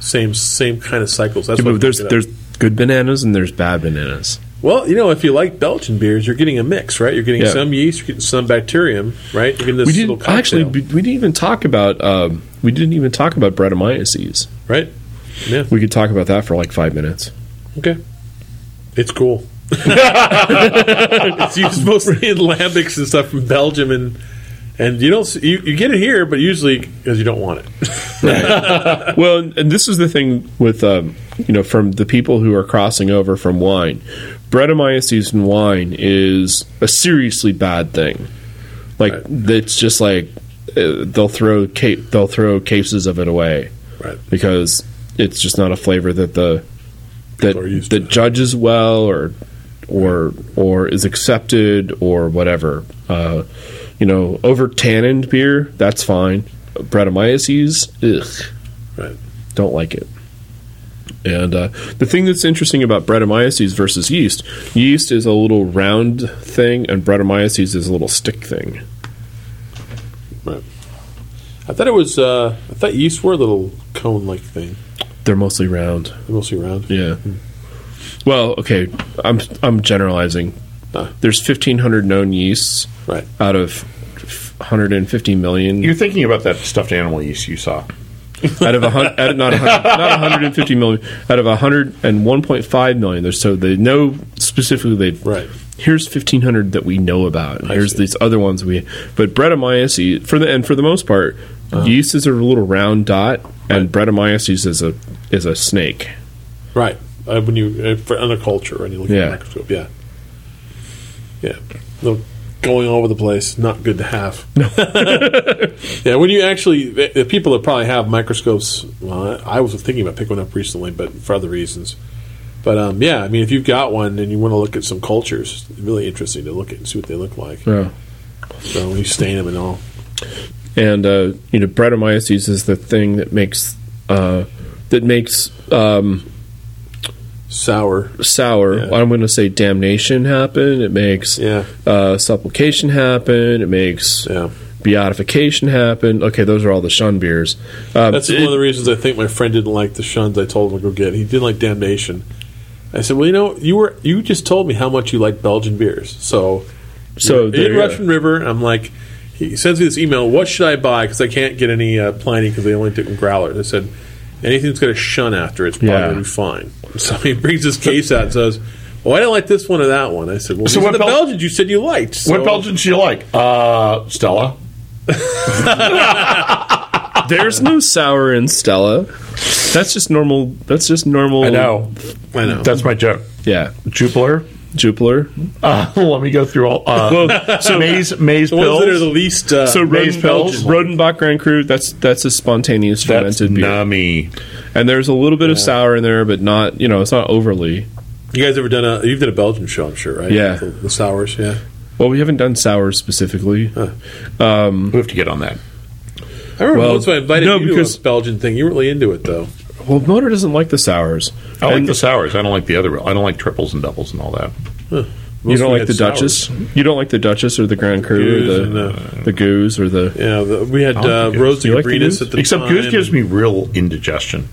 Same same kind of cycles. That's Yeah, what but there's I looked it up. there's good bananas and there's bad bananas. Well, you know, if you like Belgian beers, you're getting a mix, right? You're getting Yeah. some yeast, you're getting some bacterium, right? You're getting this we didn't cocktail, actually. We we didn't even talk about. Um, we didn't even talk about Brettanomyces. right? Yeah. We could talk about that for like five minutes. Okay. It's cool. <laughs> it's used <laughs> mostly in lambics and stuff from Belgium, and and you don't you, you get it here, but usually because you don't want it. <laughs> Well, and this is the thing with um, you know from the people who are crossing over from wine. Brettanomyces in wine is a seriously bad thing. Like Right. it's just like uh, they'll throw ca- they'll throw cases of it away Right. because it's just not a flavor that the that that judges well or or or is accepted or whatever. Uh, you know, over tannened beer that's fine. Brettanomyces, ugh Right. don't like it. And uh, the thing that's interesting about Brettanomyces versus yeast, yeast is a little round thing, and Brettanomyces is a little stick thing. Right. I thought it was. Uh, I thought yeast were a little cone-like thing, They're mostly round. They're mostly round. Yeah. Well, okay, I'm I'm generalizing. Ah. There's 1,500 known yeasts Right. out of 150 million. You're thinking about that stuffed animal yeast you saw. out of a hun- out of- not a hun- <laughs> not 150 million out of 101.5 million. There's so they know specifically they've Right. Here's 1500 that we know about. And here's see. these other ones we. But Brettanomyces for the and for the most part, yeast is a little round dot, and Brettanomyces is a is a snake. Right. Uh, when you uh, for under culture and you look at Yeah. the microscope, yeah, yeah. No, going all over the place. Not good to have. <laughs> yeah, when you actually, the people that probably have microscopes. Well, I I was thinking about picking one up recently, but for other reasons. But um, yeah, I mean, if you've got one and you want to look at some cultures, it's really interesting to look at and see what they look like. Yeah. So when you stain them and all. And uh, you know Brettanomyces is the thing that makes uh, that makes um, Sour. sour. Yeah. I'm going to say damnation happen. It makes Yeah. uh, supplication happen. It makes Yeah. beatification happen. Okay, those are all the shun beers. Um, That's it- one of the reasons I think my friend didn't like the shuns I told him to go get. He didn't like damnation. I said, "Well, you know, you were you just told me how much you like Belgian beers, so So in. Russian River." I'm like, he sends me this email. What should I buy? Because I can't get any uh, Pliny because they only do growlers. I said, anything that's got a shun after it's probably Yeah. going to be fine. <laughs> So he brings this case out and says, "Well, I didn't like this one or that one." I said, "Well, So these are what the Bel- Belgians you said you liked." So What Belgians do you like? Uh, Stella. <laughs> There's no sour in Stella. That's just normal. That's just normal. I know. I know. That's my joke. Yeah, Jupiler. Jupiler. Uh, <laughs> let me go through all. Uh, Well, so Maes Maes the ones pills. that are the least. Uh, So Maes Roden, pills. Rodenbach Grand Cru. That's that's a spontaneous That's fermented beer, nummy. and there's a little bit of sour in there, but not. You know, it's not overly. you guys ever done a? You've done a Belgian show, I'm sure, right? Yeah. the, the sours. Yeah. Well, we haven't done sours specifically. We have to get on that. I remember Well, once I invited no, you because- to a Belgian thing. You were really into it, though. Well, Motor doesn't like the sours. I like And the sours. I don't like the other. I don't like triples and doubles and all that. You don't like the Duchess. You don't like the Duchess or the Grand Cru Gueuze or the the- the Gueuze or the. Yeah, the, we had I like uh, the Gueuze. Rose de like the Gueuze? at the Except time. Gueuze gives me real indigestion.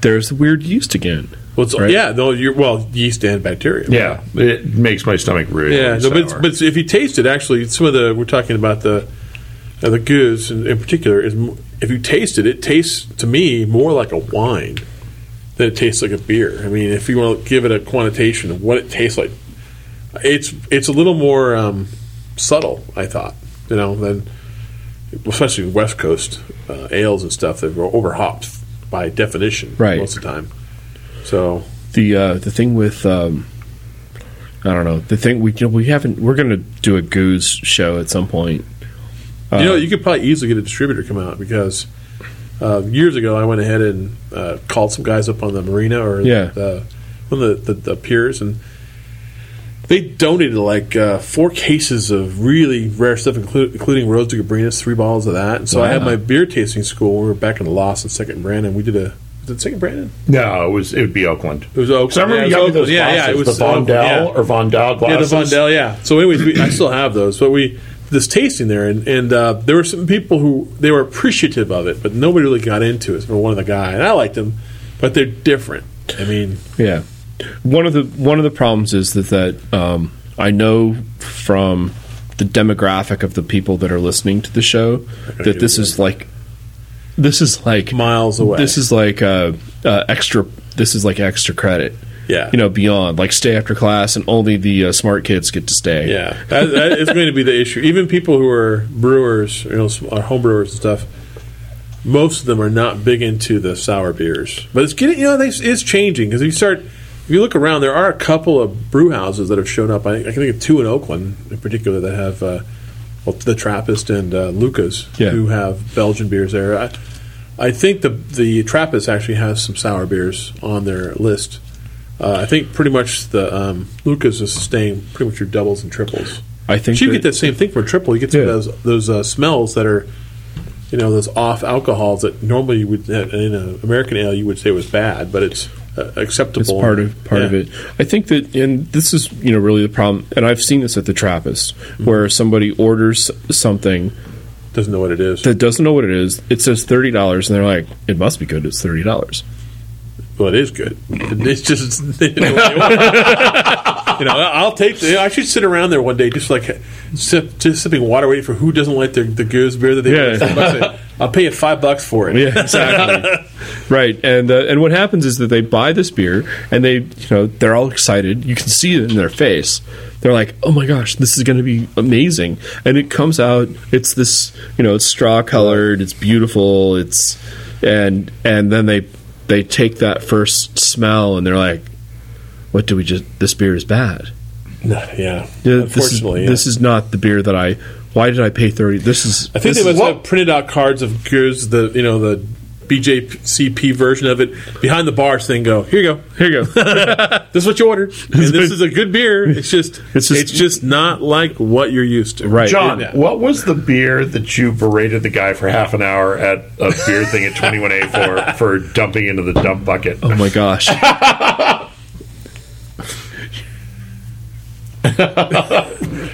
There's the weird yeast again. Well, right? Yeah, no, you're, well, yeast and bacteria. Yeah, it makes my stomach really Yeah, no, but, sour. but if you taste it, actually, some of the we're talking about the uh, the gueuze in, in particular is if you taste it, it tastes to me more like a wine than it tastes like a beer. I mean, if you want to give it a quantitation of what it tastes like, it's it's a little more um, subtle. I thought, you know, than especially West Coast uh, ales and stuff that were over hopped by definition Right. most of the time. So The uh, the thing with um, I don't know the thing we you know, we haven't we're going to do a Gueuze show at some point. You know, you could probably easily get a distributor come out because uh, years ago I went ahead and uh, called some guys up on the marina or Yeah. the, one of the, the, the piers and they donated like uh, four cases of really rare stuff, inclu- including Rose de Gambrinus, three bottles of that. And so I had my beer tasting school. We were back in the Lost and Second Brandon. We did a was it Second Brandon? no, it was it would be Oakland. It was Oakland. Because I remember Yeah, you got those Oakland. Yeah, yeah, it was the Vondel Oakland, yeah. or Vondel glasses. Yeah, the Vondel, yeah. So, anyways, we, I still have those, but we this tasting there, and, and uh, there were some people who they were appreciative of it, but nobody really got into it. For one of the guy, and I liked them, but they're different. I mean, Yeah, one of the one of the problems is that that um, I know from the demographic of the people that are listening to the show that this is like this is like miles away. this is like uh, uh, extra. This is like extra credit. Yeah, You know, beyond like stay after class, and only the uh, smart kids get to stay. yeah, that, that is going to be the issue. Even people who are brewers, you know, are home brewers and stuff. Most of them are not big into the sour beers, but it's getting you know they, it's changing because if you start if you look around, there are a couple of brew houses that have shown up. I, I can think of two in Oakland in particular that have uh, well, the Trappist and uh, Lucas Yeah. who have Belgian beers there. I, I think the the Trappist actually has some sour beers on their list. Uh, I think pretty much the um, Lucas is staying pretty much your doubles and triples. I think So you that- get that same thing for a triple. You get some Yeah. of those those uh, smells that are, you know, those off alcohols that normally you would in an American ale you would say was bad, but it's uh, acceptable. It's part of part of it. I think that, and this is you know really the problem. And I've seen this at the Trappist, Mm-hmm. where somebody orders something Doesn't know what it is. that doesn't know what it is. It says thirty dollars, and they're like, "It must be good. It's thirty dollars." Well, it is good. <laughs> It's just they didn't know what they ordered. you know. <laughs> I'll take. The, I should sit around there one day, just like sip, just sipping water, waiting for who doesn't like their the gueuze beer that they. Yeah. ordered. Five bucks. I'll pay you five bucks for it. Yeah, exactly. <laughs> right, and uh, and what happens is that they buy this beer, and they you know they're all excited. You can see it in their face. They're like, "Oh my gosh, this is going to be amazing!" And it comes out. It's this you know it's straw colored. It's beautiful. It's and and then they they take that first smell and they're like, "What do we just? This beer is bad." Yeah. Yeah, this is, Unfortunately, yeah. this is not the beer that I. Why did I pay thirty? This is. I think they must have printed out cards of Gears, the you know the BJCP version of it behind the bar. So they can go, here you go. Here you go. <laughs> This is what you ordered. <laughs> And this is a good beer. It's just It's <laughs> it's just- just, not like what you're used to. Right. John, Yeah. what was the beer that you berated the guy for half an hour at a beer thing at 21A for for dumping into the dump bucket? oh my gosh.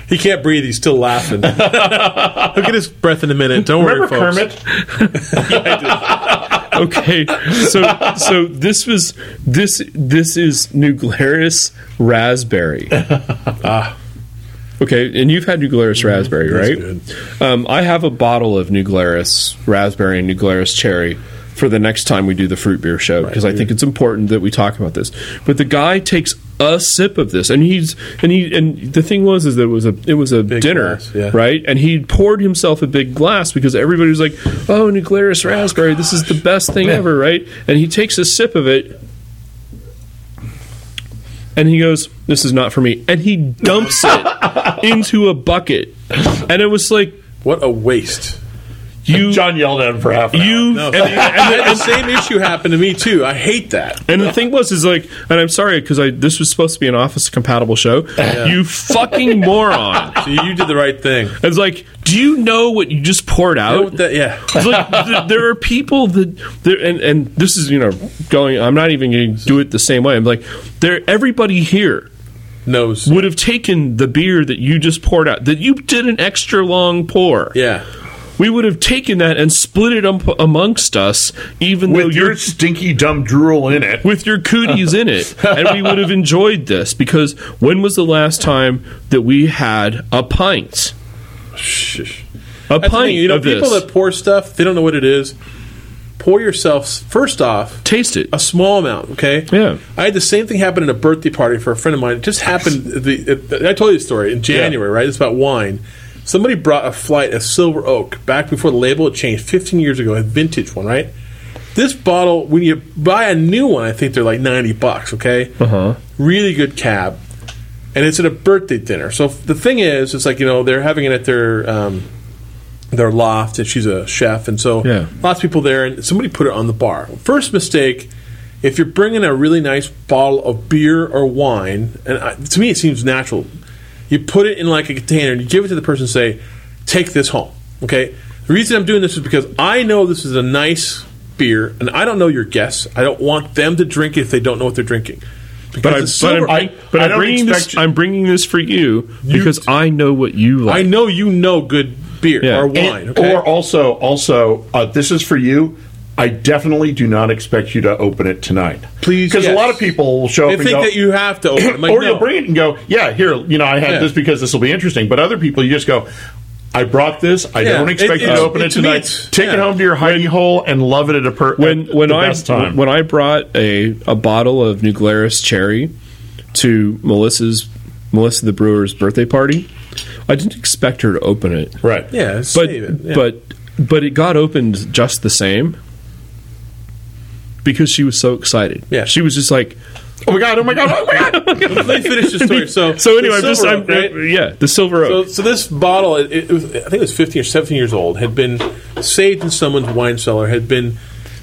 He can't breathe. He's still laughing. He'll get his breath in a minute. Don't Remember worry, folks. Remember Kermit? <laughs> okay so so this was this this is new glarus raspberry. <laughs> Ah. Okay and you've had new glarus raspberry right? good. um, i have a bottle of new glarus raspberry and new glarus cherry for the next time we do the fruit beer show because i think it's important that we talk about this. But the guy takes a sip of this and he's and he and the thing was is that it was a it was a dinner glass, yeah. right? And he poured himself a big glass because everybody was like oh glarus raspberry this is the best thing ever right? And he takes a sip of it and he goes this is not for me and he dumps it <laughs> into a bucket. And it was like What a waste. You John yelled at him for half an hour. you No, and, see, and, <laughs> and the same issue happened to me too. I hate that. And the thing was, is like, and I'm sorry because I this was supposed to be an office compatible show. <laughs> You fucking moron! <laughs> So you did the right thing. It's like, do you know what you just poured You know out? that- yeah. It's like th- there are people that there, and and this is you know going. I'm not even going to do it the same way. I'm like, there. Everybody here Knows. would have taken the beer that you just poured out, that you did an extra long pour. Yeah. We would have taken that and split it um, amongst us, even though With you're your stinky dumb drool in it. with your cooties in it, <laughs> and we would have enjoyed this because when was the last time that we had a pint? Shh. A That's pint thing, you know, of people this. that pour stuff, they don't know what it is. Pour yourself first off Taste it. a small amount. Okay. Yeah. I had the same thing happen at a birthday party for a friend of mine. It just happened. The it, I told you the story in January, right? It's about wine. Somebody brought a flight of Silver Oak back before the label had changed 15 years ago, a vintage one, right? This bottle, when you buy a new one, I think they're like 90 bucks. Okay. Uh huh. really good cab, and it's at a birthday dinner. So the thing is, it's like you know they're having it at their um, their loft, and she's a chef, and so Yeah. lots of people there, and somebody put it on the bar. First mistake. If you're bringing a really nice bottle of beer or wine, and I, to me it seems natural, you put it in like a container and you give it to the person and say, "Take this home." Okay. The reason I'm doing this is because I know this is a nice beer, and I don't know your guests. I don't want them to drink it if they don't know what they're drinking. Because But, I, but, I'm, but I I'm bringing this. you- I'm bringing this for you because I know what you like. I know you know good beer Yeah. or And- wine. okay? Or also, also, uh, this is for you. I definitely do not expect you to open it tonight. Please, because yes. a lot of people will show they up and think go, that you have to open it. Like, <clears throat> or no. you'll bring it and go, yeah, here, you know, I had Yeah. this because this will be interesting. But other people, you just go, I brought this. I Yeah. don't expect It- you to open it, it- to tonight. it's- Take it home to your hidey hole and love it at a per- when at when the I best time. when I brought a a bottle of New Glarus Cherry to Melissa's Melissa the brewer's birthday party, I didn't expect her to open it. right, Yeah, but it. Yeah. but but it got opened just the same because she was so excited. Yeah. she was just like. Oh my god! Oh my god! Oh my god! <laughs> let me finish the story. So, So anyway, I'm just Silver I'm, right? yeah, the silver So, so this bottle, it, it was, I think it was 15 or 17 years old, had been saved in someone's wine cellar, had been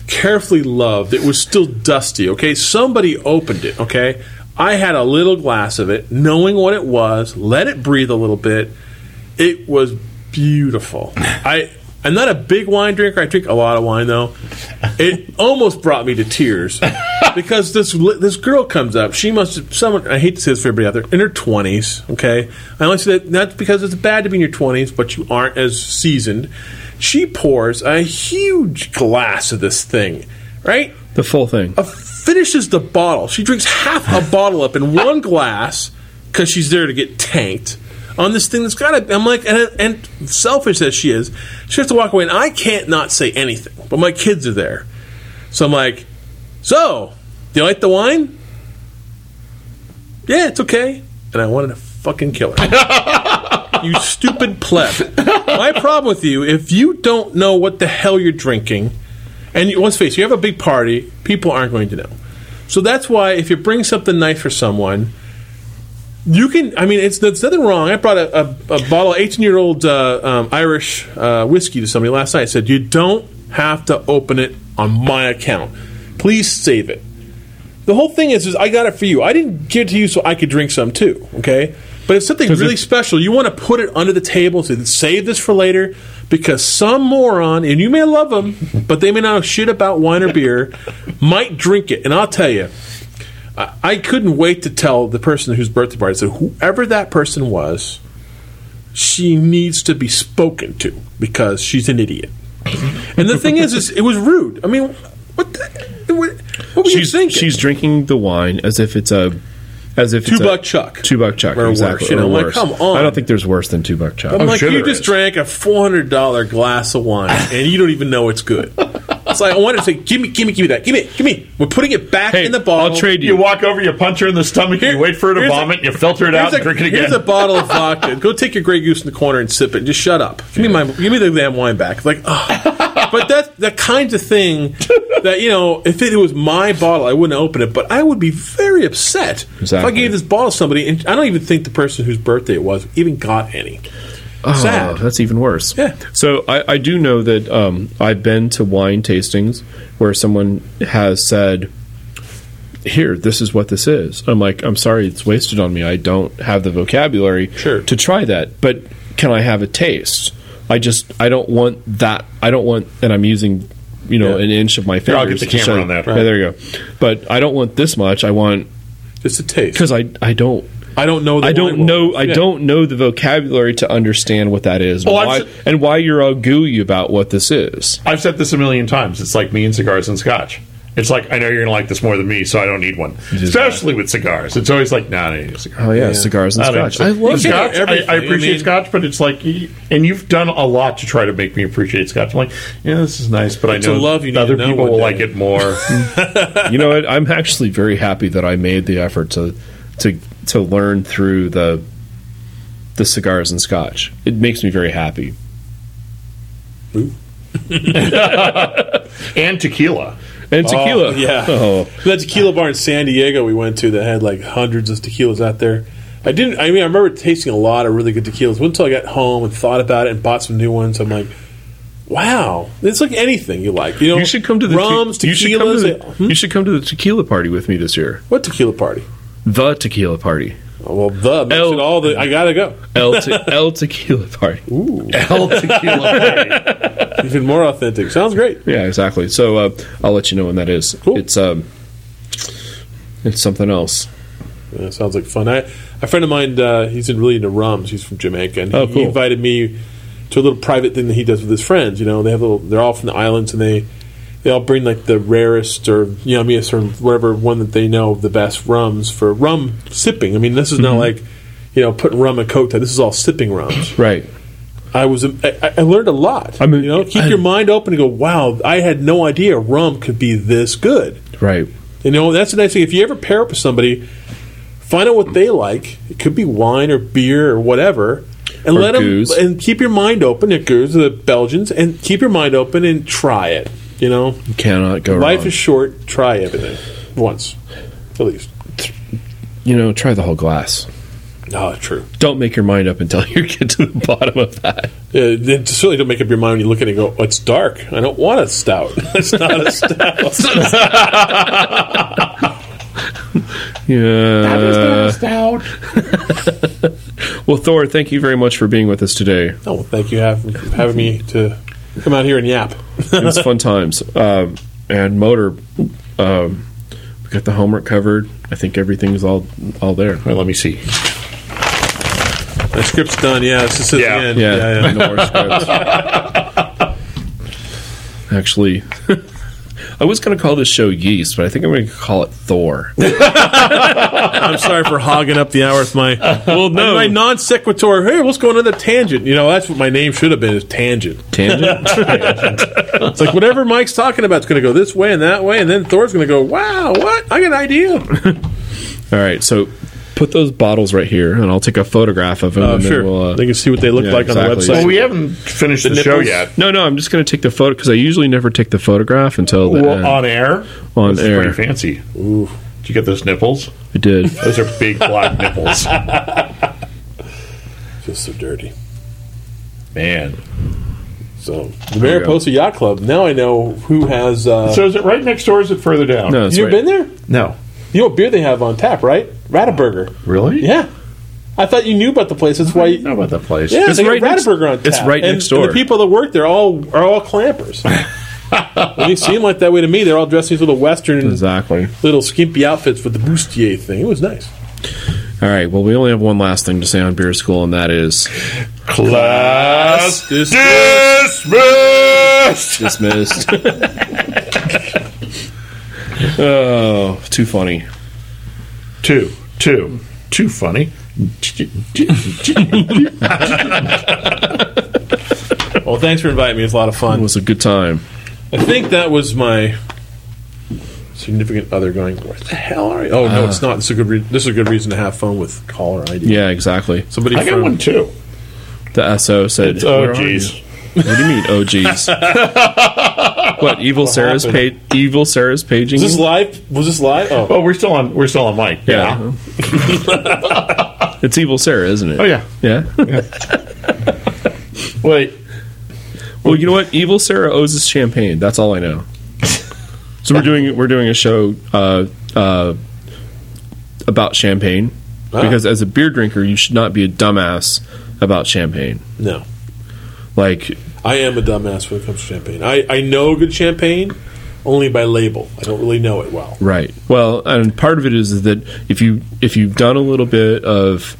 carefully loved. It was still dusty, okay? Somebody opened it, okay? I had a little glass of it, knowing what it was, let it breathe a little bit. It was beautiful. <laughs> I. I'm not a big wine drinker. I drink a lot of wine, though. It almost brought me to tears <laughs> because this this girl comes up. She must have someone. I hate to say this for everybody out there in her twenties. Okay, I only say that not because it's bad to be in your twenties, but you aren't as seasoned. She pours a huge glass of this thing, right? the full thing. Uh, finishes the bottle. She drinks half a <laughs> bottle up in one glass because she's there to get tanked on this thing that's got to. I'm like, and, and selfish as she is, she has to walk away, and I can't not say anything. But my kids are there, so I'm like, so do you like the wine? Yeah, it's okay. And I wanted to fucking kill her. <laughs> you stupid pleb. My problem with you, if you don't know what the hell you're drinking, and you, let's face it, you have a big party, people aren't going to know. So that's why if you bring something nice for someone, You can. I mean, it's there's nothing wrong. I brought a, a, a bottle of 18 year old uh, um, Irish uh, whiskey to somebody last night. I said, "You don't have to open it on my account. Please save it." The whole thing is, is I got it for you. I didn't give it to you so I could drink some too. Okay, but it's something really special. You want to put it under the table say, "Save this for later," because some moron, and you may love them, but they may not know shit about wine or beer, might drink it. And I'll tell you. I- I couldn't wait to tell the person whose birthday party. I said, whoever that person was, she needs to be spoken to because she's an idiot. and the thing is, is it was rude. I mean, what? The, what, what were you She's thinking? she's drinking the wine as if it's a as if Two it's a- buck chuck. two buck chuck Or exactly worse, you know, or like, worse. come on. I don't think there's worse than two buck chuck. I'm like, sure you just is. drank a four hundred dollar glass of wine and you don't even know it's good. <laughs> It's like I wanted to say, give me, give me, give me that, give me, give me. We're putting it back Hey, in the bottle. I'll trade You you. walk over, you punch her in the stomach, Here- you wait for her to here's a- vomit, you filter it out, Here's and drink it again. here's a bottle of vodka. <laughs> Go take your Grey Goose in the corner and sip it. And just shut up. Give me my, give me the damn wine back. Like, oh. <laughs> but that's the kind of thing that you know. If it was my bottle, I wouldn't open it. But I would be very upset if I gave this bottle to somebody, and I don't even think the person whose birthday it was even got any. Oh, Sad. that's even worse. Yeah. So I, I do know that um, I've been to wine tastings where someone has said, "Here, this is what this is." I'm like, "I'm sorry, it's wasted on me. I don't have the vocabulary Sure. to try that. But can I have a taste? I just I don't want that. I don't want, and I'm using." You know, Yeah. an inch of my fingers. I'll get the camera say- on that. Yeah, there you go. But I don't want this much. I want Just a taste. because I I don't I don't know. The I don't know. well. I Yeah. don't know the vocabulary to understand what that is, Well, and I've why, s- and why you're all gooey about what this is. I've said this a million times. It's like me and cigars and scotch. It's like I know you're going to like this more than me, so I don't need one. Especially with cigars, it's always like, nah, I need a cigar. Oh yeah, Yeah. cigars and I scotch. know. I love Yeah. scotch. I. I appreciate I mean- scotch, but it's like, and you've done a lot to try to make me appreciate scotch. I'm like, yeah, this is nice, but I know love you other know people will day. like it more. <laughs> You know what? I'm actually very happy that I made the effort to to to learn through the the cigars and scotch. It makes me very happy. <laughs> and tequila. And tequila. Oh, yeah. Oh. That tequila bar in San Diego we went to that had like hundreds of tequilas out there. I didn't. I mean, I remember tasting a lot of really good tequilas. Until I got home and thought about it and bought some new ones. I'm like, wow, it's like anything you like. You know, You should come to the te- rums, you should come to the, Hmm? you should come to the tequila party with me this year. what tequila party? The tequila party. Well, the makes El- it all the. I gotta go. El, te- <laughs> El tequila party. El tequila. party. <laughs> Even more authentic. Sounds great. Yeah, exactly. So uh, I'll let you know when that is. Cool. It's um, it's something else. Yeah, sounds like fun. I, a friend of mine, uh, he's in really into rums. He's from Jamaica, and Oh, he, cool. he invited me to a little private thing that he does with his friends. You know, they have little. They're all from the islands, and they they all bring like the rarest or yummiest or whatever one that they know the best rums for rum sipping. I mean, this is Mm-hmm. not like you know putting rum in cocktail. This is all sipping rums. Right. I was I, I learned a lot. I mean, you know, keep I- your mind open and go. Wow, I had no idea rum could be this good. Right. You know, that's the nice thing. If you ever pair up with somebody, find out what they like. It could be wine or beer or whatever, and Or let gueuze. them and keep your mind open. At gueuze, the Belgians, and keep your mind open and try it. You know, You cannot go life wrong. is short. Try everything once, at least. you know, try the whole glass. Oh, true. Don't make your mind up until <laughs> you get to the bottom of that. Uh, yeah, then certainly don't make up your mind when you look at it and go, oh, "It's dark. I don't want a stout. <laughs> It's not a stout." <laughs> Yeah. stout. Well, Thor, thank you very much for being with us today. oh, well, thank you having having me to come out here and yap. It was fun times. Um, and motor, um, we got the homework covered. I think everything's all all there. Well, let me see. My script's done. Yeah, this is at Yeah. the end. Yeah, yeah, yeah. no more scripts. <laughs> Actually, I was going to call this show Yeast, but I think I'm going to call it Thor. <laughs> I'm sorry for hogging up the hour with my well, no. my non sequitur. Hey, let's go the tangent. You know, that's what my name should have been is tangent. Tangent. <laughs> It's like whatever Mike's talking about is going to go this way and that way, and then Thor's going to go, "Wow, what? I got an idea." <laughs> all right, so put those bottles right here, and I'll take a photograph of them. Oh, and sure. we'll, uh, they can see what they look yeah, like on the website. Well, we haven't finished the, The show yet. no, no, I'm just going to take the photo because I usually never take the photograph until the Well, end. on air. On This is air. pretty fancy. Ooh. Did you get those nipples? I did. Those are big black nipples. <laughs> Just so dirty. Man. So the Mariposa Yacht Club. Now I know who has. Uh, So is it right next door or is it further down? No, it's you right. been there? No. You know what beer they have on tap, right? Radeberger. Really? Yeah. I thought you knew about the place. That's why. You, know about the place. yeah, It's they got right next- Radeberger on tap. it's right And- next and door. the people that work there all are all clampers. well, they seem like that way to me. They're all dressed in these little western, Exactly. little skimpy outfits with the bustier thing. It was nice. All right. Well, we only have one last thing to say on beer school, and that is Class This- dismissed. dismissed. <laughs> oh, too funny. Two. Two. Too funny. Well, thanks for inviting me. It's a lot of fun. It fun. was a good time. I think that was my significant other going. Where the hell are you? Oh no, it's ah. not. This is a good. Re- this is a good reason to have fun with caller ID. Yeah, exactly. Somebody I got one too. The SO said, It's, oh, "Where are jeez. You?" What do you mean, oh, geez? <laughs> what, evil Sarah's pa- evil Sarah's paging? Is this live? Was this live? Oh, Oh, we're still on. We're still on mic. Yeah. It's evil Sarah, isn't it? Oh yeah. Yeah. <laughs> Wait. Well, you know what? Evil Sarah owes us champagne. That's all I know. So we're doing we're doing a show uh, uh, about champagne Ah. because as a beer drinker, you should not be a dumbass about champagne. no. Like, I am a dumbass when it comes to champagne. I, I know good champagne only by label. I don't really know it well. right? Well, and part of it is that if you if you've done a little bit of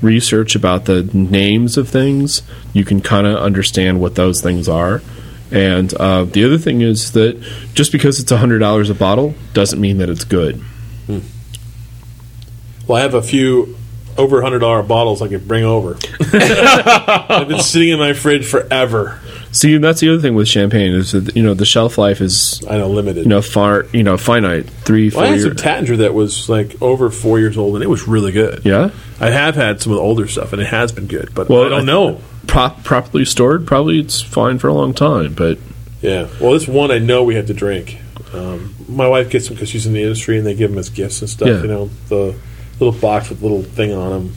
research about the names of things, you can kind of understand what those things are. And uh, the other thing is that just because it's hundred dollars a bottle doesn't mean that it's good. Well, I have a few over hundred dollar bottles I could bring over. <laughs> I've been sitting in my fridge forever. See, and that's the other thing with champagne is that you know the shelf life is I know limited. you know far you know finite three four well, I had some years. Taittinger that was like over four years old, and it was really good. yeah, I have had some of the older stuff, and it has been good. But Well, I don't I- know. Prop, properly stored, probably it's fine for a long time. But Yeah. Well, this one I know we have to drink. Um, my wife gets them because she's in the industry, and they give them as gifts and stuff. Yeah. You know, the little box with little thing on them,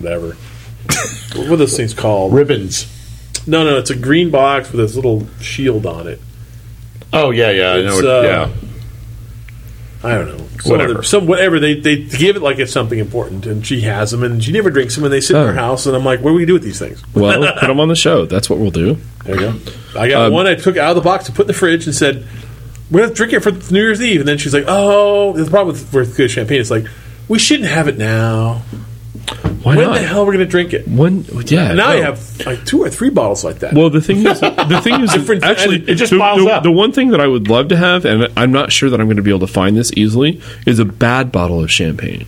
whatever. what are those things called? Ribbons. No, no, it's a green box with this little shield on it. Oh yeah, yeah. I know. It's, It, uh, yeah. I don't know. Some Whatever. Other, some whatever they they give it like it's something important, and she has them, and she never drinks them, and they sit in Oh. her house, and I'm like, what do we do with these things? <laughs> well, put them on the show. That's what we'll do. There you go. I got Um, one I took out of the box and put in the fridge and said, "We're gonna drink it for New Year's Eve." And then she's like, "Oh, the problem with, with good champagne is like we shouldn't have it now. Why when not? the hell are we gonna drink it?" When yeah, now no. I have like two or three bottles like that. Well, the thing is, <laughs> the thing is, actually, it just the, piles the, up. the one thing that I would love to have, and I'm not sure that I'm going to be able to find this easily, is a bad bottle of champagne.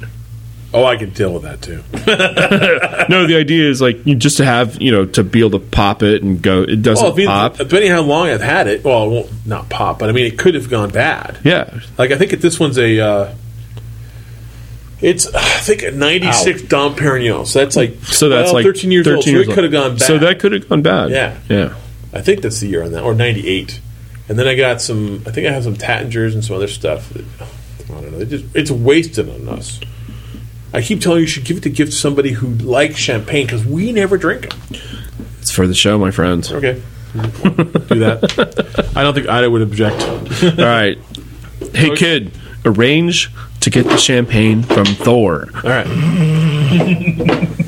oh, I can deal with that too. <laughs> No, the idea is like you just to have you know to be able to pop it and go. It doesn't Well, pop. depending how long I've had it, well, it won't not pop, but I mean, it could have gone bad. Yeah, Like I think that this one's a. Uh, it's I think a '96 Dom Perignon, so that's like so that's well, like 13 years old. So years it could have gone bad. So that could have gone bad. Yeah. yeah. I think that's the year on that, or '98. And then I got some. I think I have some Taittingers and some other stuff. That, I don't know. It just, it's wasted on us. I keep telling you, you should give it to gift to somebody who likes champagne because we never drink it. It's for the show, my friends. Okay, <laughs> do that. I don't think Ida would object. All right, Hey, kid, arrange to get the champagne from Thor. All right. <laughs>